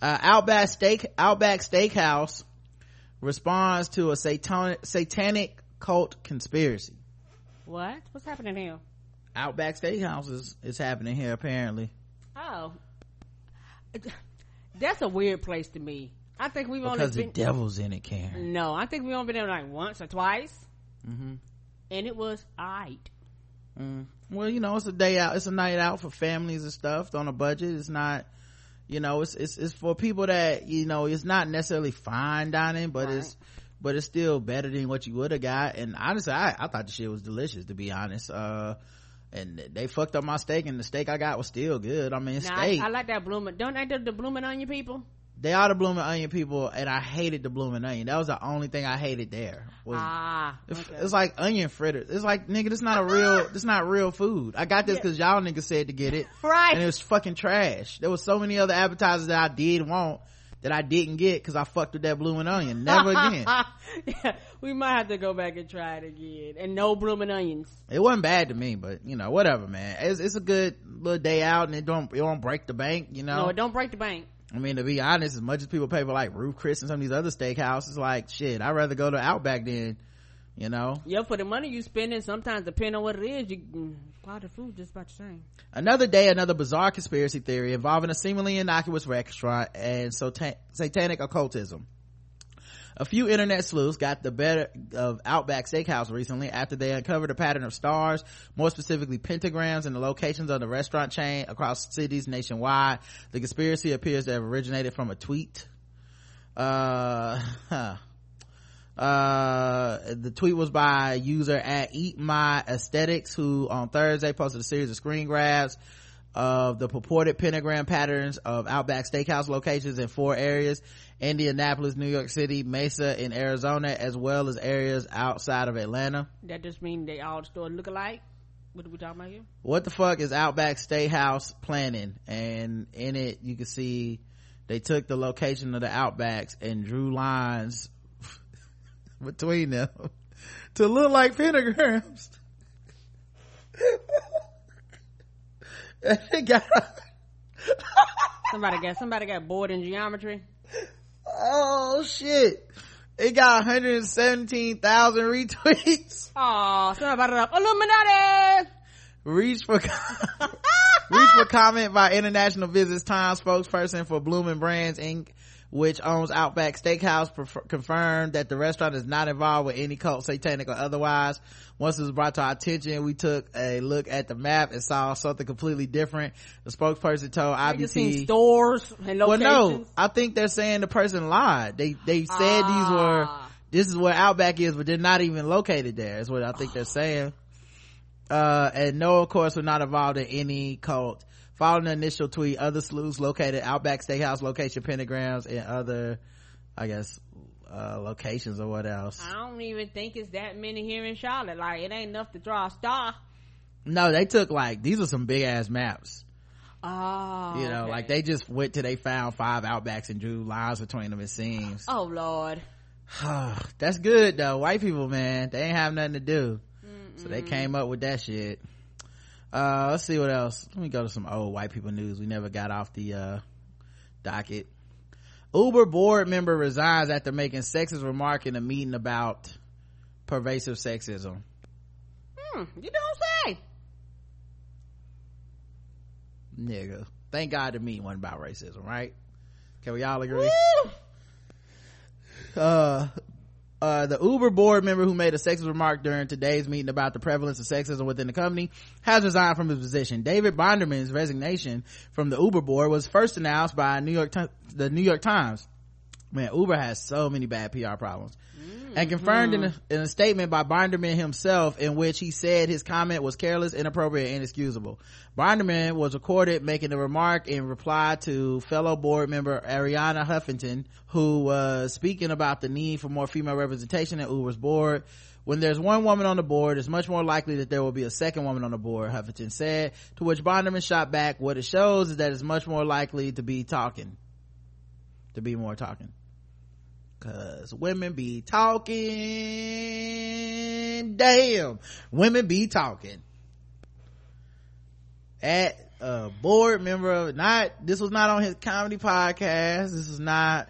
Uh, Outback Steak, Outback Steakhouse responds to a satanic, satanic cult conspiracy. What? What's happening here? Outback Steakhouse is, is happening here apparently. Oh. That's a weird place to me. I think we've only Because the been. devil's in it, Karen. No, I think we've only been there like once or twice. Mm-hmm. And it was alright. Mm. Well, you know, it's a day out. It's a night out for families and stuff on a budget. It's not, you know, it's it's it's for people that you know. It's not necessarily fine dining, but it's but it's still better than what you would have got. And honestly, I I thought the shit was delicious to be honest. Uh, and they fucked up my steak, and the steak I got was still good. I mean, Now, I, steak. I like that blooming. Don't they do the blooming onion people? They are the blooming onion people, and I hated the blooming onion. That was the only thing I hated there. Was Ah, It's, okay. it's like onion fritters. It's like nigga, this not a real. *laughs* This not real food. I got this because y'all niggas said to get it, Right. And it was fucking trash. There was so many other appetizers that I did want that I didn't get because I fucked with that blooming onion. Never *laughs* again. yeah, we might have to go back and try it again. And no blooming onions. It wasn't bad to me, but you know, whatever, man. It's, it's a good little day out, and it don't it don't break the bank. You know, No, it don't break the bank. I mean, to be honest, as much as people pay for like Ruth's Chris and some of these other steakhouses, like shit, I'd rather go to Outback than, you know. Yeah, for the money you spending, sometimes depending on what it is, you mm, quality food just about the same. Another day, another bizarre conspiracy theory involving a seemingly innocuous restaurant and satan- satanic occultism. A few internet sleuths got the better of Outback Steakhouse recently after they uncovered a pattern of stars, more specifically pentagrams in the locations of the restaurant chain across cities nationwide. The conspiracy appears to have originated from a tweet. Uh, huh. Uh, the tweet was by user at Eat My Aesthetics, who on Thursday posted a series of screen grabs of the purported pentagram patterns of Outback Steakhouse locations in four areas Indianapolis, New York City, Mesa, in Arizona, as well as areas outside of Atlanta. That just mean they all stores look alike? What are we talking about here? What the fuck is Outback Steakhouse planning? And in it, you can see they took the location of the Outbacks and drew lines *laughs* between them *laughs* to look like pentagrams. *laughs* It *laughs* got- Somebody got somebody got bored in geometry. oh shit. It got 117,000 retweets. Oh, somebody up. Illuminati. Reach for *laughs* reach for comment by International Visits Time spokesperson for Bloomin' Brands Inc., which owns Outback Steakhouse, confirmed that the restaurant is not involved with any cult, satanic or otherwise. Once it was brought to our attention, we took a look at the map and saw something completely different. The spokesperson told I just seen IBT. stores and Well, no, I think they're saying the person lied. They they said these were Ah. this is where Outback is, but they're not even located there. Is what I think they're saying. Uh, and no, of course, we're not involved in any cult. Following the initial tweet, other sleuths located Outback Steakhouse location pentagrams and other, I guess, uh, locations or what else. I don't even think it's that many here in Charlotte. Like it ain't enough to draw a star. No, they took like these are some big ass maps. Oh, you know, okay. like they just went to they found five Outbacks and drew lines between them. It seems. Oh Lord. *sighs* That's good though. White people, man, they ain't have nothing to do. So they came up with that shit. Uh, let's see what else. Let me go to some old white people news. We never got off the, uh, docket. Uber board member resigns after making sexist remark in a meeting about pervasive sexism. Hmm, you don't say. Nigga. Thank God the meeting wasn't about racism, right? Can we all agree? uh uh, the Uber board member who made a sexist remark during today's meeting about the prevalence of sexism within the company has resigned from his position. David Bonderman's resignation from the Uber board was first announced by New York, the New York Times. Man, Uber has so many bad PR problems. Mm-hmm. And confirmed in a, in a statement by Bonderman himself in which he said his comment was careless, inappropriate, and inexcusable. Bonderman was recorded making the remark in reply to fellow board member Arianna Huffington, who was speaking about the need for more female representation at Uber's board. When there's one woman on the board, it's much more likely that there will be a second woman on the board, Huffington said, to which Bonderman shot back, what it shows is that it's much more likely to be talking. To be more talking. Cause women be talking. Damn. Women be talking. At a board member of not, this was not on his comedy podcast. This is not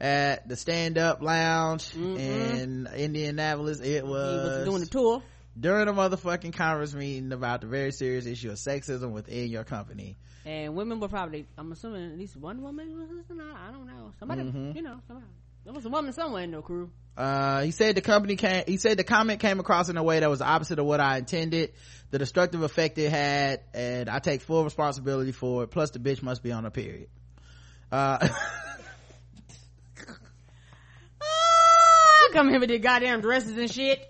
at the stand up lounge in Indianapolis. It was, he was doing the tour. during a motherfucking conference meeting about the very serious issue of sexism within your company. And women were probably, I'm assuming at least one woman was listening. I I don't know. Somebody, Mhm. you know, somebody. There was a woman somewhere in the crew. Uh, he said the company came, he said the comment came across in a way that was opposite of what I intended. The destructive effect it had, and I take full responsibility for it. Plus the bitch must be on a period. Uh, I come here with the goddamn dresses and shit.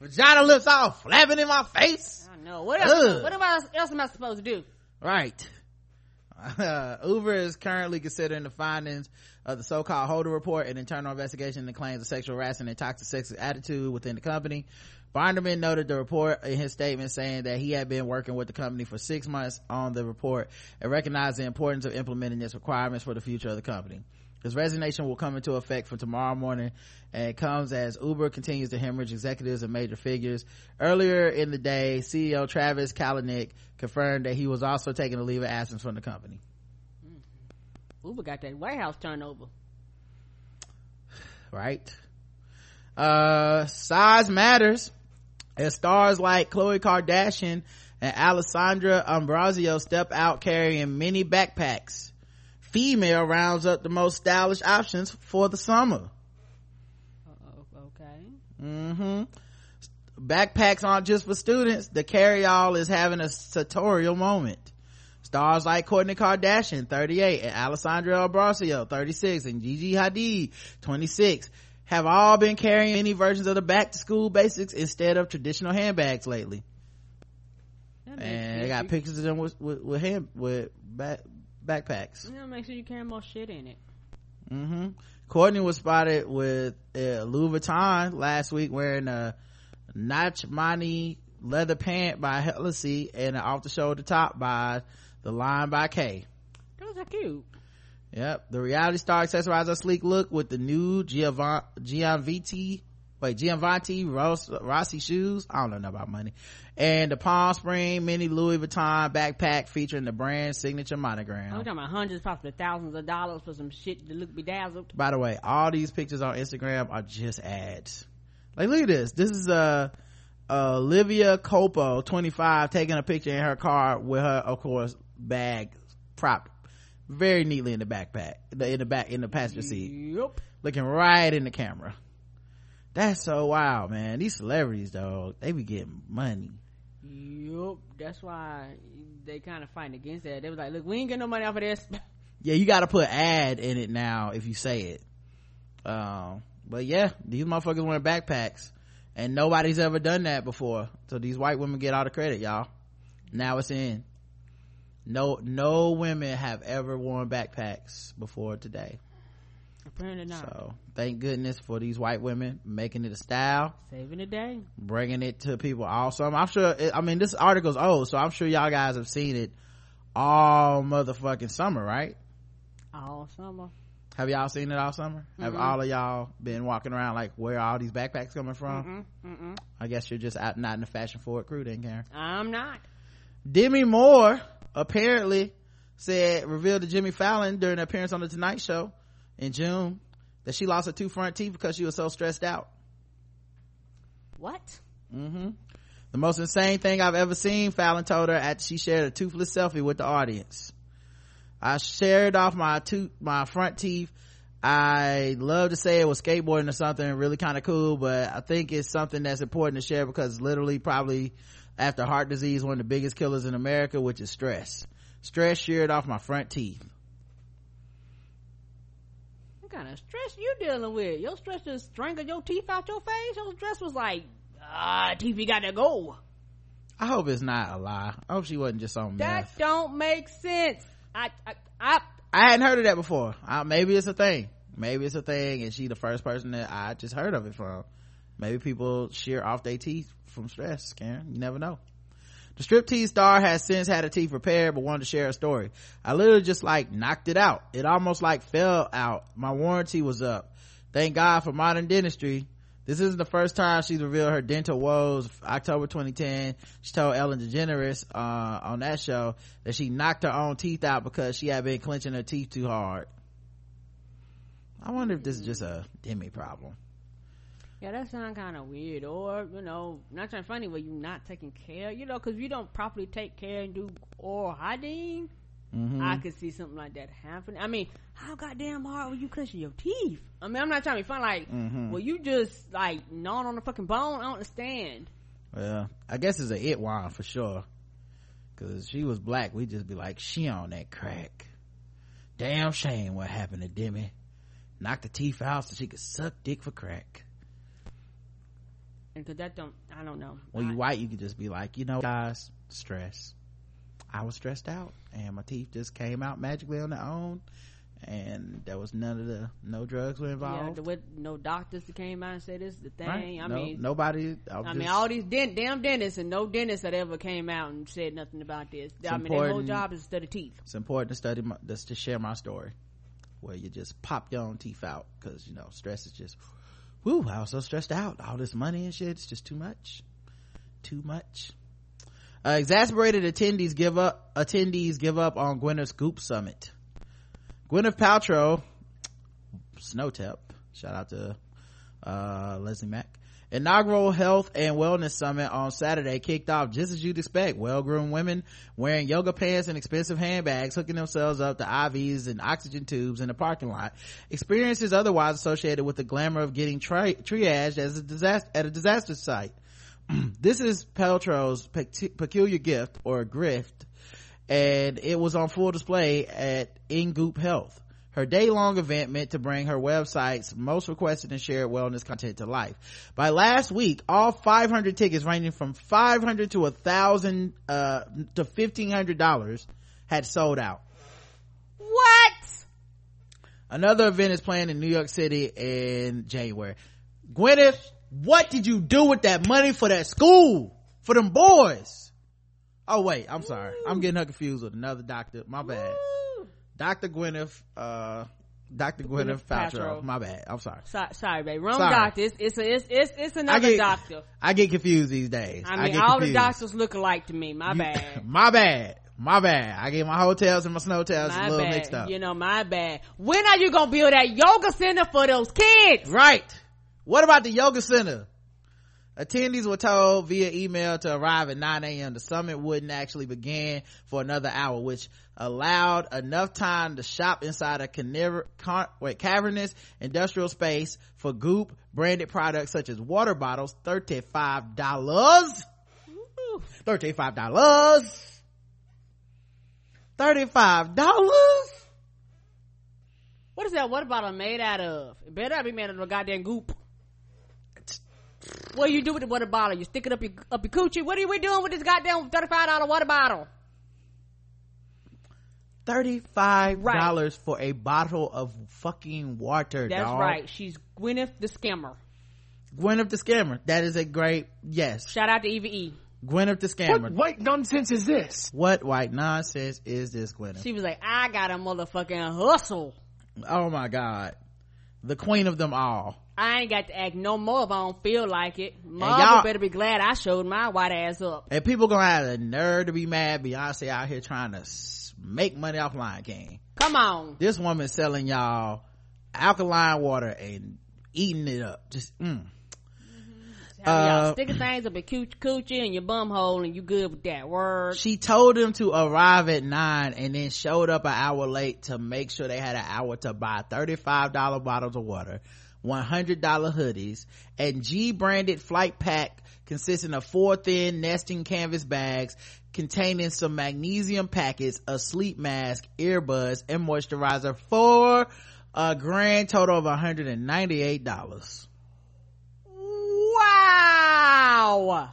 vagina lips all flapping in my face. I know. What else? Ugh. What am I, else am I supposed to do? Right. Uh, *laughs* Uber is currently considering the findings of the so-called Holder Report, an internal investigation into claims of sexual harassment and toxic sexist attitude within the company. Bonderman noted the report in his statement saying that he had been working with the company for six months on the report and recognized the importance of implementing its requirements for the future of the company. His resignation will come into effect from tomorrow morning and it comes as Uber continues to hemorrhage executives and major figures. Earlier in the day, CEO Travis Kalanick confirmed that he was also taking a leave of absence from the company. Uber got that White House turnover. *sighs* Right? Uh, size matters. As stars like Khloe Kardashian and Alessandra Ambrosio step out carrying mini backpacks. Female rounds up the most stylish options for the summer. Okay. Mm-hmm. Backpacks aren't just for students. The carry-all is having a sartorial moment. Stars like Kourtney Kardashian, 38, and Alessandra Ambrosio, 36, and Gigi Hadid, 26, have all been carrying many versions of the back-to-school basics instead of traditional handbags lately. And they got pictures of them with with, with him with back, backpacks Yeah, make sure you carry more shit in it. Mm-hmm. Kourtney was spotted with uh, Louis Vuitton last week wearing a Nachmani leather pant by Hellacy and an off the shoulder top by the line by K. Those are cute. Yep. The reality star accessorized her sleek look with the new Giovanni, Giovanni wait, Giovanni Ross, Rossi shoes. I don't know nothing about money. And the Palm Spring mini Louis Vuitton backpack featuring the brand signature monogram. I'm talking about hundreds, possibly thousands of dollars for some shit to look bedazzled. By the way, all these pictures on Instagram are just ads. Like, look at this. This is, uh, Olivia Culpo, 25, taking a picture in her car with her, of course, bag propped very neatly in the backpack, in the back, in the passenger seat. Yep. Looking right in the camera. That's so wild, man. These celebrities, though, they be getting money. Yep. That's why they kind of fighting against that. They was like, look, we ain't getting no money off of this. *laughs* Yeah, you gotta put ad in it now if you say it. Um, but yeah, these motherfuckers wearing backpacks. And nobody's ever done that before. So these white women get all the credit, y'all. Now it's in. No, no women have ever worn backpacks before today. Apparently not. So thank goodness for these white women making it a style, Saving the day. bringing it to people all summer. I'm sure, I mean, this article's old, so I'm sure y'all guys have seen it all motherfucking summer, right? All summer. Have y'all seen it all summer? Have Mm-mm. all of y'all been walking around like where are all these backpacks coming from? Mm-mm. Mm-mm. I guess you're just out not in the fashion forward crew then, Karen. I'm not. Demi Moore apparently said revealed to Jimmy Fallon during an appearance on the Tonight Show in June that she lost her two front teeth because she was so stressed out. What? hmm The most insane thing I've ever seen, Fallon told her after she shared a toothless selfie with the audience. I shared off my tooth, my front teeth. I love to say it was skateboarding or something really kind of cool, but I think it's something that's important to share because literally probably after heart disease, one of the biggest killers in America, which is stress. Stress sheared off my front teeth. Kind of stress you dealing with? Your stress just strangled your teeth out your face? Your stress was like, ah, teeth, you gotta go. I hope it's not a lie. I hope she wasn't just on That meth. don't make sense. I, I, I, I hadn't heard of that before. Uh, maybe it's a thing. Maybe it's a thing, and she the first person that I just heard of it from. Maybe people shear off their teeth from stress. Karen, you never know. The striptease star has since had her teeth repaired, but wanted to share a story. I literally just like knocked it out. It almost like fell out. My warranty was up. Thank God for modern dentistry. This isn't the first time she's revealed her dental woes. October 2010, she told Ellen DeGeneres uh, on that show that she knocked her own teeth out because she had been clenching her teeth too hard. I wonder if this is just a Demi problem. Yeah, that sound kind of weird. Or, you know, not trying funny where you're not taking care, you know, cause you don't properly take care and do oral hygiene. Mhm. I could see something like that happening. I mean, how goddamn hard were you clenching your teeth? I mean, I'm not trying to be fun. Like, Mhm. well, you just like gnawing on the fucking bone. I don't understand. Well, I guess it's a it wine for sure. Cause she was black, we'd just be like, she on that crack. Damn shame what happened to Demi. Knocked the teeth out so she could suck dick for crack. And cause that don't, I don't know. When you white, you could just be like, you know, guys, stress. I was stressed out and my teeth just came out magically on their own and there was none of the, no drugs were Yeah, involved. the way no doctors that came out and said this is the thing. Right. I No- mean, nobody. I, I mean, all these dent, damn dentists and no dentist that ever came out and said nothing about this. I mean, their whole job is to study teeth. it's important to study my, just to share my story where you just pop your own teeth out because you know stress is just whoo i was so stressed out. All this money and shit it's just too much. Too much. Uh, exasperated attendees give up attendees give up on gwyneth's goop summit. Gwyneth paltrow snowtep shout out to uh, leslie mack inaugural health and wellness summit on saturday kicked off just as you'd expect. Well-groomed women wearing yoga pants and expensive handbags hooking themselves up to ivs and oxygen tubes in the parking lot. Experiences otherwise associated with the glamour of getting tri- triaged as a disaster at a disaster site. *clears throat* This is Paltrow's pec- peculiar gift or grift and it was on full display at In goop Health. Her day-long event meant to bring her website's most requested and shared wellness content to life. By last week, all 500 tickets ranging from 500 to a thousand, uh, to $1,500 had sold out. What? Another event is planned in New York City in January. Gwyneth, what did you do with that money for that school? For them boys? Oh wait, I'm sorry. I'm getting her confused with another doctor. My bad. Dr. Gwyneth, uh, Dr. Gwyneth Gwyneth Paltrow. Paltrow. My bad. I'm sorry. Sorry, sorry babe. Wrong Sorry. doctor. It's, it's, a, it's, it's, it's I another get, doctor. I get confused these days. I mean, get all the doctors look alike to me. My bad. *laughs* My bad. My bad. I get my hotels and my snowtails My a little bad. mixed up. You know, my bad. When are you gonna build that yoga center for those kids? Right. What about the yoga center? Attendees were told via email to arrive at 9 a.m. The summit wouldn't actually begin for another hour, which allowed enough time to shop inside a car, wait, cavernous industrial space for Goop branded products such as water bottles, $35. $35. $35? What is that water bottle made out of? It better not be made out of a goddamn goop. What do you do with the water bottle? You stick it up your up your coochie? What are we doing with this goddamn thirty five dollar water bottle? $35 for a bottle of fucking water, That's dog. right. She's Gwyneth the scammer. Gwyneth the Scammer. That is a great, yes. Shout out to Eva E. Gwyneth the Scammer. What white nonsense is this? What white nonsense is this, Gwyneth? She was like, I got a motherfucking hustle. oh my god. The queen of them all. I ain't got to act no more if I don't feel like it. y'all- Mother better be glad I showed my white ass up. And people gonna have the nerve to be mad Beyonce out here trying to make money off Lion King. Come on. This woman selling y'all alkaline water and eating it up. Just, mm. Have y'all Uh, sticking things up your cooch- coochie and your bum hole and you good with that word. She told them to arrive at nine and then showed up an hour late to make sure they had an hour to buy $35 bottles of water, $100 hoodies, and G branded flight pack consisting of four thin nesting canvas bags containing some magnesium packets, a sleep mask, earbuds, and moisturizer for a grand total of $198. Wow.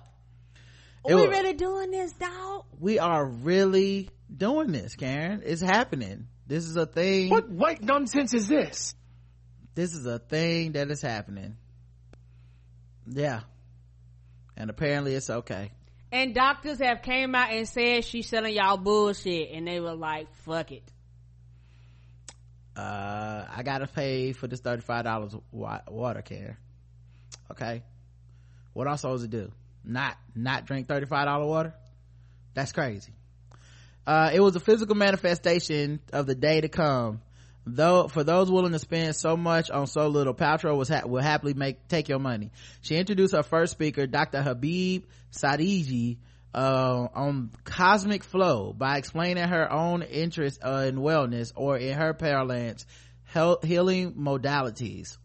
It Are we wa- really doing this, dog? We are really doing this, Karen. It's happening. This is a thing. What white nonsense is this? this is a thing that is happening yeah and apparently it's okay And doctors have came out and said she's selling y'all bullshit and they were like, fuck it. uh i gotta pay for this $35 wa- water can okay what i'm supposed to do? Not not drink $35 water? That's crazy. Uh it was a physical manifestation of the day to come. Though for those willing to spend so much on so little paltrow was ha- will happily make take your money. She introduced her first speaker dr habib sadeghi uh, on cosmic flow by explaining her own interest uh, in wellness or in her parlance healing modalities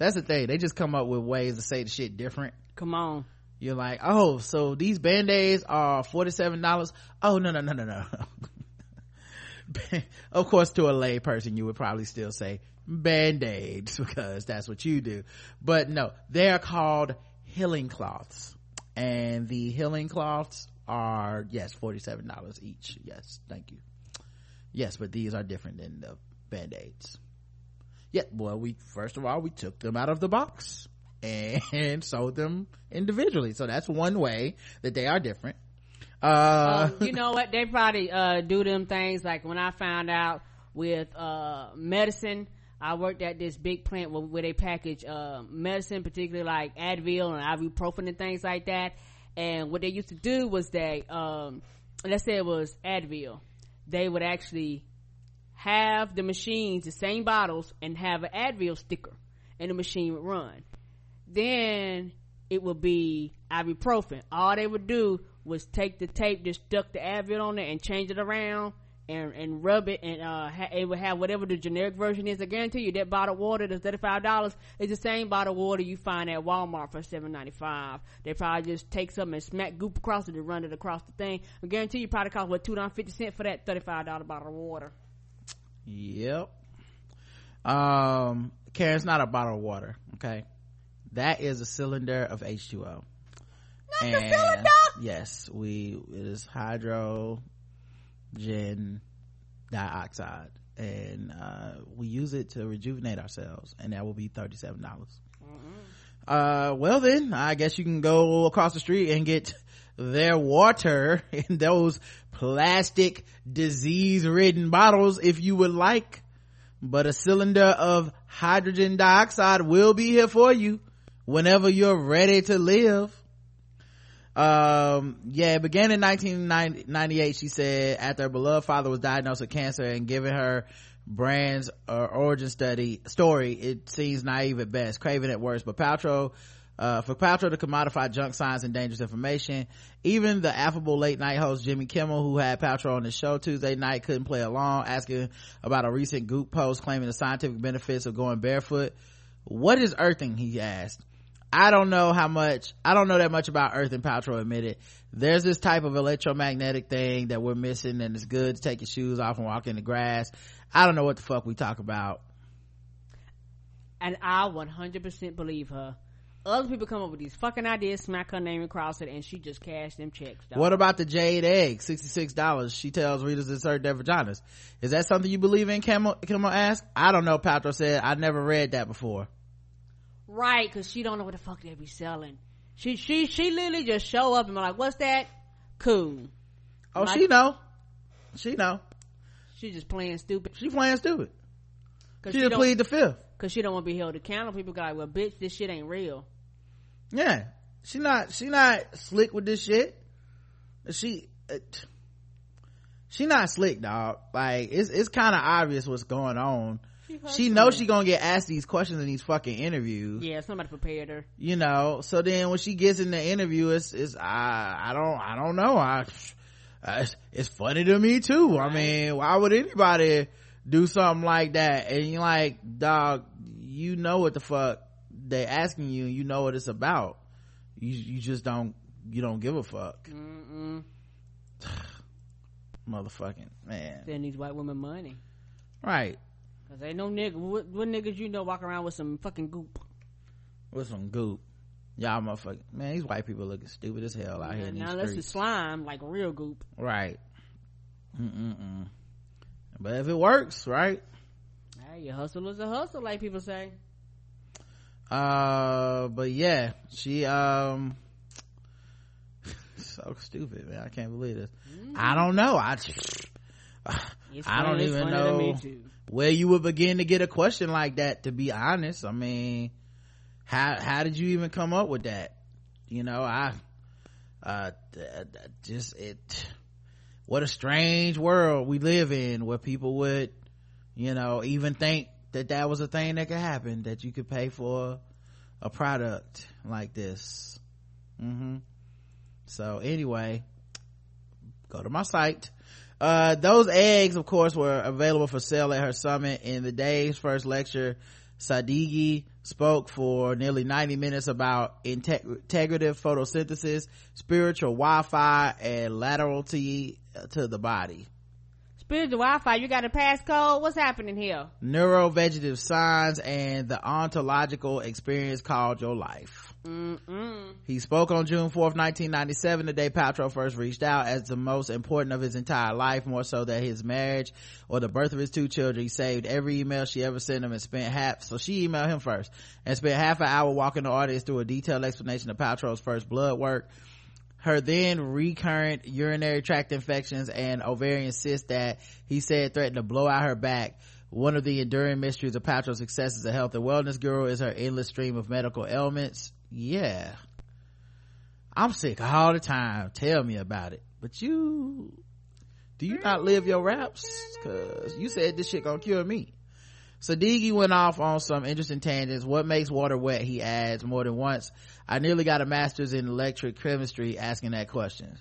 so that's the thing. They just come up with ways to say the shit different. Come on. you're like oh so these band-aids are $47 oh no no no no no. *laughs* Of course to a lay person you would probably still say band-aids because that's what you do. But no they're called healing cloths. And the healing cloths are yes $47 each. Yes thank you. Yes but these are different than the band-aids yeah well we first of all we took them out of the box and *laughs* sold them individually so that's one way that they are different uh Um, you know what? They probably uh, do them things like when I found out with uh, medicine. I worked at this big plant where, where they package uh, medicine, particularly like Advil and ibuprofen and things like that. And what they used to do was they, um, let's say it was Advil, they would actually have the machines, the same bottles, and have an Advil sticker, and the machine would run. Then it would be ibuprofen. All they would do was take the tape, just stuck the Advil on it, and change it around. And, and rub it and uh ha- it would have whatever the generic version is. I guarantee you that bottled water that's thirty five dollars is the same bottled water you find at Walmart for seven ninety five. They probably just take something and smack goop across it and run it across the thing. I guarantee you probably cost what two dollars fifty cent for that thirty five dollar bottle of water. Yep. um karen it's not a bottle of water okay? That is a cylinder of h2o Not and the cylinder. yes we it is hydrogen dioxide. And uh we use it to rejuvenate ourselves and that will be 37 dollars. Uh well then i guess you can go across the street and get their water *laughs* in those plastic disease ridden bottles if you would like. But a cylinder of hydrogen dioxide will be here for you whenever you're ready to live. Um yeah it began in 1998 she said after her beloved father was diagnosed with cancer and given her brand's uh, origin study story it seems naive at best craven at worst. But paltrow uh, for Paltrow to commodify junk science and dangerous information. Even the affable late night host Jimmy Kimmel, who had Paltrow on the show Tuesday night, couldn't play along, asking about a recent Goop post claiming the scientific benefits of going barefoot. What is earthing? He asked. I don't know how much, I don't know that much about earthing, Paltrow admitted. There's this type of electromagnetic thing that we're missing and it's good to take your shoes off and walk in the grass. I don't know what the fuck we talk about. And I 100% believe her. Other people come up with these fucking ideas, smack her name across it, and she just cash them checks. dog. What about the jade egg? $66. She tells readers to insert their vaginas. Is that something you believe in? Camel, Camel asked. I don't know, Paltrow said. I never read that before. Right, because she don't know what the fuck they be selling. She she she literally just show up and be like, "What's that?" Cool. Oh, Like- she know. She know. She just playing stupid. She playing stupid. Cause She just don't- plead the fifth. Cause she don't want to be held accountable. People go like, "Well, bitch, this shit ain't real." Yeah. She not, she not slick with this shit. She, it, she not slick, dog. Like, it's, it's kind of obvious what's going on. She knows she gonna get asked these questions in these fucking interviews. Yeah, somebody prepared her. you know so then when she gets in the interview it's it's i i don't i don't know i uh, it's, it's funny to me too i mean why would anybody do something like that and you're like dog you know what the fuck they asking you and you know what it's about you you just don't you don't give a fuck *sighs* motherfucking man Send these white women money. right Cause ain't no nigga. What, what niggas you know walk around with some fucking goop? with some goop y'all motherfucking man these white people looking stupid as hell out here in these now streets. it's slime, like real goop. Right. Mm-mm-mm. But if it works, right? Hey, your hustle is a hustle, like people say. Uh, but yeah, she, um, so stupid, man. I can't believe this. I don't know. I, *sighs* It's I don't funny- even funny to me, know where you would begin to get a question like that, to be honest. I mean, how, how did you even come up with that? You know, I, uh, th- just it, what a strange world we live in where people would, you know, even think that that was a thing that could happen, that you could pay for a product like this. hmm So anyway, go to my site. Uh, those eggs, of course, were available for sale at her summit. In the day's first lecture, Sadeghi spoke for nearly 90 minutes about integ- integrative photosynthesis, spiritual Wi-Fi, and laterality to the body. Spiritual Wi-Fi, you got a passcode? What's happening here? Neurovegetative signs and the ontological experience called your life. Mm-mm. He spoke on June 4th, 1997, the day Paltrow first reached out as the most important of his entire life, more so than his marriage or the birth of his two children. He saved every email she ever sent him and spent half, so she emailed him first and spent half an hour walking the audience through a detailed explanation of Paltrow's first blood work. Her then recurrent urinary tract infections and ovarian cysts that he said threatened to blow out her back. One of the enduring mysteries of Paltrow's success as a health and wellness guru is her endless stream of medical ailments. Yeah. I'm sick all the time. Tell me about it. But you, do you not live your raps? Cause you said this shit gonna cure me. Sadeghi went off on some interesting tangents. What makes water wet? He adds more than once. I nearly got a master's in electric chemistry asking that question.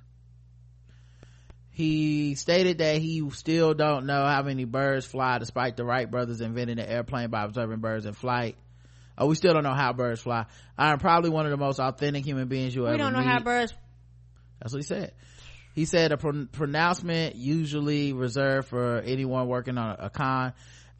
He stated that he still don't know how many birds fly despite the Wright brothers inventing the airplane by observing birds in flight. Oh, we still don't know how birds fly. I am probably one of the most authentic human beings you We ever We don't know meet. how birds. That's what he said. He said a pro- pronouncement usually reserved for anyone working on a con.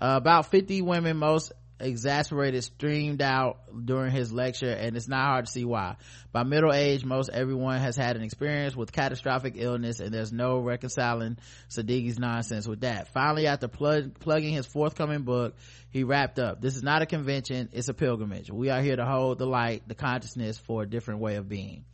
Uh, about 50 women, most exasperated, streamed out during his lecture, and it's not hard to see why. By middle age, most everyone has had an experience with catastrophic illness, and there's no reconciling Sadeghi's nonsense with that. Finally, after plug, plugging his forthcoming book, he wrapped up. This is not a convention, it's a pilgrimage. We are here to hold the light, the consciousness for a different way of being.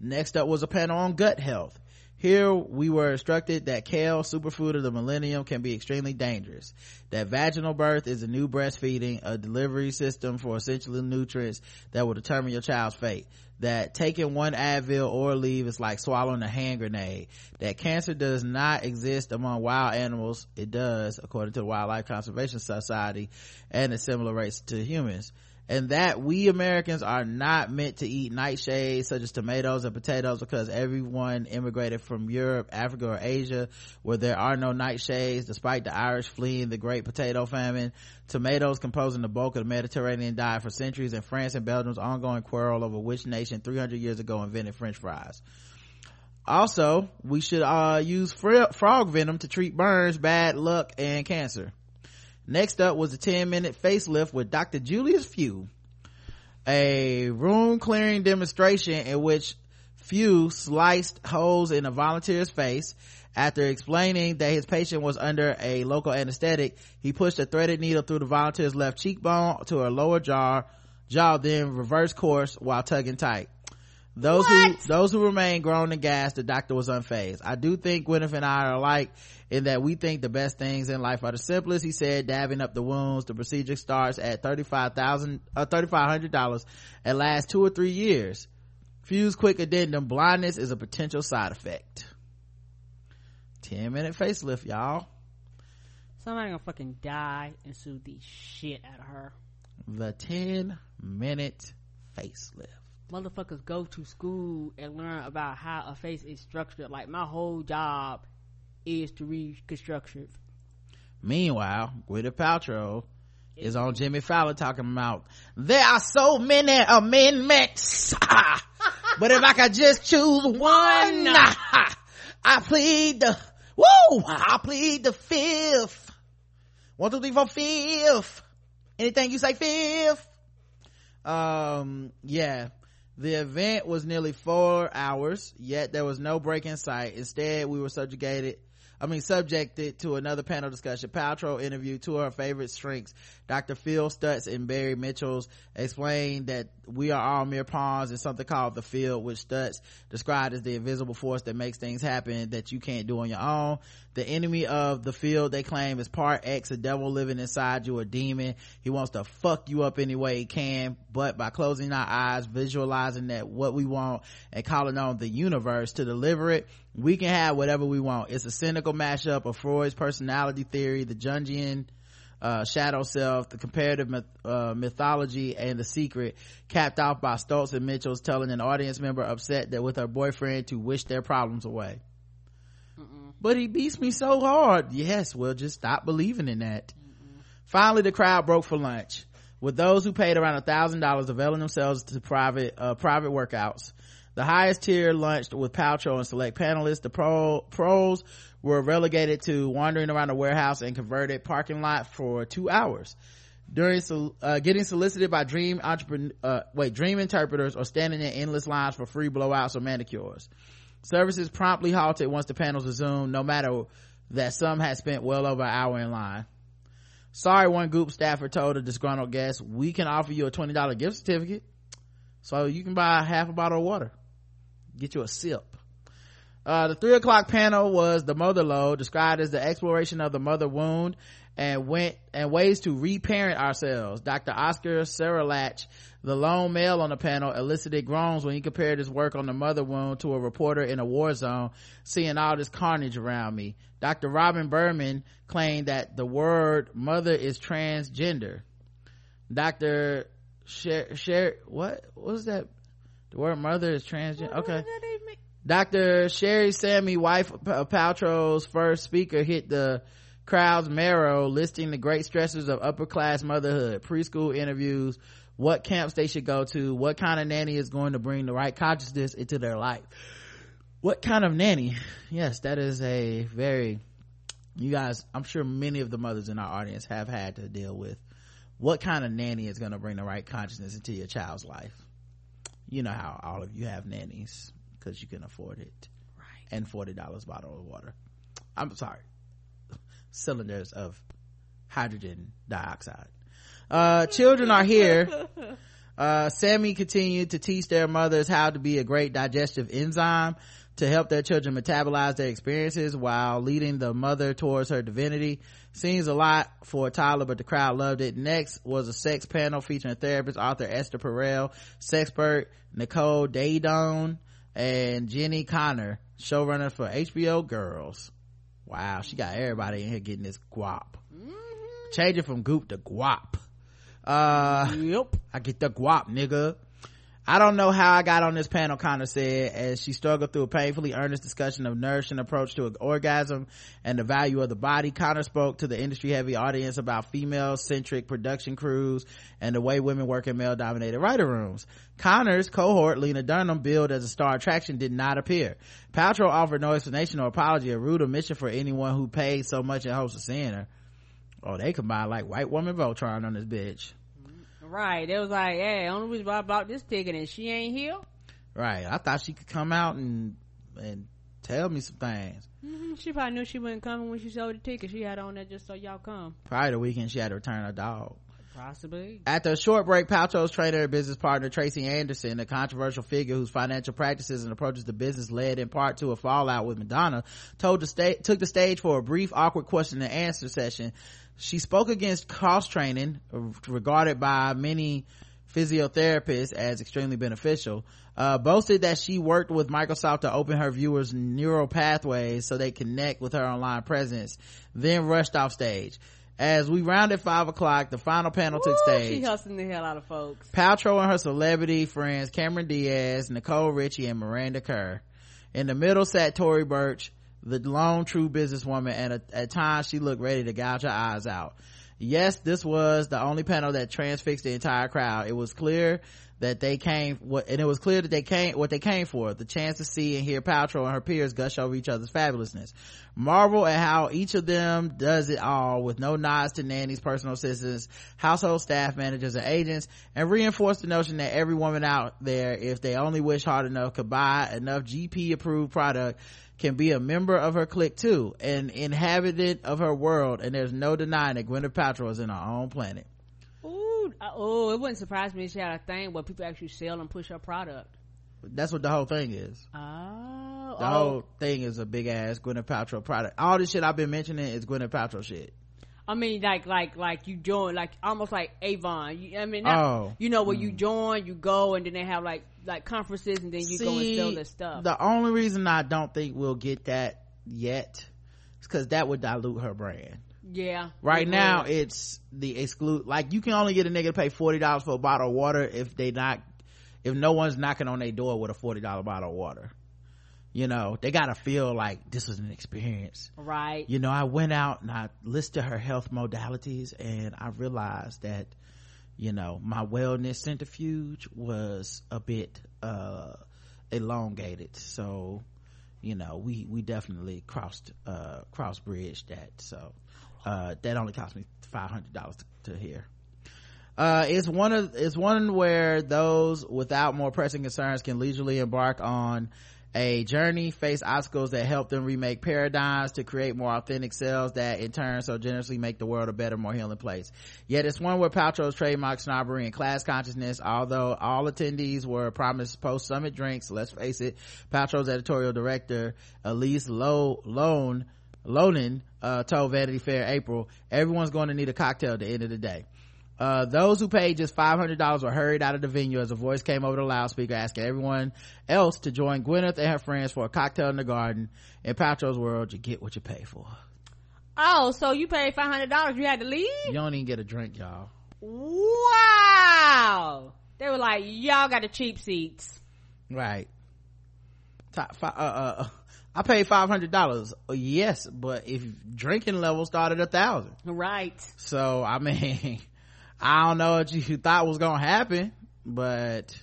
Next up was a panel on gut health. Here we were instructed that kale, superfood of the millennium, can be extremely dangerous. That vaginal birth is a new breastfeeding, a delivery system for essential nutrients that will determine your child's fate. That taking one Advil or leave is like swallowing a hand grenade. That cancer does not exist among wild animals. It does, according to the Wildlife Conservation Society, and at similar rates to humans and that we Americans are not meant to eat nightshades such as tomatoes and potatoes because everyone immigrated from Europe, Africa, or Asia where there are no nightshades despite the Irish fleeing the great potato famine. Tomatoes composing the bulk of the Mediterranean diet for centuries and France and Belgium's ongoing quarrel over which nation 300 years ago invented french fries. Also, we should uh, use fr- frog venom to treat burns, bad luck, and cancer. Next up was a 10 minute facelift with Dr. Julius Few. A room clearing demonstration in which Few sliced holes in a volunteer's face. After explaining that his patient was under a local anesthetic, he pushed a threaded needle through the volunteer's left cheekbone to her lower jaw, jaw then reverse course while tugging tight. Those What? who those who remain groaned and gasped, the doctor was unfazed. I do think Gwyneth and I are alike in that we think the best things in life are the simplest. He said, dabbing up the wounds. The procedure starts at thirty five thousand, uh, thirty five hundred dollars, and lasts two or three years. Few's quick addendum: blindness is a potential side effect. Ten minute facelift, y'all. Somebody gonna fucking die and sue the shit out of her. The ten minute facelift. Motherfuckers go to school and learn about how a face is structured. Like my whole job is to reconstruct it. Meanwhile, Gwyneth Paltrow is on Jimmy Fallon talking about there are so many amendments, *laughs* but if I could just choose one, *laughs* I plead the woo, I plead the fifth. One, two, three, four, fifth. Anything you say fifth. Um, yeah. The event was nearly four hours, yet there was no break in sight. Instead, we were subjugated I mean, subjected to another panel discussion. Paltrow interviewed two of her favorite shrinks, Dr. Phil Stutz and Barry Michels, explained that we are all mere pawns in something called the field, which Stutz described as the invisible force that makes things happen that you can't do on your own. The enemy of the field, they claim, is part X, a devil living inside you, a demon. He wants to fuck you up any way he can, but by closing our eyes, visualizing that what we want, and calling on the universe to deliver it, we can have whatever we want. It's a cynical mashup of Freud's personality theory, the Jungian uh, shadow self, the comparative myth, uh, mythology, and the secret, capped off by Stutz and Michels telling an audience member upset that with her boyfriend to wish their problems away. But he beats me so hard. Yes, well, just stop believing in that. Finally, the crowd broke for lunch, with those who paid around a thousand dollars availing themselves to private uh, private workouts. The highest tier lunched with Paltrow and select panelists. The pro, pros were relegated to wandering around the warehouse and converted parking lot for two hours. During uh, getting solicited by dream entrepreneur, uh, wait, dream interpreters or standing in endless lines for free blowouts or manicures. Services promptly halted once the panels resumed, no matter that some had spent well over an hour in line. Sorry, one group staffer told a disgruntled guest, we can offer you a $20 gift certificate. So you can buy half a bottle of water. Get you a sip. Uh, the three o'clock panel was the mother load, described as the exploration of the mother wound and went and ways to reparent ourselves. Dr. Oscar Serrallach, the lone male on the panel, elicited groans when he compared his work on the mother wound to a reporter in a war zone, seeing all this carnage around me. Dr. Robin Berman claimed that the word mother is transgender. Dr. Sher, Sher, what was that? The word mother is transgender. Okay. Dr. Sherry Sami, wife of Paltrow's first speaker, hit the crowd's marrow, listing the great stresses of upper class motherhood, preschool interviews, what camps they should go to, what kind of nanny is going to bring the right consciousness into their life. What kind of nanny? Yes, that is a very you guys i'm sure many of the mothers in our audience have had to deal with what kind of nanny is going to bring the right consciousness into your child's life you know how all of you have nannies because you can afford it. Right. And $40 bottle of water. I'm sorry. *laughs* Cylinders of hydrogen dioxide. Uh children are here. *laughs* Uh sami continued to teach their mothers how to be a great digestive enzyme to help their children metabolize their experiences while leading the mother towards her divinity. Seems a lot for a toddler, but the crowd loved it. Next was a sex panel featuring therapist author Esther Perel, sexpert Nicole Daedone, and Jenni Konner, showrunner for HBO Girls. Wow, she got everybody in here getting this guap. Changing from goop to guap. Uh, yep. I get the guap, nigga. I don't know how I got on this panel, Konner said, as she struggled through a painfully earnest discussion of nourishing approach to orgasm and the value of the body. Konner spoke to the industry heavy audience about female centric production crews and the way women work in male dominated writer rooms. Konner's cohort, Lena Dunham, billed as a star attraction, did not appear. Paltrow offered no explanation or apology, a rude omission for anyone who paid so much in hopes of seeing her. Oh, they combined like white woman Voltron on this bitch. Right. It was like, hey, only reason why I bought this ticket and she ain't here. Right. I thought she could come out and and tell me some things. Mm-hmm. She probably knew she wasn't coming when she sold the ticket. She had on that just so y'all come. Probably the weekend she had to return her dog. Possibly. After a short break, Paltrow's trainer and business partner Tracy Anderson, a controversial figure whose financial practices and approaches to business led in part to a fallout with Madonna, told the sta- took the stage for a brief, awkward question and answer session. She spoke against cross training, regarded by many physiotherapists as extremely beneficial. Uh, boasted that she worked with Microsoft to open her viewers neural pathways so they connect with her online presence, then rushed off stage. As we rounded five o'clock, the final panel took stage. She hustling the hell out of folks. Paltrow and her celebrity friends Cameron Diaz, Nicole Richie, and Miranda Kerr. In the middle sat Tory Burch, the lone true businesswoman, and at, at times she looked ready to gouge her eyes out. Yes, this was the only panel that transfixed the entire crowd. It was clear that they came what and it was clear that they came what they came for the chance to see and hear Paltrow and her peers gush over each other's fabulousness marvel at how each of them does it all with no nods to nannies personal assistants household staff managers and agents and reinforce the notion that every woman out there if they only wish hard enough could buy enough gp approved product can be a member of her clique too an inhabitant of her world and there's no denying that gwyneth paltrow is in her own planet Ooh, oh, it wouldn't surprise me if she had a thing where people actually sell and push her product. that's what the whole thing is Oh, the oh. whole thing is a big ass Gwyneth Paltrow product. All this shit I've been mentioning is Gwyneth Paltrow shit. I mean, like, like, like you join, like almost like Avon. You, I mean, not, Oh. you know, where you mm. join, you go, and then they have like like conferences, and then you go and sell their stuff. The only reason I don't think we'll get that yet is because that would dilute her brand. yeah. Right it now, would. it's the exclude. Like you can only get a nigga to pay forty dollars for a bottle of water if they not, if no one's knocking on their door with a forty dollar bottle of water. You know, they gotta feel like this was an experience. right. you know i went out and i listed her health modalities and i realized that you know my wellness centrifuge was a bit uh elongated so you know we we definitely crossed uh cross bridge that so uh that only cost me five hundred dollars to, to hear uh it's one of it's one where those without more pressing concerns can leisurely embark on a journey face obstacles that help them remake paradigms to create more authentic selves that in turn so generously make the world a better more healing place. Yet it's one where paltrow's trademark snobbery and class consciousness although all attendees were promised post-summit drinks let's face it paltrow's editorial director elise Lo- lone loehnen uh, told vanity fair april everyone's going to need a cocktail at the end of the day uh, those who paid just $500 were hurried out of the venue as a voice came over the loudspeaker asking everyone else to join Gwyneth and her friends for a cocktail in the garden. In Paltrow's world, you get what you pay for. Oh, so you paid five hundred dollars? You had to leave? You don't even get a drink, y'all. Wow. They were like, y'all got the cheap seats. Right. Top fi- uh, uh, I paid $500. Yes, but if drinking level started a thousand. Right. So, I mean, *laughs* I don't know what you thought was gonna happen, but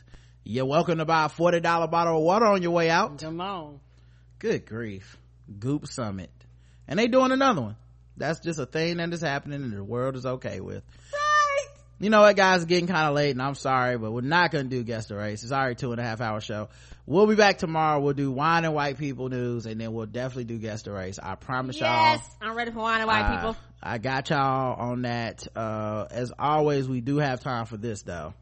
you're welcome to buy a $40 bottle of water on your way out. Come on. Good grief. Goop Summit. and they doing another one that's just a thing that is happening and the world is okay with Right. you know what guys it's getting kind of late and i'm sorry but we're not gonna do guest the race it's already two and a half hour show we'll be back tomorrow we'll do wine and white people news and then we'll definitely do guest the race i promise y'all Yes, I'm ready for wine and white uh, people. I got y'all on that. Uh, as always, we do have time for this though.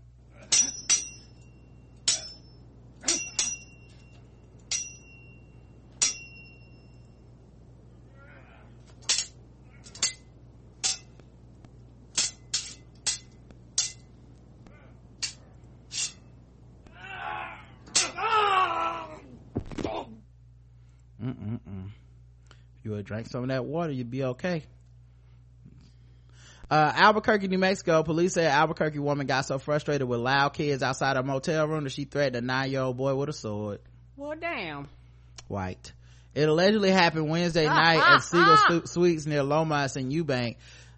Mm-mm-mm. If you would drank some of that water, you'd be okay. Uh, Albuquerque, New Mexico, police say an Albuquerque woman got so frustrated with loud kids outside her motel room that she threatened a nine-year-old boy with a sword. Well, damn. White. It allegedly happened Wednesday night at Siegel Stu- Suites near Lomas and Eubank.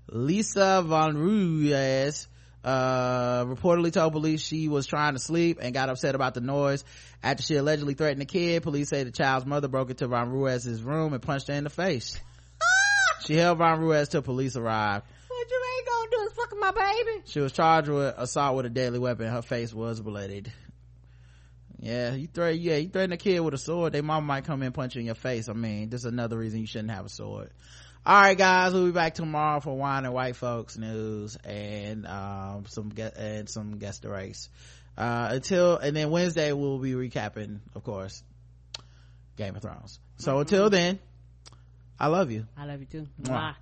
Lisa Von Ruiz, uh, reportedly told police she was trying to sleep and got upset about the noise. After she allegedly threatened the kid, police say the child's mother broke into Von Ruiz's room and punched her in the face. she held Von Ruiz till police arrived. What you ain't gonna do is fucking my baby. She was charged with assault with a deadly weapon. Her face was blooded. Yeah, you threaten, yeah, you threaten a kid with a sword, they mom might come in and punch you in your face. I mean, this is another reason you shouldn't have a sword. Alright guys, we'll be back tomorrow for wine and white folks news and, um, some get, and some guest the race. Uh, until, and then Wednesday we'll be recapping, of course, Game of Thrones. So until then, I love you. I love you too. Mwah. Mwah.